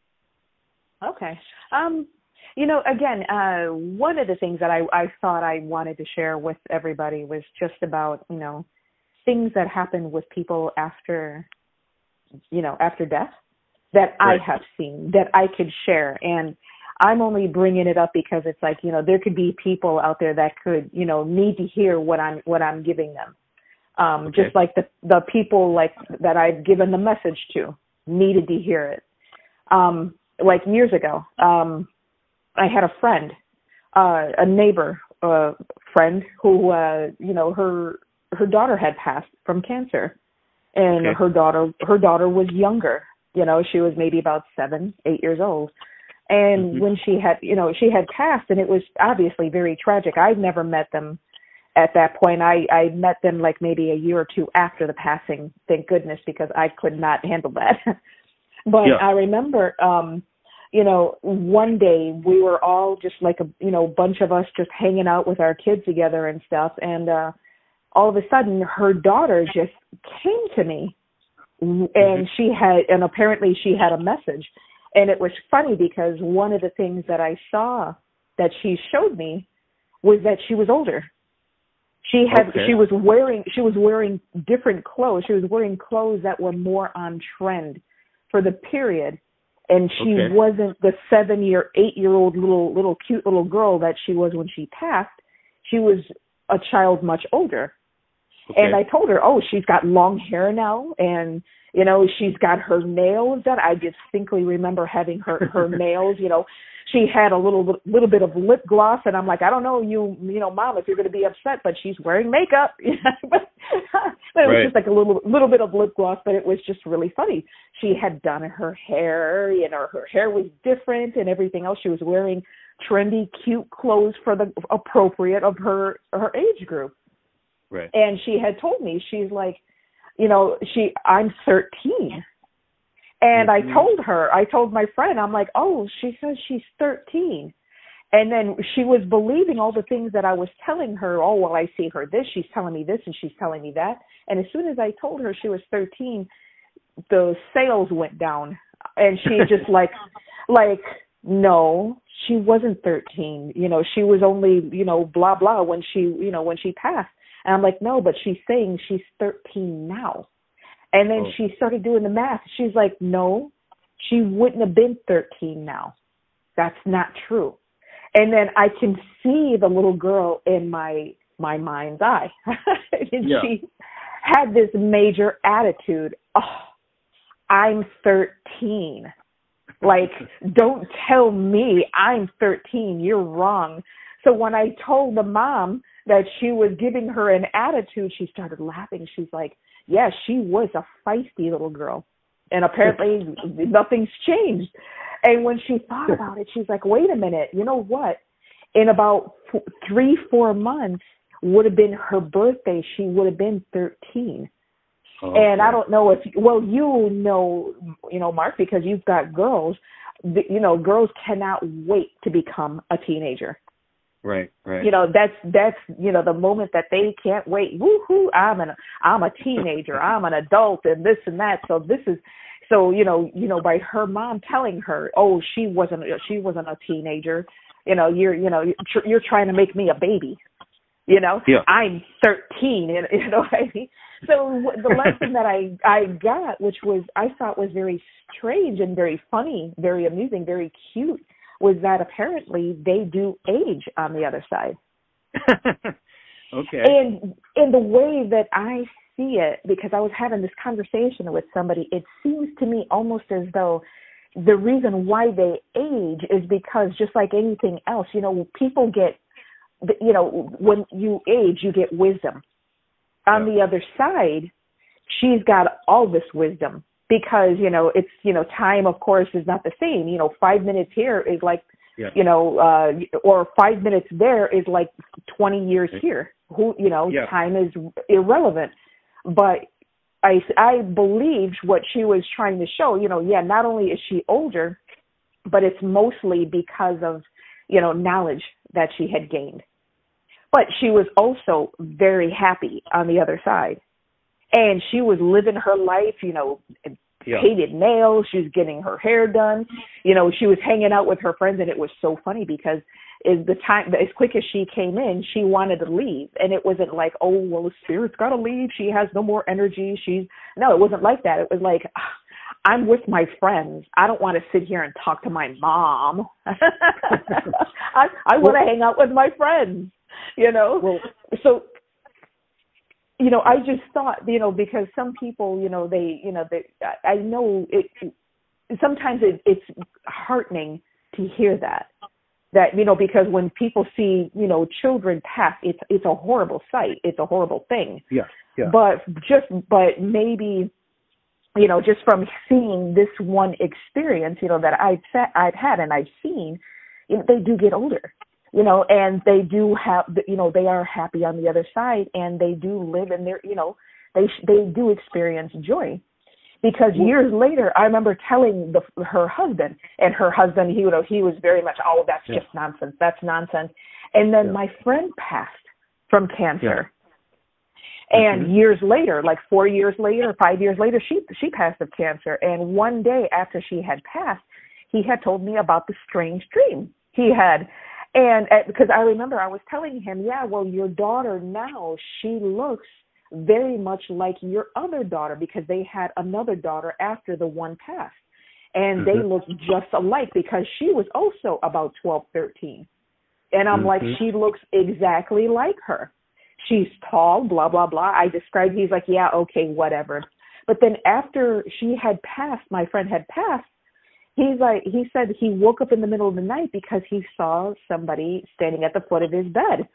Okay. Um, you know, again, uh, one of the things that I, I thought I wanted to share with everybody was just about, you know, things that happen with people after, you know, after death that right. I have seen that I could share. And I'm only bringing it up because it's like, you know, there could be people out there that could, you know, need to hear what I'm, what I'm giving them. Um, okay. just like the, the people like that I've given the message to needed to hear it. Um, like years ago, um, I had a friend, uh, a neighbor, uh, friend who, uh, you know, her, her daughter had passed from cancer and okay. her daughter, her daughter was younger, you know, she was maybe about seven, eight years old. And Mhm. when she had, you know, she had passed and it was obviously very tragic. I'd never met them at that point. I, I met them like maybe a year or two after the passing, thank goodness, because I could not handle that. but Yeah. I remember, um, you know, one day we were all just like a you know bunch of us just hanging out with our kids together and stuff, and uh all of a sudden her daughter just came to me, and Mhm. she had and apparently she had a message, and it was funny because one of the things that I saw that she showed me was that she was older. She had Okay. she was wearing she was wearing different clothes. She was wearing clothes that were more on trend for the period and she Okay. wasn't the seven year eight year old little little cute little girl that she was when she passed she was a child much older Okay. and i told her oh she's got long hair now and You know, she's got her nails done. I distinctly remember having her her nails. You know, she had a little little bit of lip gloss, and I'm like, I don't know, you you know, mom, if you're going to be upset, but she's wearing makeup. but, but it was Right. just like a little little bit of lip gloss, but it was just really funny. She had done her hair, you know, her hair was different and everything else. She was wearing trendy, cute clothes for the appropriate of her her age group Right. and she had told me she's like you know she i'm 13 and Mhm. i told her i told my friend i'm like oh she says she's 13 and then she was believing all the things that i was telling her. Oh well i see her this she's telling me this and she's telling me that. And as soon as i told her she was 13 the sales went down. And she just like like no she wasn't 13 you know she was only you know blah blah when she you know when she passed and i'm like no but she's saying she's 13 now. And then Oh. she started doing the math. She's like no she wouldn't have been 13 now. That's not true. And then i can see the little girl in my my mind's eye. And Yeah. she had this major attitude. Oh i'm 13 like don't tell me i'm 13 you're wrong. So when i told the mom that she was giving her an attitude she started laughing. She's like yeah she was a feisty little girl. And apparently nothing's changed. And when she thought about it she's like wait a minute. You know what? In about f- three four months would have been her birthday. She would have been 13 Oh, and I don't know if well you know you know Mark because you've got girls. You know girls cannot wait to become a teenager Right. Right. you know that's that's you know the moment that they can't wait woohoo I'm an I'm a teenager I'm an adult and this and that so this is so you know you know by her mom telling her oh she wasn't she wasn't a teenager you know you're you know you're, tr- you're trying to make me a baby you know Yeah. i'm 13 and you know what i mean so the lesson that i i got which was i thought was very strange and very funny very amusing very cute was that apparently they do age on the other side okay. and in the way that I see it, because I was having this conversation with somebody, it seems to me almost as though the reason why they age is because just like anything else, you know, people get, you know, when you age, you get wisdom. On Yeah. the other side, she's got all this wisdom because, you know, it's, you know, time, of course, is not the same. You know, five minutes here is like Yeah. you know, uh, or five minutes there is like 20 years here. Who, you know, Yeah. time is irrelevant. But I, I believed what she was trying to show, you know, yeah, not only is she older, but it's mostly because of, you know, knowledge that she had gained. But she was also very happy on the other side. And she was living her life, you know, Yeah. painted nails. She was getting her hair done. You know, she was hanging out with her friends, and it was so funny because is the time as quick as she came in, she wanted to leave, and it wasn't like, oh well, the spirit's got to leave. She has no more energy. She's no, it wasn't like that. It was like. "Ah, I'm with my friends. I don't want to sit here and talk to my mom. I I want to hang out with my friends, you know. Well, so you know, I just thought, you know, because some people, you know, they, you know, they, I know it. Sometimes it, it's heartening to hear that, that you know, because when people see, you know, children pass, it's it's a horrible sight. It's a horrible thing. yeah. Yeah. But just, but maybe, you know, just from seeing this one experience, you know, that I've I've had and I've seen, you know, they do get older you know and they do have you know they are happy on the other side and they do live in their you know they they do experience joy because years later i remember telling the her husband and her husband he you know he was very much oh that's Yeah. just nonsense that's nonsense and then Yeah. my friend passed from cancer Yeah. and Mhm. years later like 4 years later 5 years later she she passed of cancer and one day after she had passed he had told me about the strange dream he had and uh, because I remember I was telling him, yeah, well, your daughter now, she looks very much like your other daughter because they had another daughter after the one passed. And they Mhm. look just alike because she was also about twelve, thirteen. And I'm like, Mhm. she looks exactly like her. She's tall, blah, blah, blah. I described, he's like, yeah, okay, whatever. But then after she had passed, my friend had passed, he's like he said he woke up in the middle of the night because he saw somebody standing at the foot of his bed.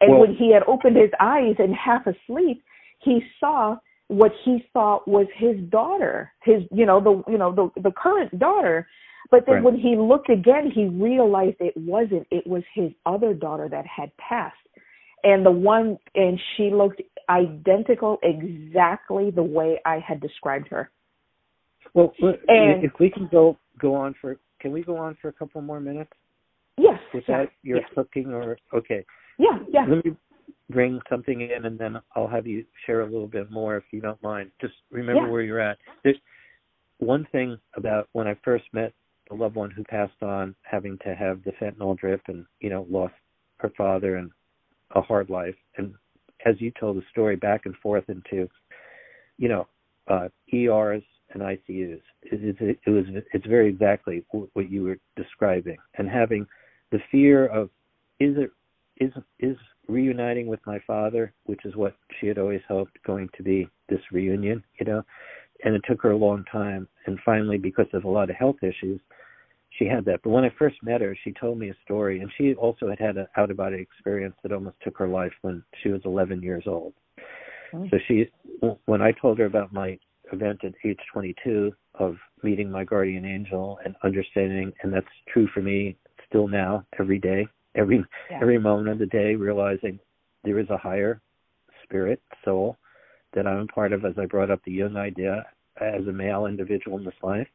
And well, when he had opened his eyes and half asleep, he saw what he thought was his daughter, his you know the you know the the current daughter. But then right. when he looked again, he realized it wasn't. It was his other daughter that had passed, and the one and she looked identical, exactly the way I had described her. Well, and, if we can go go on for, can we go on for a couple more minutes? Yes. Without your yes. cooking or okay. Yeah, yeah. Let me bring something in, and then I'll have you share a little bit more if you don't mind. Just remember yeah. where you're at. There's one thing about when I first met a loved one who passed on, having to have the fentanyl drip, and you know, lost her father and a hard life, and as you told the story, back and forth into, you know, uh, ERs and ICUs. It, it, it was it's very exactly what you were describing, and having the fear of is it is is reuniting with my father, which is what she had always hoped going to be this reunion, you know. And it took her a long time, and finally, because of a lot of health issues, she had that. But when I first met her, she told me a story, and she also had had an out of body experience that almost took her life when she was 11 years old. Mm-hmm. So she, when I told her about my event at age 22 of meeting my guardian angel and understanding, and that's true for me still now, every day, every yeah. every moment of the day, realizing there is a higher spirit, soul that I'm a part of. As I brought up the Jung idea as a male individual in this life,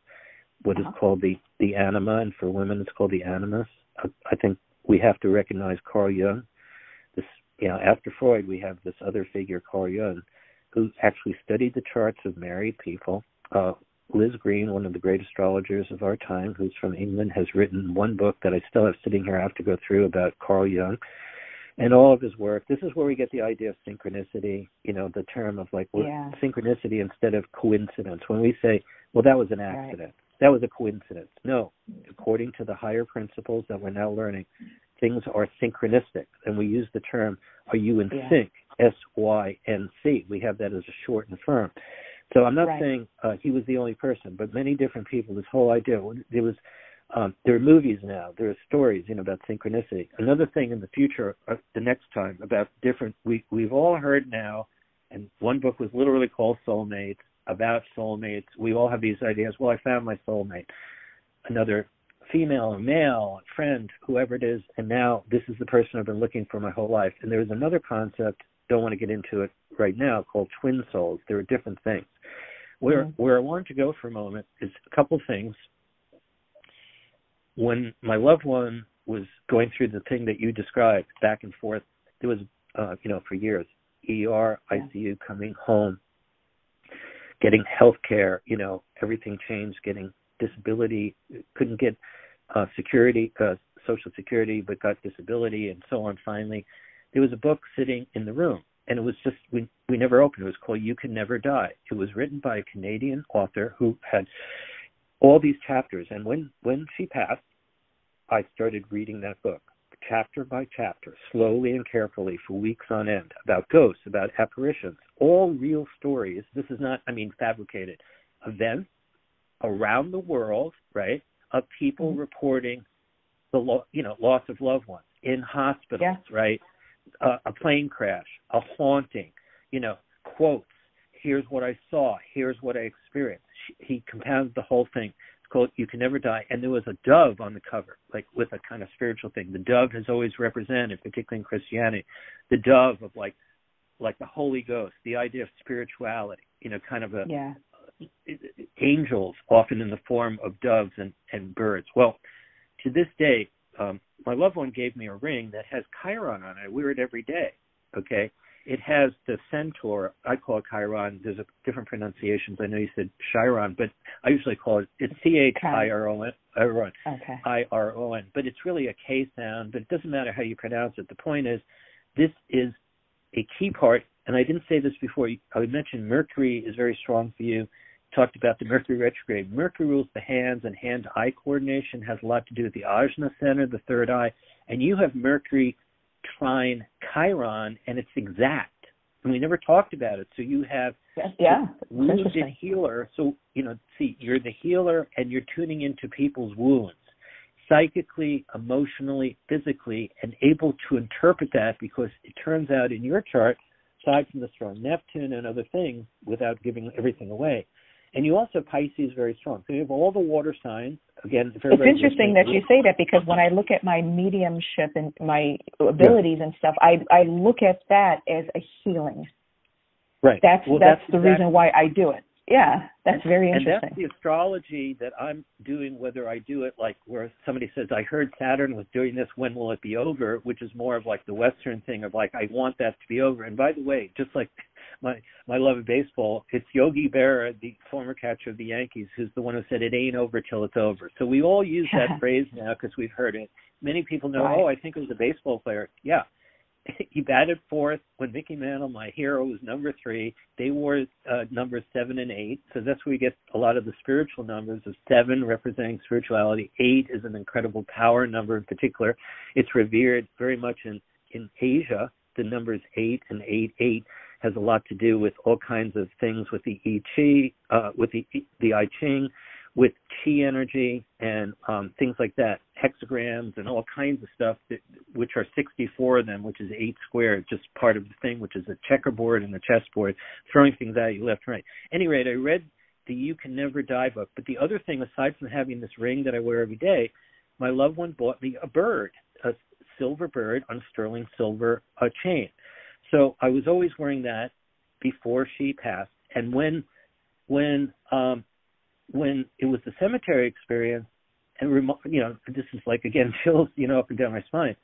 what uh-huh. is called the the anima, and for women it's called the animus. I, I think we have to recognize Carl Jung. This, you know, after Freud, we have this other figure, Carl Jung, who actually studied the charts of married people. Uh, Liz Greene, one of the great astrologers of our time, who's from England, has written one book that I still have sitting here. I have to go through about Carl Jung and all of his work. This is where we get the idea of synchronicity. You know, the term of like yeah. synchronicity instead of coincidence. When we say, "Well, that was an accident," right that was a coincidence. No, according to the higher principles that we're now learning, things are synchronistic, and we use the term "Are you in yeah. sync?" S Y N C. We have that as a short and firm. So I'm not right. saying uh, he was the only person, but many different people. This whole idea. There was um, there are movies now. There are stories, you know, about synchronicity. Another thing in the future, uh, the next time, about different. We we've all heard now, and one book was literally called Soulmates about soulmates. We all have these ideas. Well, I found my soulmate. Another female or male, friend, whoever it is, and now this is the person I've been looking for my whole life. And there's another concept, don't want to get into it right now, called twin souls. There are different things. Where mm-hmm. where I want to go for a moment is a couple things. When my loved one was going through the thing that you described, back and forth, there was uh, you know, for years, ER, yeah. ICU, coming home, getting health care, you know, everything changed, getting disability, couldn't get uh, security, uh, social security, but got disability and so on finally. There was a book sitting in the room and it was just we we never opened. It It was called You Can Never Die. It was written by a Canadian author who had all these chapters and when when she passed I started reading that book chapter by chapter, slowly and carefully for weeks on end, about ghosts, about apparitions, all real stories. This is not, I mean, fabricated events around the world, right, of people mm-hmm. reporting the lo- you know loss of loved ones in hospitals, yeah. right, uh, a plane crash, a haunting, you know, quotes. Here's what I saw. Here's what I experienced. He compounded the whole thing It's called You Can Never Die, and there was a dove on the cover, like with a kind of spiritual thing. The dove has always represented, particularly in Christianity, the dove of like like the Holy Ghost, the idea of spirituality, you know, kind of a yeah. angels often in the form of doves and, and birds. Well, to this day, um, my loved one gave me a ring that has Chiron on it. I wear it every day. Okay it has the centaur. I call it Chiron. There's a different pronunciations. I know you said Chiron, but I usually call it it's C H I R O N. Okay. I R O N. But it's really a K sound. But it doesn't matter how you pronounce it. The point is, this is a key part. And I didn't say this before. I would mention Mercury is very strong for you. Talked about the Mercury retrograde. Mercury rules the hands, and hand-eye coordination has a lot to do with the ajna center, the third eye. And you have Mercury trine Chiron, and it's exact. And we never talked about it. So you have Yeah, wounded healer. So you know, see, you're the healer, and you're tuning into people's wounds, psychically, emotionally, physically, and able to interpret that because it turns out in your chart, aside from the strong Neptune and other things, without giving everything away, and you also Pisces very strong. So you have all the water signs. Again, it's very interesting that you say that because when I look at my mediumship and my abilities yeah. and stuff, I I look at that as a healing. Right. That's well, that's, that's the exactly, reason why I do it. Yeah, that's very interesting. And that's the astrology that I'm doing, whether I do it like where somebody says, I heard Saturn was doing this, when will it be over? Which is more of like the Western thing of like, I want that to be over. And by the way, just like my my love of baseball, it's Yogi Berra, the former catcher of the Yankees, who's the one who said, it ain't over till it's over. So we all use that phrase now because we've heard it. Many people know, right. oh, I think it was a baseball player. Yeah, he batted fourth when Mickey Mantle, my hero, was number three. They wore uh, numbers seven and eight, so that's where we get a lot of the spiritual numbers of seven representing spirituality. Eight is an incredible power number in particular. It's revered very much in in Asia. The numbers eight and eight eight has a lot to do with all kinds of things with the I Ching, uh, with the the I Ching, with chi energy and um, things like that, hexagrams and all kinds of stuff, that, which are 64 of them, which is eight squared, just part of the thing, which is a checkerboard and a chessboard, throwing things at you left and right. Any rate, I read the You Can Never Die book, but the other thing, aside from having this ring that I wear every day, my loved one bought me a bird, a silver bird on sterling silver uh, chain. So I was always wearing that before she passed, and when when um when it was the cemetery experience, and you know, this is like again chills, you know, up and down my spine.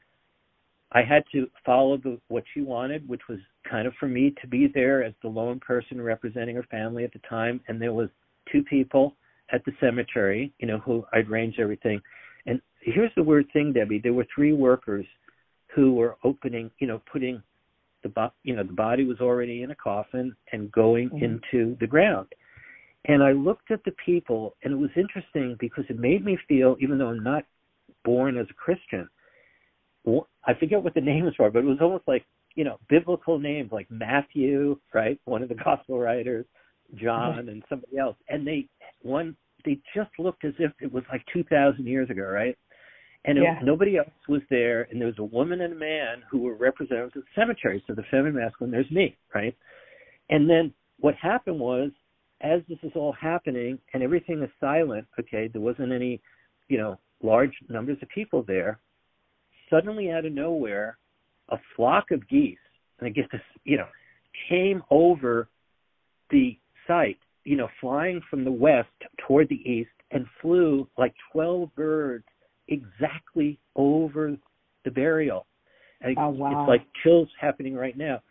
I had to follow the what she wanted, which was kind of for me to be there as the lone person representing her family at the time, and there was two people at the cemetery, you know, who I'd arranged everything. And here's the weird thing, Debbie. There were three workers who were opening, you know, putting the bo- you know the body was already in a coffin and going mm-hmm. into the ground and I looked at the people, and it was interesting because it made me feel, even though I'm not born as a Christian, I forget what the names were, but it was almost like, you know, biblical names like Matthew, right? One of the gospel writers, John, and somebody else. And they, one, they just looked as if it was like 2,000 years ago, right? And it, yeah. nobody else was there, and there was a woman and a man who were representatives of the cemetery. So the feminine masculine, there's me, right? And then what happened was as this is all happening and everything is silent, okay, there wasn't any, you know, large numbers of people there. Suddenly, out of nowhere, a flock of geese, and I guess this, you know, came over the site, you know, flying from the west toward the east and flew like 12 birds exactly over the burial. And oh, wow. It's like chills happening right now.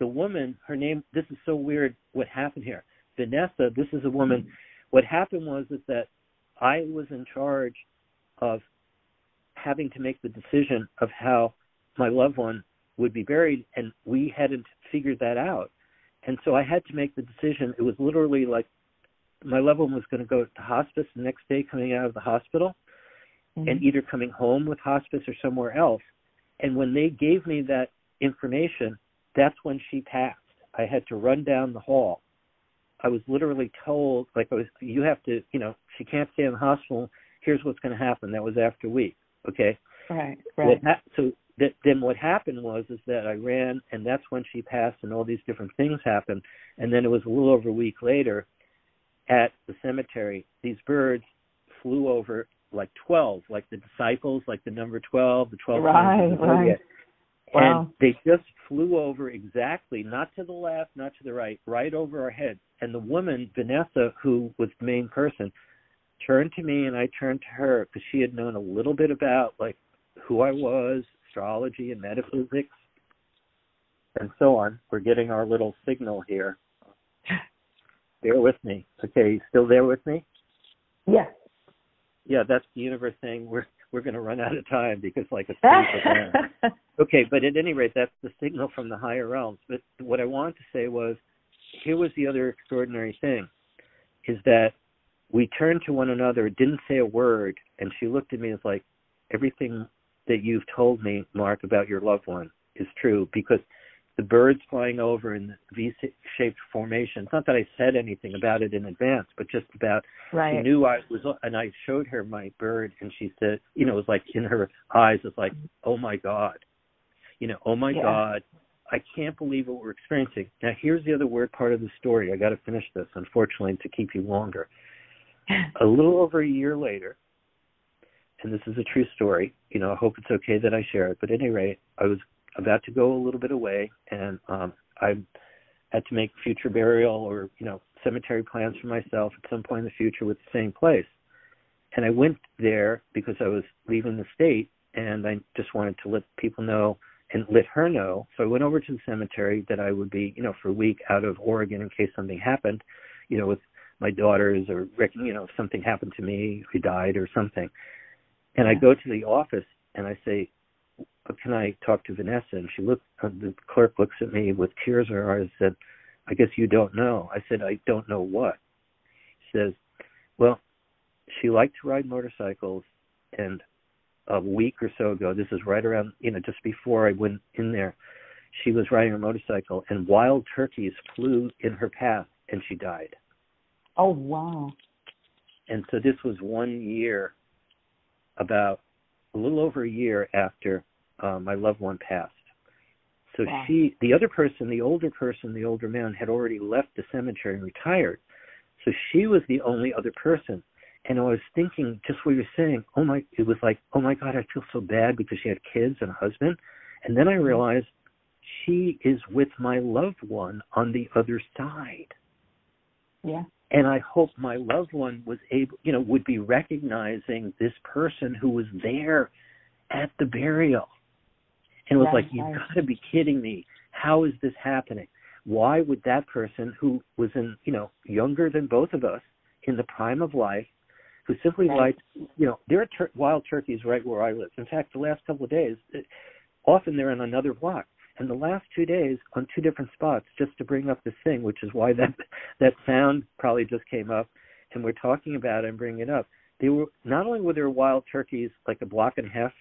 The woman, her name, this is so weird what happened here. Vanessa, this is a woman. What happened was is that I was in charge of having to make the decision of how my loved one would be buried, and we hadn't figured that out. And so I had to make the decision. It was literally like my loved one was going to go to hospice the next day, coming out of the hospital, mm-hmm. and either coming home with hospice or somewhere else. And when they gave me that information, that's when she passed. I had to run down the hall I was literally told, like, I was, you have to, you know, she can't stay in the hospital. Here's what's going to happen. That was after a week. Okay. Right. Right. Ha- so that, then what happened was is that I ran, and that's when she passed, and all these different things happened. And then it was a little over a week later, at the cemetery, these birds flew over like twelve, like the disciples, like the number twelve, the twelve. Right. Right. Wow. And they just flew over exactly, not to the left, not to the right, right over our heads. And the woman, Vanessa, who was the main person, turned to me and I turned to her because she had known a little bit about like who I was, astrology and metaphysics, and so on. We're getting our little signal here. Bear with me. Okay, you still there with me? Yes. Yeah, that's the universe saying we're we're going to run out of time because like a okay but at any rate that's the signal from the higher realms. But what i wanted to say was here was the other extraordinary thing is that we turned to one another didn't say a word and she looked at me as like everything that you've told me mark about your loved one is true because the birds flying over in the V-shaped formation. It's not that I said anything about it in advance, but just about right. she knew I was, and I showed her my bird, and she said, you know, it was like in her eyes, it's like, oh my god, you know, oh my yeah. god, I can't believe what we're experiencing. Now, here's the other weird part of the story. I got to finish this, unfortunately, to keep you longer. a little over a year later, and this is a true story. You know, I hope it's okay that I share it. But at any rate, I was about to go a little bit away, and um, I had to make future burial or you know cemetery plans for myself at some point in the future with the same place. And I went there because I was leaving the state, and I just wanted to let people know and let her know. So I went over to the cemetery that I would be, you know, for a week out of Oregon in case something happened, you know, with my daughters or you know, if something happened to me, if he died or something. And I go to the office and I say, "Can I talk to Vanessa?" And she looked. Uh, the clerk looks at me with tears in her eyes. and Said, "I guess you don't know." I said, "I don't know what." She says, "Well, she liked to ride motorcycles, and a week or so ago, this is right around, you know, just before I went in there, she was riding her motorcycle, and wild turkeys flew in her path, and she died." Oh wow! And so this was one year about a little over a year after uh, my loved one passed. So wow. she, the other person, the older person, the older man, had already left the cemetery and retired. So she was the only other person. And I was thinking, just what you're saying, oh my, it was like, oh my God, I feel so bad because she had kids and a husband. And then I Mm-hmm. realized she is with my loved one on the other side Yeah. and I hope my loved one was able, you know, would be recognizing this person who was there at the burial. And it was like, you've got to be kidding me. How is this happening? Why would that person who was in, you know, younger than both of us, in the prime of life, who simply Right. liked, you know, there are tur- wild turkeys right where I live. In fact, the last couple of days, it, often they're in another block. And the last two days on two different spots, just to bring up this thing, which is why that that sound probably just came up, and we're talking about it and bringing it up. They were not only were there wild turkeys like a block and a half,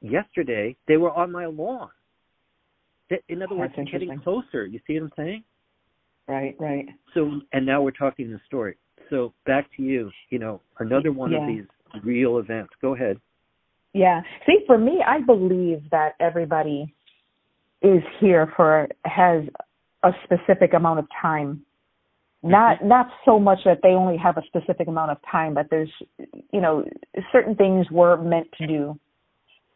yesterday they were on my lawn. In other words, That's getting closer. You see what I'm saying? Right. Right. So, and now we're talking the story. So back to you. You know, another one Yeah. of these real events. Go ahead. Yeah. See, for me, I believe that everybody is here for has a specific amount of time. Mm-hmm. Not not so much that they only have a specific amount of time, but there's you know certain things we're meant to do.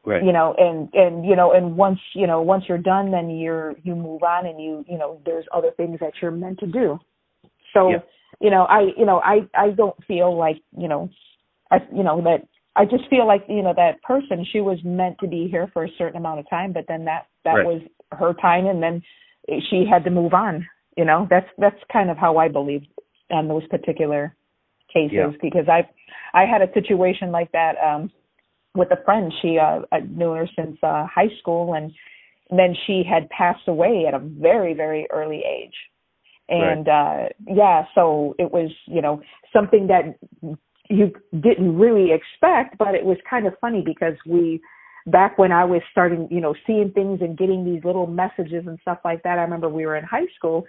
Right. You know, and and you know, and once you know once you're done, then you're you move on, and you you know there's other things that you're meant to do. So Yeah. you know, I you know I I don't feel like you know I you know that I just feel like you know that person she was meant to be here for a certain amount of time, but then that that Right. was her time, and then she had to move on. You know, that's that's kind of how I believe on those particular cases Yeah. because I I had a situation like that um with a friend. She uh I knew her since uh high school, and then she had passed away at a very very early age and uh yeah so it was you know something that you didn't really expect but it was kind of funny because we back when I was starting you know seeing things and getting these little messages and stuff like that I remember we were in high school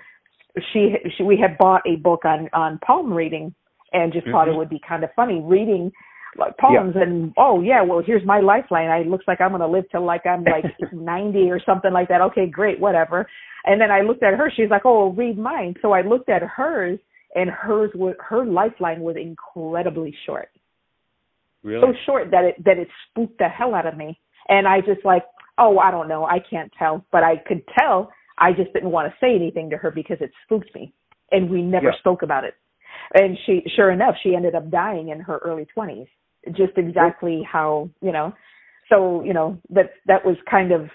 she, she we had bought a book on on palm reading and just thought it Mhm. would be kind of funny reading like poems and oh yeah well here's my lifeline. I looks like i'm going to live till like i'm like 90 or something like that. Okay great whatever. And then i looked at her. She's like oh well, read mine. So i looked at hers and hers was her lifeline was incredibly short. Really? so short that it that it spooked the hell out of me. And i just like oh i don't know. I can't tell. But i could tell. I just didn't want to say anything to her because it spooked me. And we never Yeah. spoke about it. And she sure enough she ended up dying in her early 20s just exactly how you know. So you know that that was kind of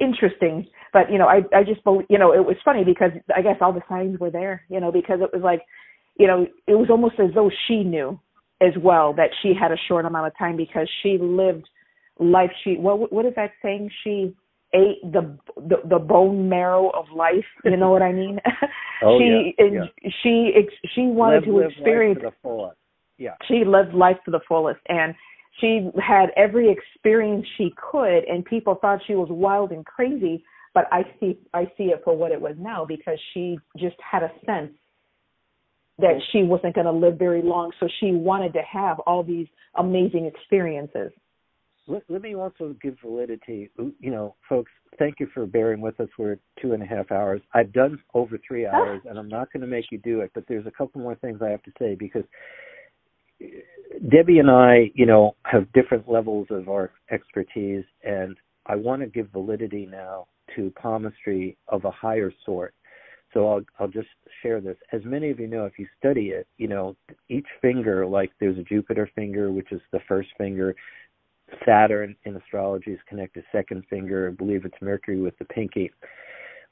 interesting. But you know i i just believe you know it was funny because i guess all the signs were there you know because it was like you know it was almost as though she knew as well that she had a short amount of time because she lived life. She what what is that saying? She ate the the, the bone marrow of life you know what i mean? Oh, she yeah, and yeah. she ex- she wanted live, to live life experience to the fullest. Yeah. she lived life to the fullest and she had every experience she could and people thought she was wild and crazy but I see I see it for what it was now because she just had a sense that she wasn't going to live very long, so she wanted to have all these amazing experiences. Let, let me also give validity. You know, folks, thank you for bearing with us. We're two and a half hours. I've done over three ah. hours, and I'm not going to make you do it. But there's a couple more things I have to say because Debbie and I, you know, have different levels of our expertise, and I want to give validity now to palmistry of a higher sort. So I'll I'll just share this. As many of you know, if you study it, you know each finger, like there's a Jupiter finger, which is the first finger. Saturn in astrology is connected second finger. I believe it's Mercury with the pinky.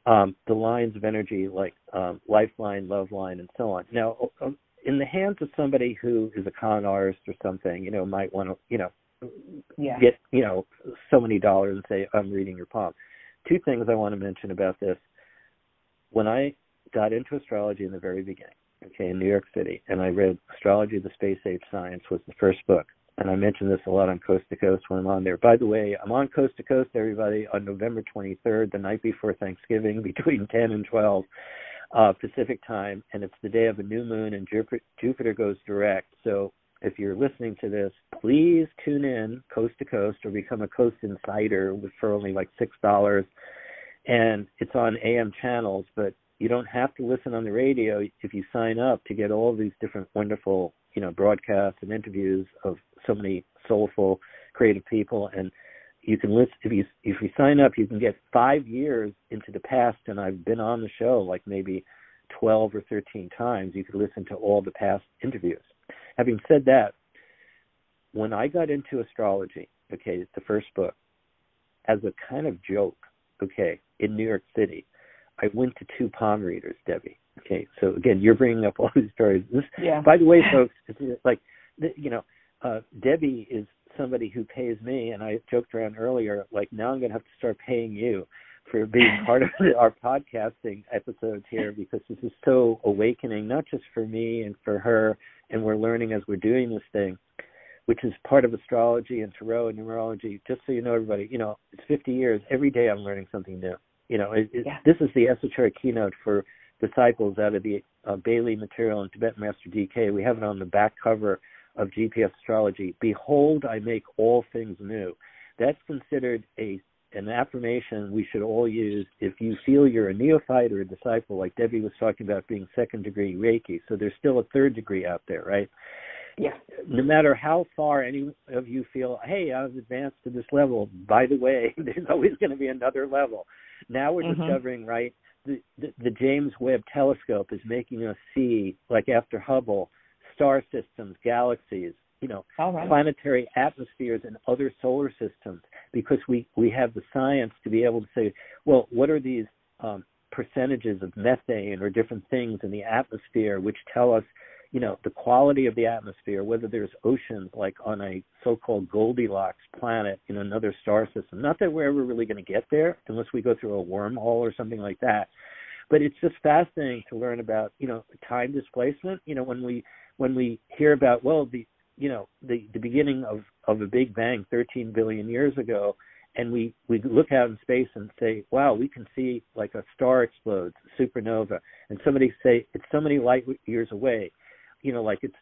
Um, the lines of energy, like um, lifeline, love line, and so on. Now, in the hands of somebody who is a con artist or something, you know, might want to, you know, yeah. get, you know, so many dollars and say, I'm reading your palm. Two things I want to mention about this. When I got into astrology in the very beginning, okay, in New York City, and I read Astrology of the Space Age Science was the first book. And I mention this a lot on Coast to Coast when I'm on there. By the way, I'm on Coast to Coast, everybody, on November 23rd, the night before Thanksgiving, between 10 and 12 uh, Pacific time, and it's the day of a new moon, and Jupiter, Jupiter goes direct. So if you're listening to this, please tune in coast to coast or become a coast insider for only like six dollars. And it's on AM channels, but you don't have to listen on the radio if you sign up to get all these different wonderful, you know, broadcasts and interviews of so many soulful, creative people. And you can list if you if you sign up you can get five years into the past and i've been on the show like maybe 12 or 13 times you could listen to all the past interviews. Having said that when i got into astrology okay the first book as a kind of joke okay in new york city i went to two palm readers debbie okay? So again you're bringing up all these stories. This yeah. by the way folks it's like you know uh debbie is somebody who pays me, and I joked around earlier, like now I'm going to have to start paying you for being part of our podcasting episodes here because this is so awakening, not just for me and for her, and we're learning as we're doing this thing, which is part of astrology and tarot and numerology. Just so you know, everybody, you know, it's 50 years. Every day I'm learning something new. You know, it, it, yeah. this is the esoteric keynote for disciples out of the uh, Bailey material and Tibetan Master DK. We have it on the back cover of GPS astrology. Behold, I make all things new. That's considered a an affirmation we should all use if you feel you're a neophyte or a disciple, like Debbie was talking about being second degree Reiki. So there's still a third degree out there, right? Yeah. No matter how far any of you feel, hey, I've advanced to this level. By the way, there's always going to be another level. Now we're mm-hmm. discovering, right? The, the the James Webb Telescope is making us see, like after Hubble, star systems, galaxies, you know, right. planetary atmospheres and other solar systems because we, we have the science to be able to say, well, what are these um, percentages of methane or different things in the atmosphere which tell us, you know, the quality of the atmosphere, whether there's oceans like on a so-called Goldilocks planet in another star system. Not that we're ever really going to get there unless we go through a wormhole or something like that. But it's just fascinating to learn about, you know, time displacement. You know, when we when we hear about well the you know the the beginning of of a big bang 13 billion years ago and we we look out in space and say wow we can see like a star explodes supernova and somebody say it's so many light years away you know like it's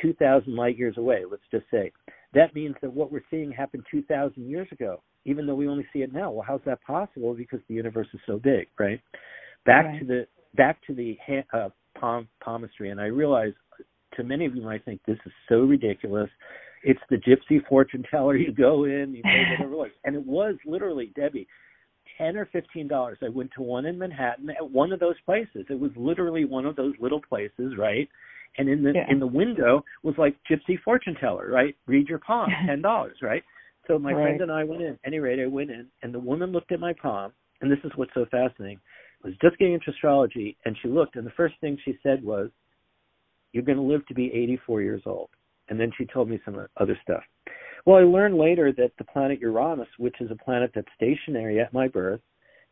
2000 light years away let's just say. That means that what we're seeing happened 2000 years ago even though we only see it now. Well how's that possible? Because the universe is so big right? Back right. to the back to the uh, palm palmistry and i realize to many of you might think this is so ridiculous. It's the gypsy fortune teller. You go in, you pay whatever and it was literally Debbie, ten or fifteen dollars. I went to one in Manhattan at one of those places. It was literally one of those little places, right? And in the yeah. in the window was like gypsy fortune teller, right? Read your palm, ten dollars, right? So my right. friend and I went in. At any rate, I went in, and the woman looked at my palm, and this is what's so fascinating. I was just getting into astrology, and she looked, and the first thing she said was, you're going to live to be 84 years old. And then she told me some other stuff. Well, I learned later that the planet Uranus, which is a planet that's stationary at my birth,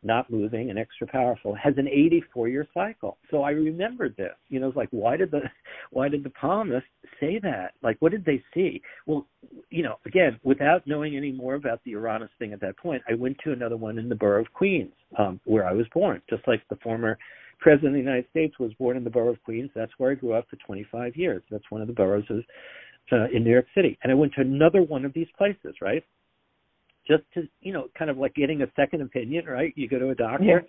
not moving and extra powerful, has an 84 year cycle. So I remembered this. You know, it's like why did the why did the palmist say that? Like what did they see? Well, you know, again, without knowing any more about the Uranus thing at that point, I went to another one in the borough of Queens, um, where I was born, just like the former president of the United States was born in the borough of Queens. That's where I grew up for 25 years. That's one of the boroughs of, uh, in New York City. And I went to another one of these places, right? just to you know kind of like getting a second opinion right you go to a doctor yeah.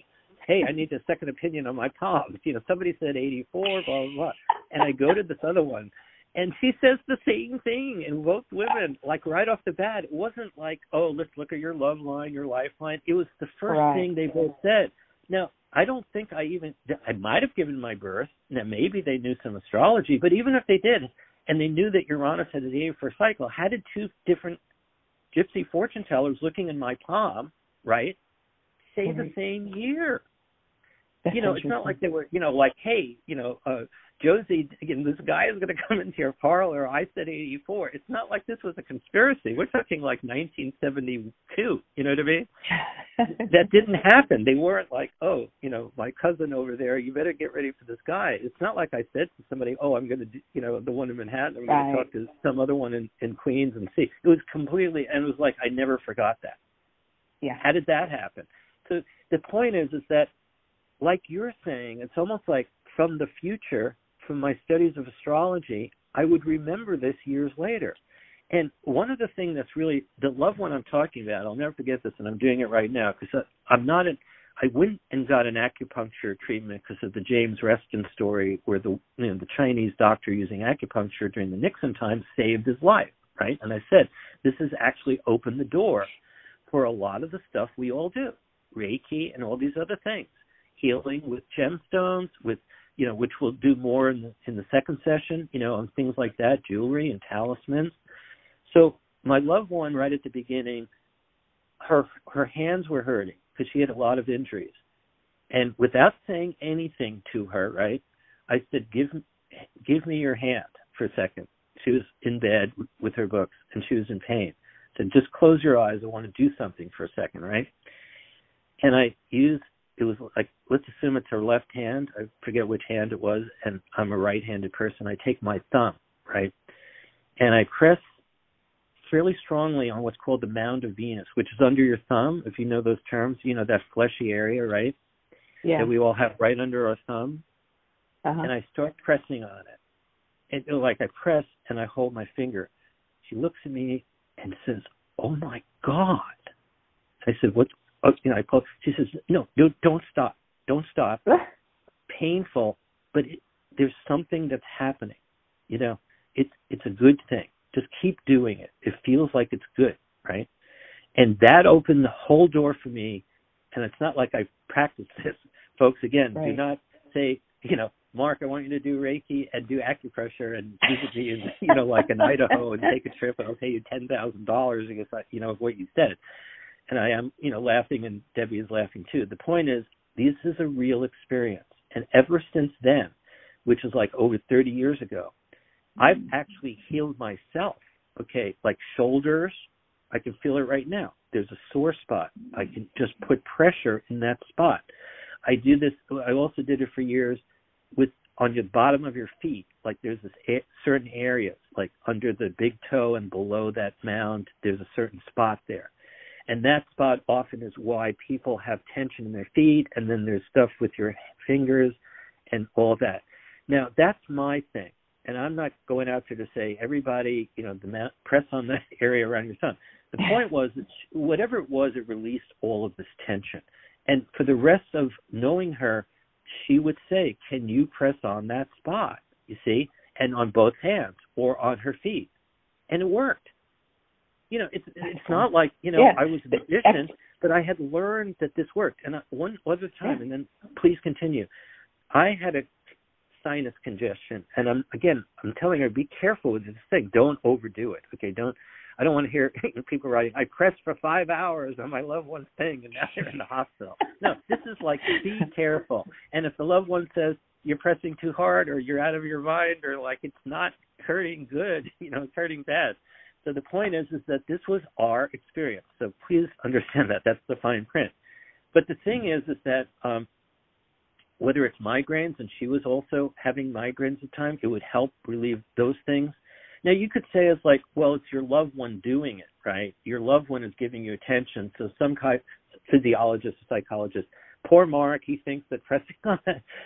hey i need a second opinion on my palms you know somebody said 84 blah blah blah and i go to this other one and she says the same thing and both women like right off the bat it wasn't like oh let's look at your love line your lifeline it was the first right. thing they both said now i don't think i even i might have given my birth now maybe they knew some astrology but even if they did and they knew that uranus had a 84 cycle how did two different gypsy fortune tellers looking in my palm, right, say mm-hmm. the same year. That's you know, it's not like they were, you know, like, hey, you know, uh, Josie, again, this guy is going to come into your parlor. I said 84. It's not like this was a conspiracy. We're talking like 1972. You know what I mean? that didn't happen. They weren't like, oh, you know, my cousin over there, you better get ready for this guy. It's not like I said to somebody, oh, I'm going to, you know, the one in Manhattan, I'm right. going to talk to some other one in, in Queens and see. It was completely, and it was like, I never forgot that. Yeah. How did that happen? So the point is, is that, like you're saying, it's almost like from the future – from my studies of astrology, I would remember this years later. And one of the things that's really the loved one I'm talking about, I'll never forget this, and I'm doing it right now because uh, I'm not an. I went and got an acupuncture treatment because of the James Reston story, where the you know the Chinese doctor using acupuncture during the Nixon times saved his life, right? And I said this has actually opened the door for a lot of the stuff we all do, Reiki and all these other things, healing with gemstones, with you know, which we'll do more in the in the second session, you know, on things like that, jewelry and talismans. So my loved one, right at the beginning, her her hands were hurting because she had a lot of injuries, and without saying anything to her, right, I said, "Give give me your hand for a second. She was in bed with her books and she was in pain. I said, "Just close your eyes. I want to do something for a second, right?" And I used it was like let's assume it's her left hand. I forget which hand it was, and I'm a right-handed person. I take my thumb, right, and I press fairly strongly on what's called the mound of Venus, which is under your thumb. If you know those terms, you know that fleshy area, right? Yeah. That we all have right under our thumb. Uh-huh. And I start pressing on it. And like I press and I hold my finger. She looks at me and says, "Oh my God!" I said, "What? Oh, you know, I call. She says, no, no, don't stop, don't stop. Painful, but it, there's something that's happening. You know, it's it's a good thing. Just keep doing it. It feels like it's good, right? And that opened the whole door for me. And it's not like I practiced this, folks. Again, right. do not say, you know, Mark, I want you to do Reiki and do acupressure and me in, you know, like in Idaho and take a trip and I'll pay you ten thousand dollars because I, you know, of what you said and I am, you know, laughing and Debbie is laughing too. The point is, this is a real experience. And ever since then, which is like over 30 years ago, I've mm-hmm. actually healed myself. Okay, like shoulders, I can feel it right now. There's a sore spot. I can just put pressure in that spot. I do this. I also did it for years with on the bottom of your feet. Like there's this a, certain areas, like under the big toe and below that mound. There's a certain spot there. And that spot often is why people have tension in their feet, and then there's stuff with your fingers and all that. Now, that's my thing. And I'm not going out there to say, everybody, you know, the press on that area around your thumb. The point was that whatever it was, it released all of this tension. And for the rest of knowing her, she would say, Can you press on that spot? You see? And on both hands or on her feet. And it worked you know, it's it's not like you know yeah. I was a magician, but I had learned that this worked. And I, one other time, yeah. and then please continue. I had a sinus congestion, and I'm again I'm telling her be careful with this thing. Don't overdo it. Okay, don't. I don't want to hear people writing. I pressed for five hours on my loved one's thing, and now they're in the hospital. No, this is like be careful. And if the loved one says you're pressing too hard, or you're out of your mind, or like it's not hurting good, you know, it's hurting bad so the point is, is that this was our experience. So please understand that. That's the fine print. but the thing is, is that um, whether it's migraines, and she was also having migraines at times, it would help relieve those things. Now you could say it's like, well, it's your loved one doing it, right? Your loved one is giving you attention. So some kind physiologist, psychologist, poor Mark, he thinks that pressing on,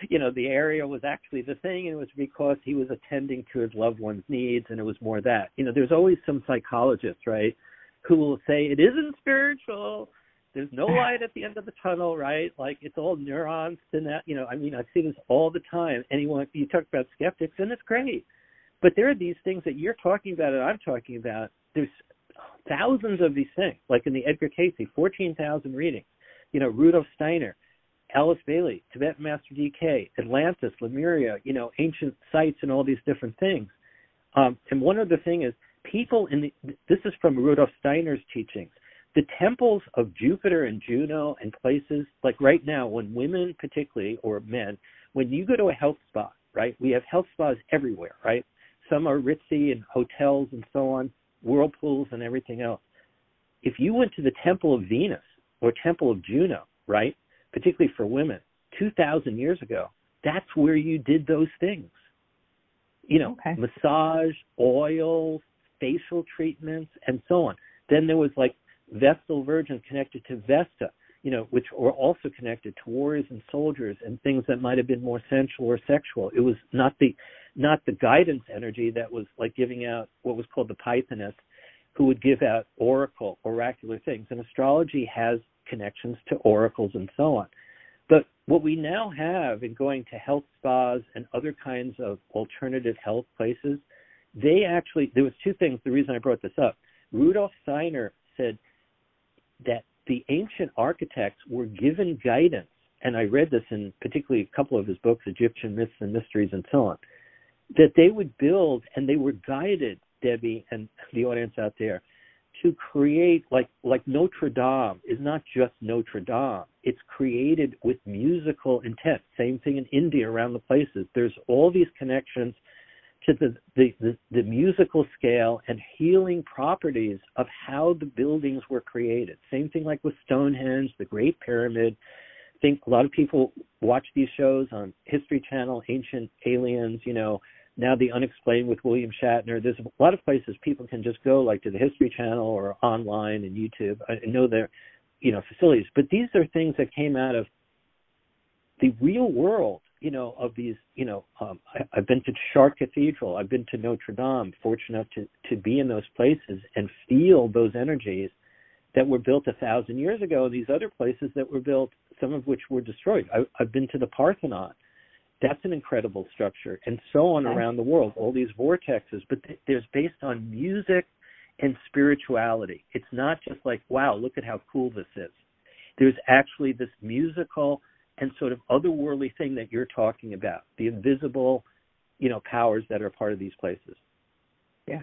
you know, the area was actually the thing, and it was because he was attending to his loved one's needs, and it was more that. You know, there's always some psychologist, right, who will say it isn't spiritual. There's no light at the end of the tunnel, right? Like it's all neurons and that. You know, I mean, I see this all the time. Anyone, you talk about skeptics, and it's great, but there are these things that you're talking about and I'm talking about. There's thousands of these things, like in the Edgar Cayce, 14,000 readings. You know, Rudolf Steiner, Alice Bailey, Tibetan Master DK, Atlantis, Lemuria, you know, ancient sites and all these different things. Um, and one other thing is people in the, this is from Rudolf Steiner's teachings. The temples of Jupiter and Juno and places like right now, when women particularly or men, when you go to a health spa, right? We have health spas everywhere, right? Some are ritzy and hotels and so on, whirlpools and everything else. If you went to the temple of Venus or temple of Juno, right? particularly for women, 2,000 years ago, that's where you did those things. You know, okay. massage, oils, facial treatments, and so on. Then there was like Vestal Virgin connected to Vesta, you know, which were also connected to warriors and soldiers and things that might have been more sensual or sexual. It was not the not the guidance energy that was like giving out what was called the Pythoness, who would give out oracle, oracular things. And astrology has connections to oracles and so on. But what we now have in going to health spas and other kinds of alternative health places, they actually there was two things. The reason I brought this up, Rudolf Steiner said that the ancient architects were given guidance, and I read this in particularly a couple of his books, Egyptian Myths and Mysteries and so on, that they would build and they were guided, Debbie and the audience out there, to create like like Notre Dame is not just Notre Dame. It's created with musical intent. Same thing in India around the places. There's all these connections to the, the, the, the musical scale and healing properties of how the buildings were created. Same thing like with Stonehenge, the Great Pyramid. I think a lot of people watch these shows on History Channel, Ancient Aliens, you know, now the unexplained with William Shatner. There's a lot of places people can just go, like to the History Channel or online and YouTube. I know they're, you know, facilities, but these are things that came out of the real world. You know, of these. You know, um, I, I've been to Chartres Cathedral. I've been to Notre Dame. Fortunate to to be in those places and feel those energies that were built a thousand years ago. These other places that were built, some of which were destroyed. I, I've been to the Parthenon that's an incredible structure, and so on okay. around the world. All these vortexes, but th- there's based on music and spirituality. It's not just like, wow, look at how cool this is. There's actually this musical and sort of otherworldly thing that you're talking about, the invisible, you know, powers that are part of these places. Yeah.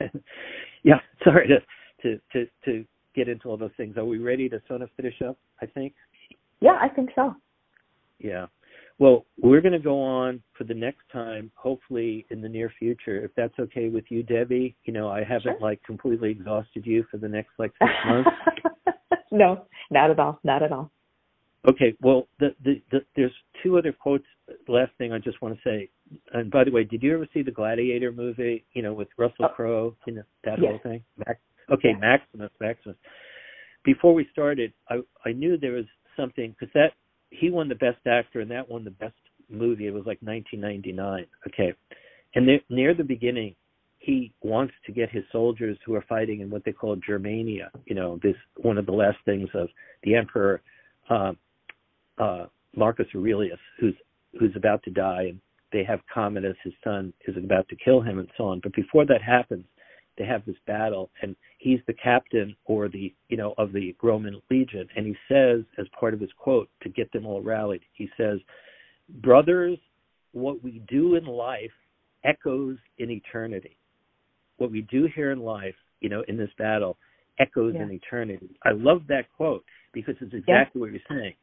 yeah. Sorry to to to to get into all those things. Are we ready to sort of finish up? I think. Yeah, I think so. Yeah. Well, we're going to go on for the next time, hopefully in the near future, if that's okay with you, Debbie. You know, I haven't sure. like completely exhausted you for the next like six months. no, not at all. Not at all. Okay. Well, the, the, the, there's two other quotes. Last thing I just want to say. And by the way, did you ever see the Gladiator movie? You know, with Russell oh. Crowe, you know, that yes. whole thing. okay, yeah. Maximus. Maximus. Before we started, I I knew there was something because that he won the best actor and that won the best movie. It was like 1999. Okay, and there, near the beginning, he wants to get his soldiers who are fighting in what they call Germania. You know, this one of the last things of the emperor uh, uh, Marcus Aurelius, who's who's about to die, and they have Commodus, his son, is about to kill him, and so on. But before that happens, they have this battle, and he's the captain or the you know of the Roman legion, and he says as part of his quote to get them all rallied, he says, "Brothers, what we do in life echoes in eternity. What we do here in life, you know, in this battle, echoes yeah. in eternity." I love that quote because it's exactly yeah. what you're saying.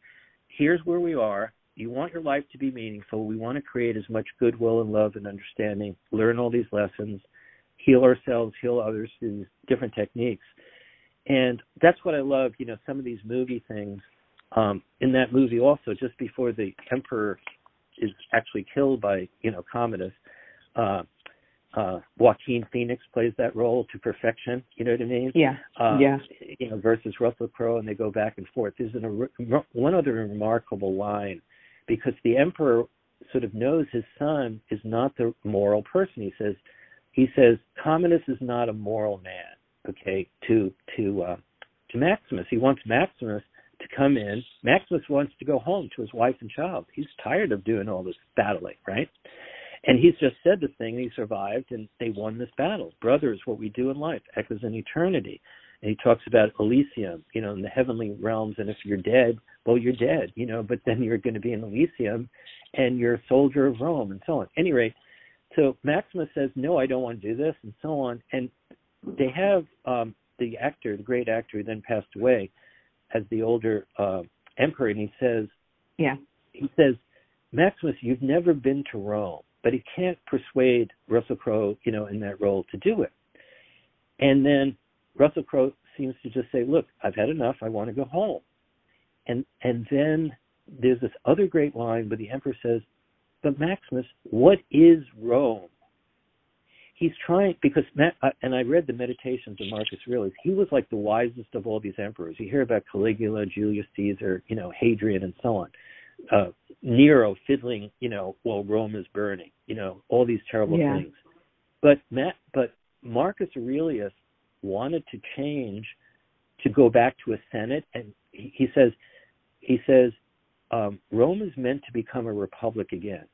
Here's where we are. You want your life to be meaningful. We want to create as much goodwill and love and understanding. Learn all these lessons heal ourselves, heal others through different techniques. and that's what I love. You know, some of these movie things. Um, in that movie, also, just before the emperor is actually killed by you know Commodus, uh, uh, Joaquin Phoenix plays that role to perfection. You know what I mean? Yeah. Uh, yeah. You know, versus Russell Crowe, and they go back and forth. There's an, a, one other remarkable line because the emperor sort of knows his son is not the moral person. He says, he says Commodus is not a moral man. Okay, to to uh, to Maximus, he wants Maximus to come in. Maximus wants to go home to his wife and child. He's tired of doing all this battling, right? And he's just said this thing, he survived, and they won this battle. Brothers, what we do in life echoes in eternity. And he talks about Elysium, you know, in the heavenly realms. And if you're dead, well, you're dead, you know, but then you're going to be in Elysium and you're a soldier of Rome and so on. Anyway, so Maximus says, no, I don't want to do this and so on. And they have um, the actor, the great actor who then passed away as the older uh, emperor. And he says, yeah, he says, Maximus, you've never been to Rome but he can't persuade Russell Crowe, you know, in that role to do it. And then Russell Crowe seems to just say, "Look, I've had enough. I want to go home." And and then there's this other great line where the emperor says, "But Maximus, what is Rome?" He's trying because uh, and I read the Meditations of Marcus Aurelius. He was like the wisest of all these emperors. You hear about Caligula, Julius Caesar, you know, Hadrian, and so on uh, Nero fiddling, you know, while Rome is burning, you know, all these terrible yeah. things. But Matt, but Marcus Aurelius wanted to change to go back to a Senate, and he, he says, he says, um, Rome is meant to become a republic again.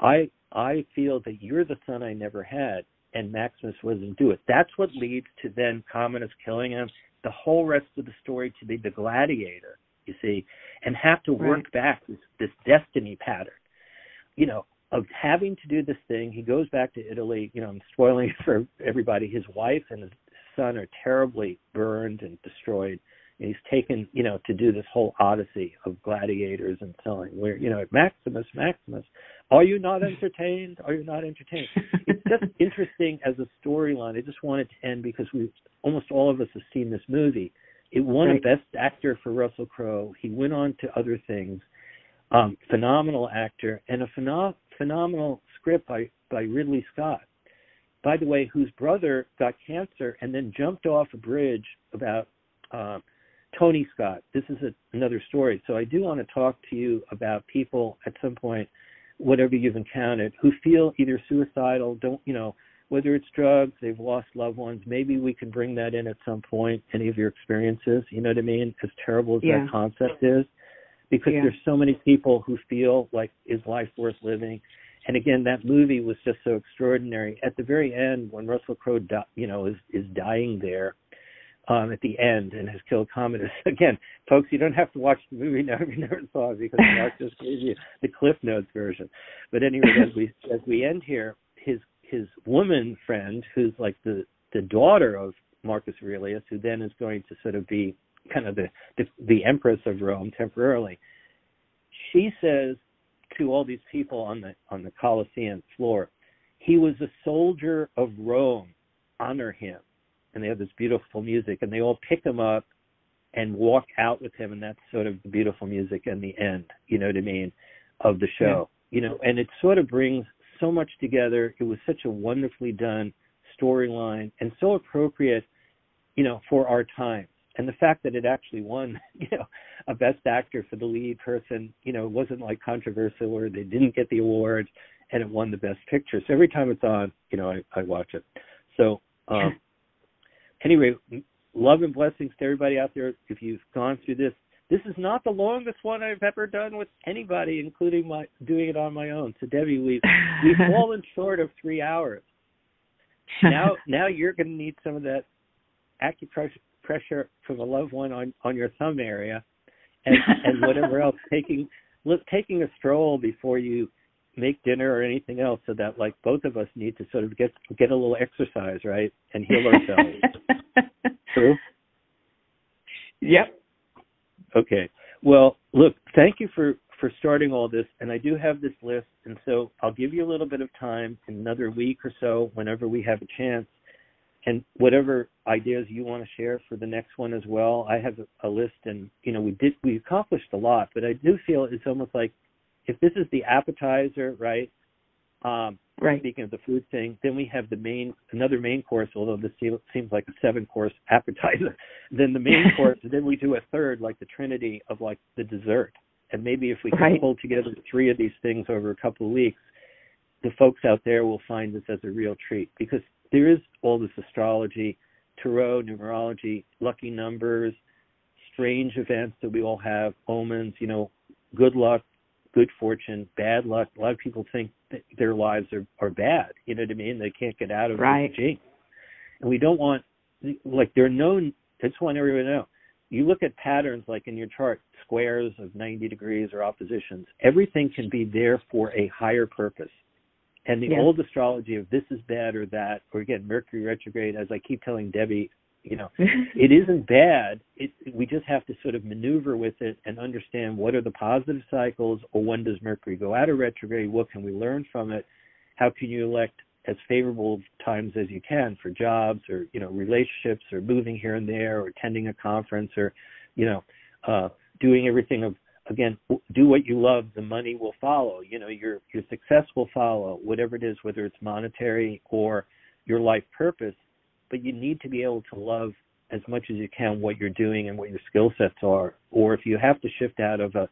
I I feel that you're the son I never had, and Maximus wasn't do it. That's what leads to then Commodus killing him. The whole rest of the story to be the gladiator you see, and have to work right. back this, this destiny pattern, you know, of having to do this thing. He goes back to Italy. You know, I'm spoiling it for everybody. His wife and his son are terribly burned and destroyed. He's taken, you know, to do this whole odyssey of gladiators and selling. Where, you know, Maximus, Maximus, are you not entertained? Are you not entertained? it's just interesting as a storyline. I just wanted to end because we almost all of us have seen this movie it won right. a Best Actor for Russell Crowe. He went on to other things. Um, phenomenal actor and a pheno- phenomenal script by by Ridley Scott. By the way, whose brother got cancer and then jumped off a bridge about uh, Tony Scott. This is a, another story. So I do want to talk to you about people at some point, whatever you've encountered, who feel either suicidal, don't you know, whether it's drugs, they've lost loved ones. Maybe we can bring that in at some point, any of your experiences, you know what I mean? As terrible as yeah. that concept is. Because yeah. there's so many people who feel like is life worth living. And again, that movie was just so extraordinary. At the very end, when Russell Crowe, di- you know, is is dying there, um, at the end and has killed Commodus. Again, folks, you don't have to watch the movie now if you never saw it because Mark just gave you the Cliff Notes version. But anyway, as we as we end here, his his woman friend, who's like the the daughter of Marcus Aurelius, who then is going to sort of be kind of the the, the empress of Rome temporarily. She says to all these people on the on the Colosseum floor, he was a soldier of Rome. Honor him. And they have this beautiful music, and they all pick him up and walk out with him, and that's sort of the beautiful music and the end. You know what I mean? Of the show. Yeah. You know, and it sort of brings so much together. It was such a wonderfully done storyline and so appropriate, you know, for our time. And the fact that it actually won, you know, a best actor for the lead person, you know, it wasn't like controversial or they didn't get the award and it won the best picture. So every time it's on, you know, I, I watch it. So um anyway, love and blessings to everybody out there. If you've gone through this, this is not the longest one I've ever done with anybody, including my doing it on my own. So Debbie, we've we've fallen short of three hours. Now, now you're going to need some of that acupressure from a loved one on on your thumb area, and and whatever else. Taking look, taking a stroll before you make dinner or anything else, so that like both of us need to sort of get get a little exercise, right, and heal ourselves. True. Yep. Okay. Well, look, thank you for for starting all this, and I do have this list, and so I'll give you a little bit of time in another week or so, whenever we have a chance, and whatever ideas you want to share for the next one as well. I have a, a list, and you know, we did we accomplished a lot, but I do feel it's almost like if this is the appetizer, right? Um, right. Speaking of the food thing, then we have the main another main course. Although this seems like a seven course appetizer, then the main course, then we do a third, like the trinity of like the dessert. And maybe if we can right. pull together three of these things over a couple of weeks, the folks out there will find this as a real treat because there is all this astrology, tarot, numerology, lucky numbers, strange events that we all have, omens, you know, good luck, good fortune, bad luck. A lot of people think that their lives are, are bad. You know what I mean? They can't get out of right. the jinx. And we don't want, like, there are known, I just want everyone to know. You look at patterns like in your chart, squares of 90 degrees or oppositions. Everything can be there for a higher purpose. And the yes. old astrology of this is bad or that, or again, Mercury retrograde, as I keep telling Debbie, you know, it isn't bad. It, we just have to sort of maneuver with it and understand what are the positive cycles or when does Mercury go out of retrograde? What can we learn from it? How can you elect as favorable times as you can for jobs or, you know, relationships or moving here and there or attending a conference or, you know, uh, doing everything of again, do what you love, the money will follow. You know, your your success will follow, whatever it is, whether it's monetary or your life purpose. But you need to be able to love as much as you can what you're doing and what your skill sets are. Or if you have to shift out of a,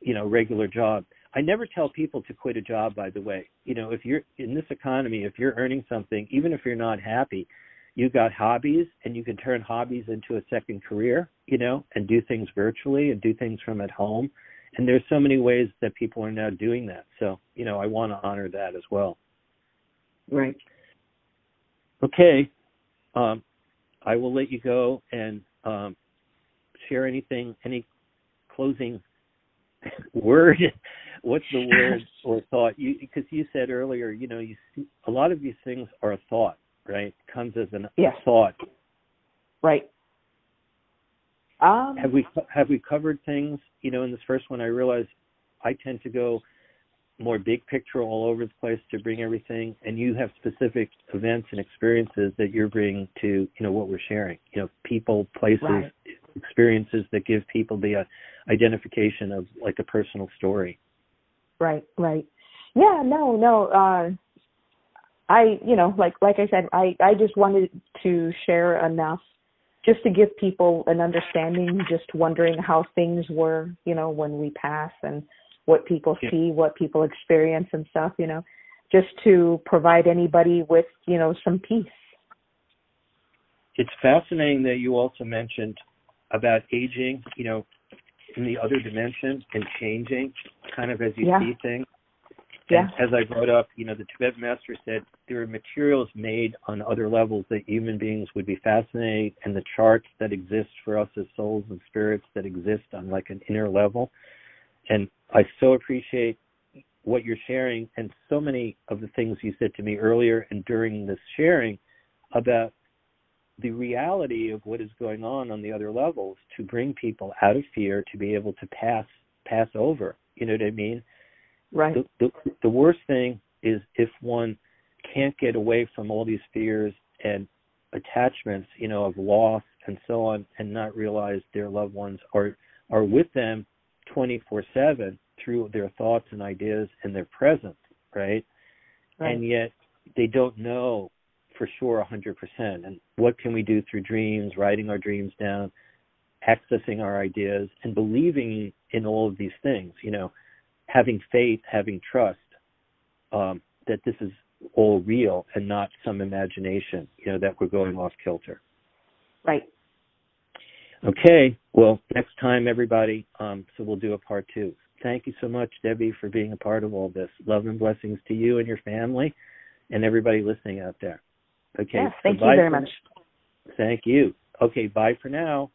you know, regular job. I never tell people to quit a job, by the way. You know, if you're in this economy, if you're earning something, even if you're not happy, you've got hobbies and you can turn hobbies into a second career, you know, and do things virtually and do things from at home. And there's so many ways that people are now doing that. So, you know, I want to honor that as well. Right. Okay. Um, I will let you go and um, share anything, any closing word. What's the word or thought? You because you said earlier, you know, you see, a lot of these things are a thought right? Comes as an yes. thought. Right. Um, have we have we covered things? You know, in this first one, I realize I tend to go more big picture all over the place to bring everything, and you have specific events and experiences that you're bringing to you know what we're sharing. You know, people, places, right. experiences that give people the uh, identification of like a personal story. Right. Right. Yeah. No. No. Uh, I, you know, like like I said, I I just wanted to share enough just to give people an understanding, just wondering how things were, you know, when we pass and what people yeah. see, what people experience and stuff, you know, just to provide anybody with, you know, some peace. It's fascinating that you also mentioned about aging, you know, in the other dimension and changing kind of as you yeah. see things. Yeah. as I brought up, you know, the Tibetan master said there are materials made on other levels that human beings would be fascinated, and the charts that exist for us as souls and spirits that exist on like an inner level. And I so appreciate what you're sharing and so many of the things you said to me earlier and during this sharing about the reality of what is going on on the other levels to bring people out of fear to be able to pass pass over. You know what I mean? Right. The, the, the worst thing is if one can't get away from all these fears and attachments, you know, of loss and so on, and not realize their loved ones are are with them 24/7 through their thoughts and ideas and their presence, right? right? And yet they don't know for sure 100%. And what can we do through dreams, writing our dreams down, accessing our ideas, and believing in all of these things? You know, having faith, having trust um, that this is all real and not some imagination, you know, that we're going off kilter. Right. Okay. Well, next time, everybody. Um, so we'll do a part two. Thank you so much, Debbie, for being a part of all this. Love and blessings to you and your family, and everybody listening out there. Okay. Yes, thank so you very much. Thank you. Okay. Bye for now.